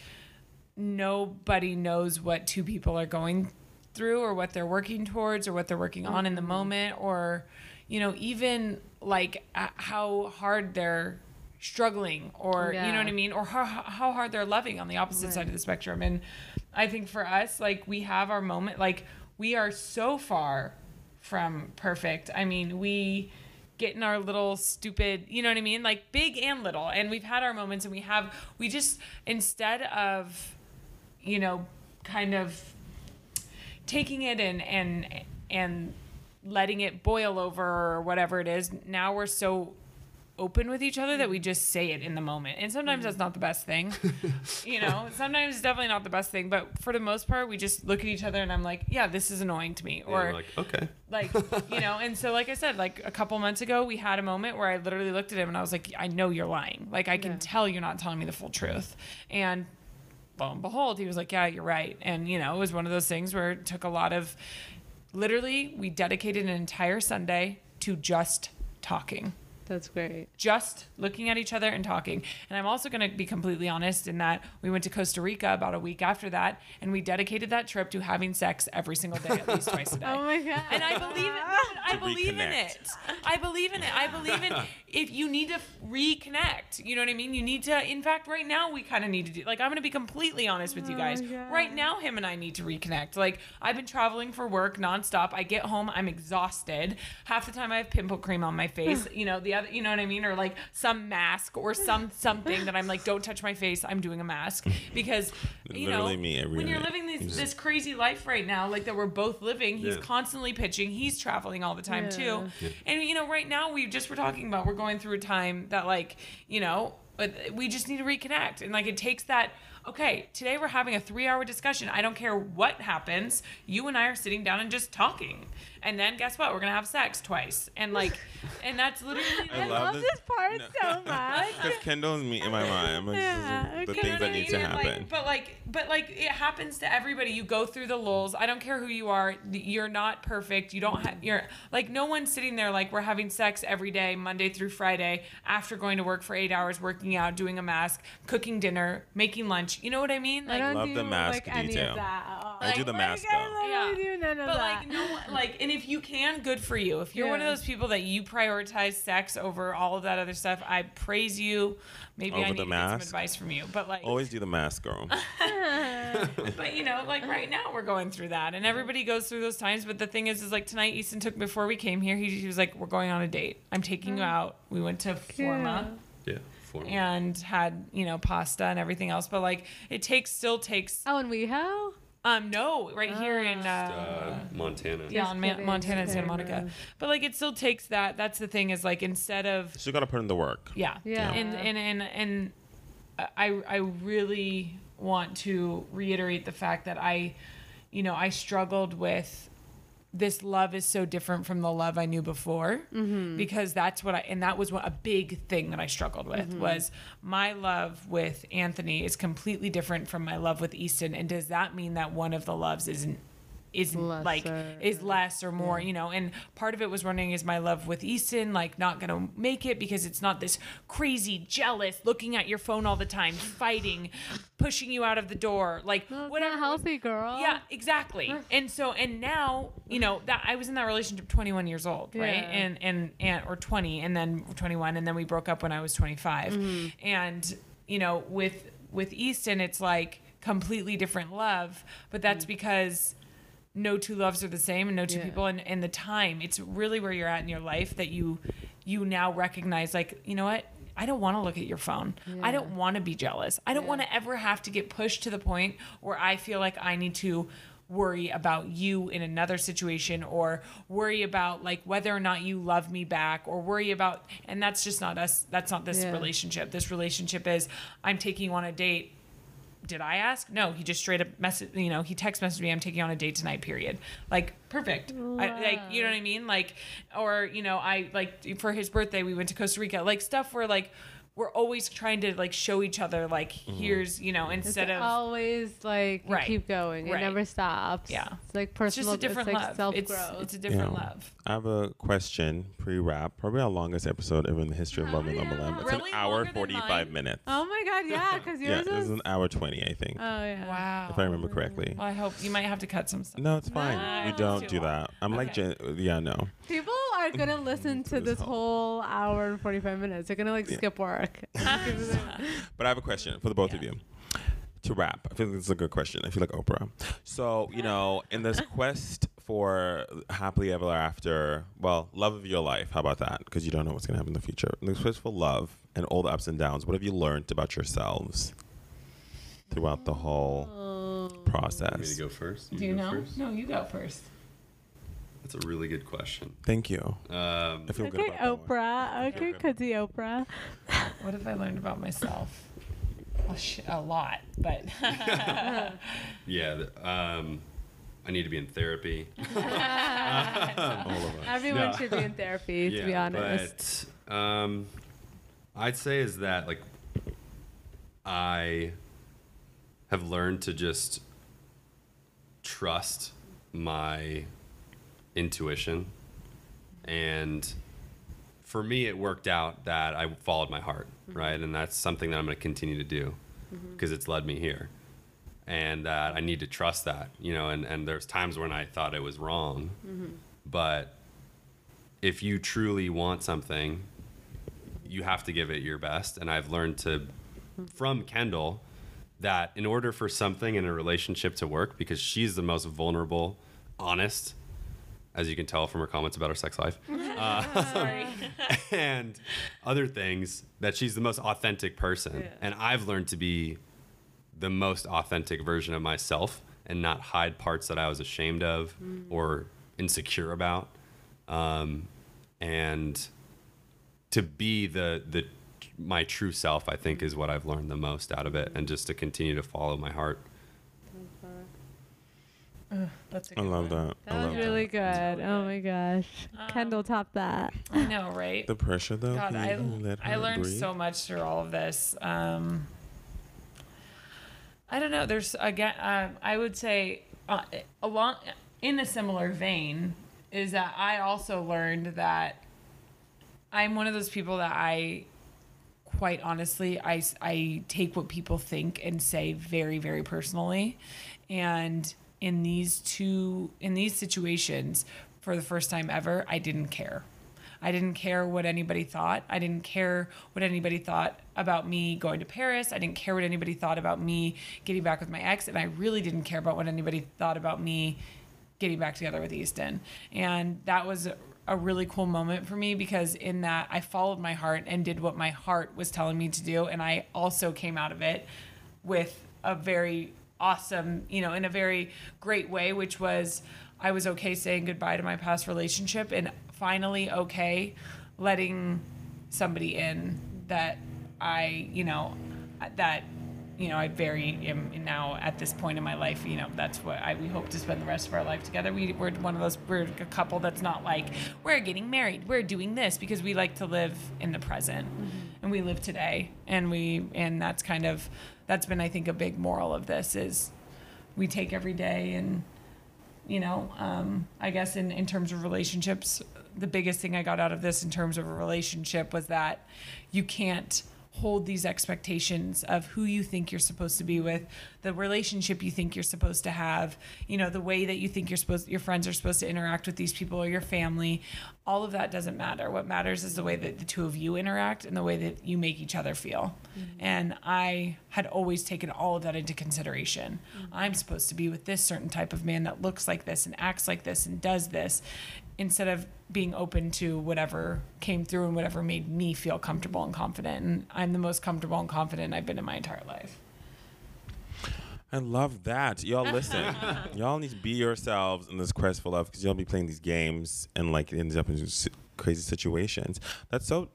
nobody knows what two people are going through, or what they're working towards, or what they're working on in the moment, or you know, even like uh, how hard they're struggling or you know what i mean? Or how, how hard they're loving on the opposite side of the spectrum. And i think for us like we have our moment like we are so far from perfect. I mean we get in our little stupid you know what i mean? Like big and little. And we've had our moments and we have we just instead of you know kind of taking it and and and letting it boil over or whatever it is now we're so open with each other that we mm-hmm. just say it in the moment. And sometimes that's mm-hmm. not the best thing you know? Sometimes it's definitely not the best thing but for the most part we just look at each other and i'm like yeah this is annoying to me or
we're like okay,
like you know? And so like i said like a couple months ago we had a moment where i literally looked at him and i was like i know you're lying. Like i can
Yeah.
tell you're not telling me the full truth. And lo and behold he was like yeah you're right. And you know it was one of those things where it took a lot of literally we dedicated an entire sunday to just talking
That's great.
just looking at each other and talking. And I'm also going to be completely honest in that we went to Costa Rica about a week after that, and we dedicated that trip to having sex every single day, at least twice a day.
Oh my god.
And I believe it. I
To
believe in it. I believe in it. I believe in if you need to reconnect. You know what I mean? You need to. In fact, right now we kind of need to do. Like I'm going to be completely honest with you
Oh
guys.
my
Right now, him and I need to reconnect. Like I've been traveling for work nonstop. I get home, I'm exhausted. Half the time I have pimple cream on my face. you know the other. You know what I mean? Or like some mask or some something that I'm like, don't touch my face. I'm doing a mask because you
Literally
know
me every
when you're
night.
living this, this crazy life right now, like that we're both living. He's
Yeah.
constantly pitching. He's traveling all the time
Yeah.
too. And you know, right now we just were talking about we're going through a time that like you know but we just need to reconnect and like it takes that. Okay, today we're having a three-hour discussion. I don't care what happens. You and I are sitting down and just talking. And then guess what? We're gonna have sex twice. And like, and that's literally.
I
love
love
this-
this part
No.
so much.
Because Kendall's me in my mind. Like,
Yeah,
the things that need to
mean? And, like,
happen.
but like, but like, it happens to everybody. You go through the lulls. I don't care who you are. You're not perfect. You don't have. You're like no one's sitting there like we're having sex every day, Monday through Friday, after going to work for eight hours, working out, doing a mask, cooking dinner, making lunch. You know what I mean?
I
Like,
don't
Love
do
the mask
like any
detail.
of that. at.
I do the
Like,
mask,
I
though.
literally
Yeah.
do none of
but
that.
like no one like and if you can good for you if you're one of those people that you prioritize sex over all of that other stuff i praise you maybe i need
the
to some
mask?
advice from you but like
Always do the mask, girl.
but you know, like right now we're going through that, and everybody goes through those times. But the thing is, is like tonight, Easton took before we came here. He, he was like, "We're going on a date. I'm taking you mm. out." We went to Forma
yeah, formal.
and had you know pasta and everything else. But like, it takes still takes.
oh, and WeHo?
Um, no, right here in uh,
uh, Montana.
yeah,
Just
on Ma- Montana and Santa Monica. But like, it still takes that. That's the thing is like instead of
So you gotta put in the work.
yeah.
Yeah.
And and and and I I really want to reiterate the fact that I you know, I struggled with this love is so different from the love I knew before. Mm-hmm. Because that's what I and that was what a big thing that I struggled with mm-hmm. was my love with Anthony is completely different from my love with Easton. And does that mean that one of the loves isn't isn't like is less or more, you know. And part of it was running is my love with Easton, like not gonna make it because it's not this crazy, jealous, looking at your phone all the time, fighting, pushing you out of the door, like
No,
whatever.
healthy, girl.
Yeah, exactly. And so and now, you know, that I was in that relationship 21 years old, right?
Yeah.
And and and or 20 and then 21 and then we broke up when I was 25.
Mm-hmm.
And you know, with with Easton it's like completely different love, but that's
Mm.
because no two loves are the same and no two
Yeah.
people and, and the time it's really where you're at in your life that you you now recognize like you know what i don't want to look at your phone i don't want to be jealous i don't
Yeah.
want to ever have to get pushed to the point where i feel like i need to worry about you in another situation or worry about like whether or not you love me back or worry about and that's just not us that's not this
Yeah.
relationship this relationship is i'm taking you on a date did I ask? No, he just straight up message. You know, he text messaged me. I'm taking on a date tonight. Period. Like perfect. I, like you know what I mean? Like, or you know, I like for his birthday we went to Costa Rica. Like stuff where like we're always trying to like show each other like mm-hmm. here's you know
It's
instead of
always like you
Right.
keep going. It
Right.
never stops.
Yeah.
It's like personal
it's just
personal.
a different
it's like
love.
self
It's
growth.
it's a different
Yeah.
love.
I have a question pre-wrap. Probably our longest episode ever in the history of Love and oh, Love It's
Really?
an hour forty-five minutes.
oh my god, yeah, because
yeah,
yours
this
is.
is an hour twenty, I think,
oh yeah.
Wow.
if I remember correctly.
Well, I hope you might have to cut some stuff.
No, it's fine.
No,
we don't do
long.
that. I'm like,
Okay.
Jen- yeah, no.
People are gonna listen to
this
this whole hour and forty five minutes. They're gonna like skip work.
But I have a question for the both of you. To wrap, I feel like this is a good question. I feel like Oprah. So, you know, in this quest for happily ever after, well, love of your life, how about that? Because you don't know what's going to happen in the future. In this quest for love and all the ups and downs, what have you learned about yourselves throughout the whole oh.
Want me
process?
to go first?
Do you
go
know?
First?
No, you go first.
That's a really good question.
Thank you.
Um,
I feel good
okay,
about that.
Oprah. Okay, Kudzi Oprah.
What have I learned about myself? A, sh- a lot, but
yeah, th- um, I need to be in therapy.
All of us.
Everyone
No.
should be in therapy, to be honest.
But um, I'd say is that like I have learned to just trust my intuition, and for me, it worked out that I followed my heart, mm-hmm. right, and that's something that I'm going to continue to do mm-hmm. because it's led me here. And that I need to trust that, you know, and, and there's times when I thought it was wrong, mm-hmm. but if you truly want something, you have to give it your best. And I've learned to, from Kendall, that in order for something in a relationship to work, because she's the most vulnerable, honest, as you can tell from her comments about her sex life,
sorry.
and other things, that she's the most authentic person.
Yeah.
And I've learned to be the most authentic version of myself and not hide parts that I was ashamed of or insecure about. Um, and to be the the my true self, I think, is what I've learned the most out of it, and just to continue to follow my heart.
That's a
I
good
love
one.
that. I love
That
love
was really
that.
good. Oh my gosh. Kendall, topped that.
I know, right?
The pressure, though.
God, I,
let
I learned
breathe?
so much through all of this. Um, I don't know. There's again. Um, I would say uh, along in a similar vein is that I also learned that I'm one of those people that I quite honestly I, I take what people think and say very very personally and in these two in these situations for the first time ever I didn't care I didn't care what anybody thought. I didn't care what anybody thought about me going to Paris. I didn't care what anybody thought about me getting back with my ex. And I really didn't care about what anybody thought about me getting back together with Easton. And that was a really cool moment for me because in that I followed my heart and did what my heart was telling me to do. And I also came out of it with a very awesome, you know, in a very great way, which was I was okay saying goodbye to my past relationship and finally okay letting somebody in that I, you know, that you know, I very am now at this point in my life, you know, that's what I we hope to spend the rest of our life together. We we're one of those we're a couple that's not like we're getting married, we're doing this because we like to live in the present mm-hmm. and we live today and we and that's kind of that's been I think a big moral of this is we take every day and you know um, i guess in, in terms of relationships the biggest thing i got out of this in terms of a relationship was that you can't hold these expectations of who you think you're supposed to be with the relationship you think you're supposed to have you know the way that you think you're supposed your friends are supposed to interact with these people or your family. All of that doesn't matter. What matters is the way that the two of you interact and the way that you make each other feel. Mm-hmm. And i had always taken all of that into consideration. Mm-hmm. I'm supposed to be with this certain type of man that looks like this and acts like this and does this instead of being open to whatever came through and whatever made me feel comfortable and confident and i'm the most comfortable and confident i've been in my entire life
I love that. Y'all listen. y'all need to be yourselves in this quest for love because y'all be playing these games and like it ends up in crazy situations. That's so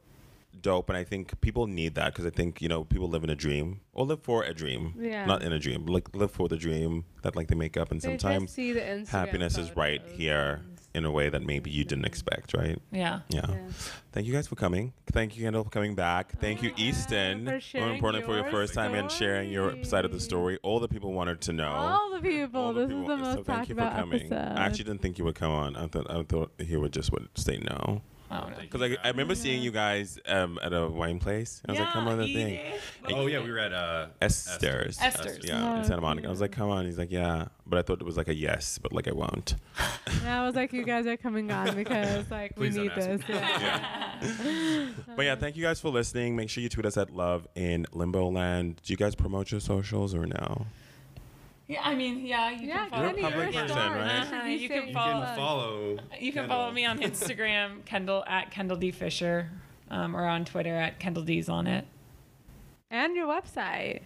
dope, and I think people need that because I think you know people live in a dream or live for a dream,
Yeah.
not in a dream. Like live for the dream that like they make up, and
They
sometimes
see the Instagram
happiness is right
photos
here
and-
in a way that maybe you didn't expect, right?
Yeah.
Yeah.
Yeah.
Thank you guys for coming. Thank you, Kendall, for coming back. Thank you,
Oh, yeah,
Easton.
for
More
sharing
important for your
your
first time and sharing your side of the story. All the people wanted to know.
All the people.
All the
this
people-
is the most
so thank
talked
you for
about
coming.
episode.
I actually didn't think you would come on. I thought I thought he would just would say no.
Oh, no.
Because I, I remember seeing you guys um, at a wine place. I was like, come on the thing.
did.
Oh yeah, we were at uh,
Esther's.
Esther's.
Yeah, in
Oh,
Santa Monica. I was like, come on. He's like, yeah. But I thought it was like a yes, but like I won't.
And I was like, you guys are coming on because like we
Please don't
need
ask
this.
me.
Yeah.
But yeah, thank you guys for listening. Make sure you tweet us at Love in Limbo Land. Do you guys promote your socials or no?
Yeah, I mean, yeah, you
Yeah,
can follow
You're a public
me.
person, right?
Uh,
we
you
say
can
you
follow-
can follow.
You can follow me on Instagram, Kendall at Kendall D Fisher, um, or on Twitter at Kendall D's on it.
And your website.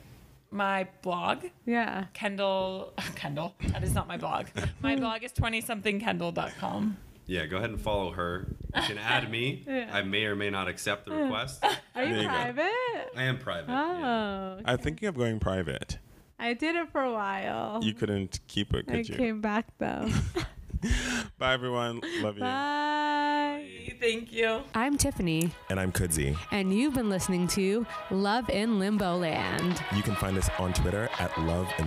My blog,
Yeah.
Kendall, Kendall, that is not my blog. My blog is 20somethingkendall.com.
Yeah, go ahead and follow her. You can add me.
Yeah.
I may or may not accept the request.
Are
There
you
you go.
private?
I am private. yeah.
Oh.
I'm thinking of going private.
I did it for a while.
You couldn't keep it,
I
could you?
came back though.
Bye, everyone. Love you.
Bye.
Thank you.
I'm Tiffany,
And I'm Kudzi.
and you've been listening to Love in Limbo Land.
You can find us on Twitter at Love and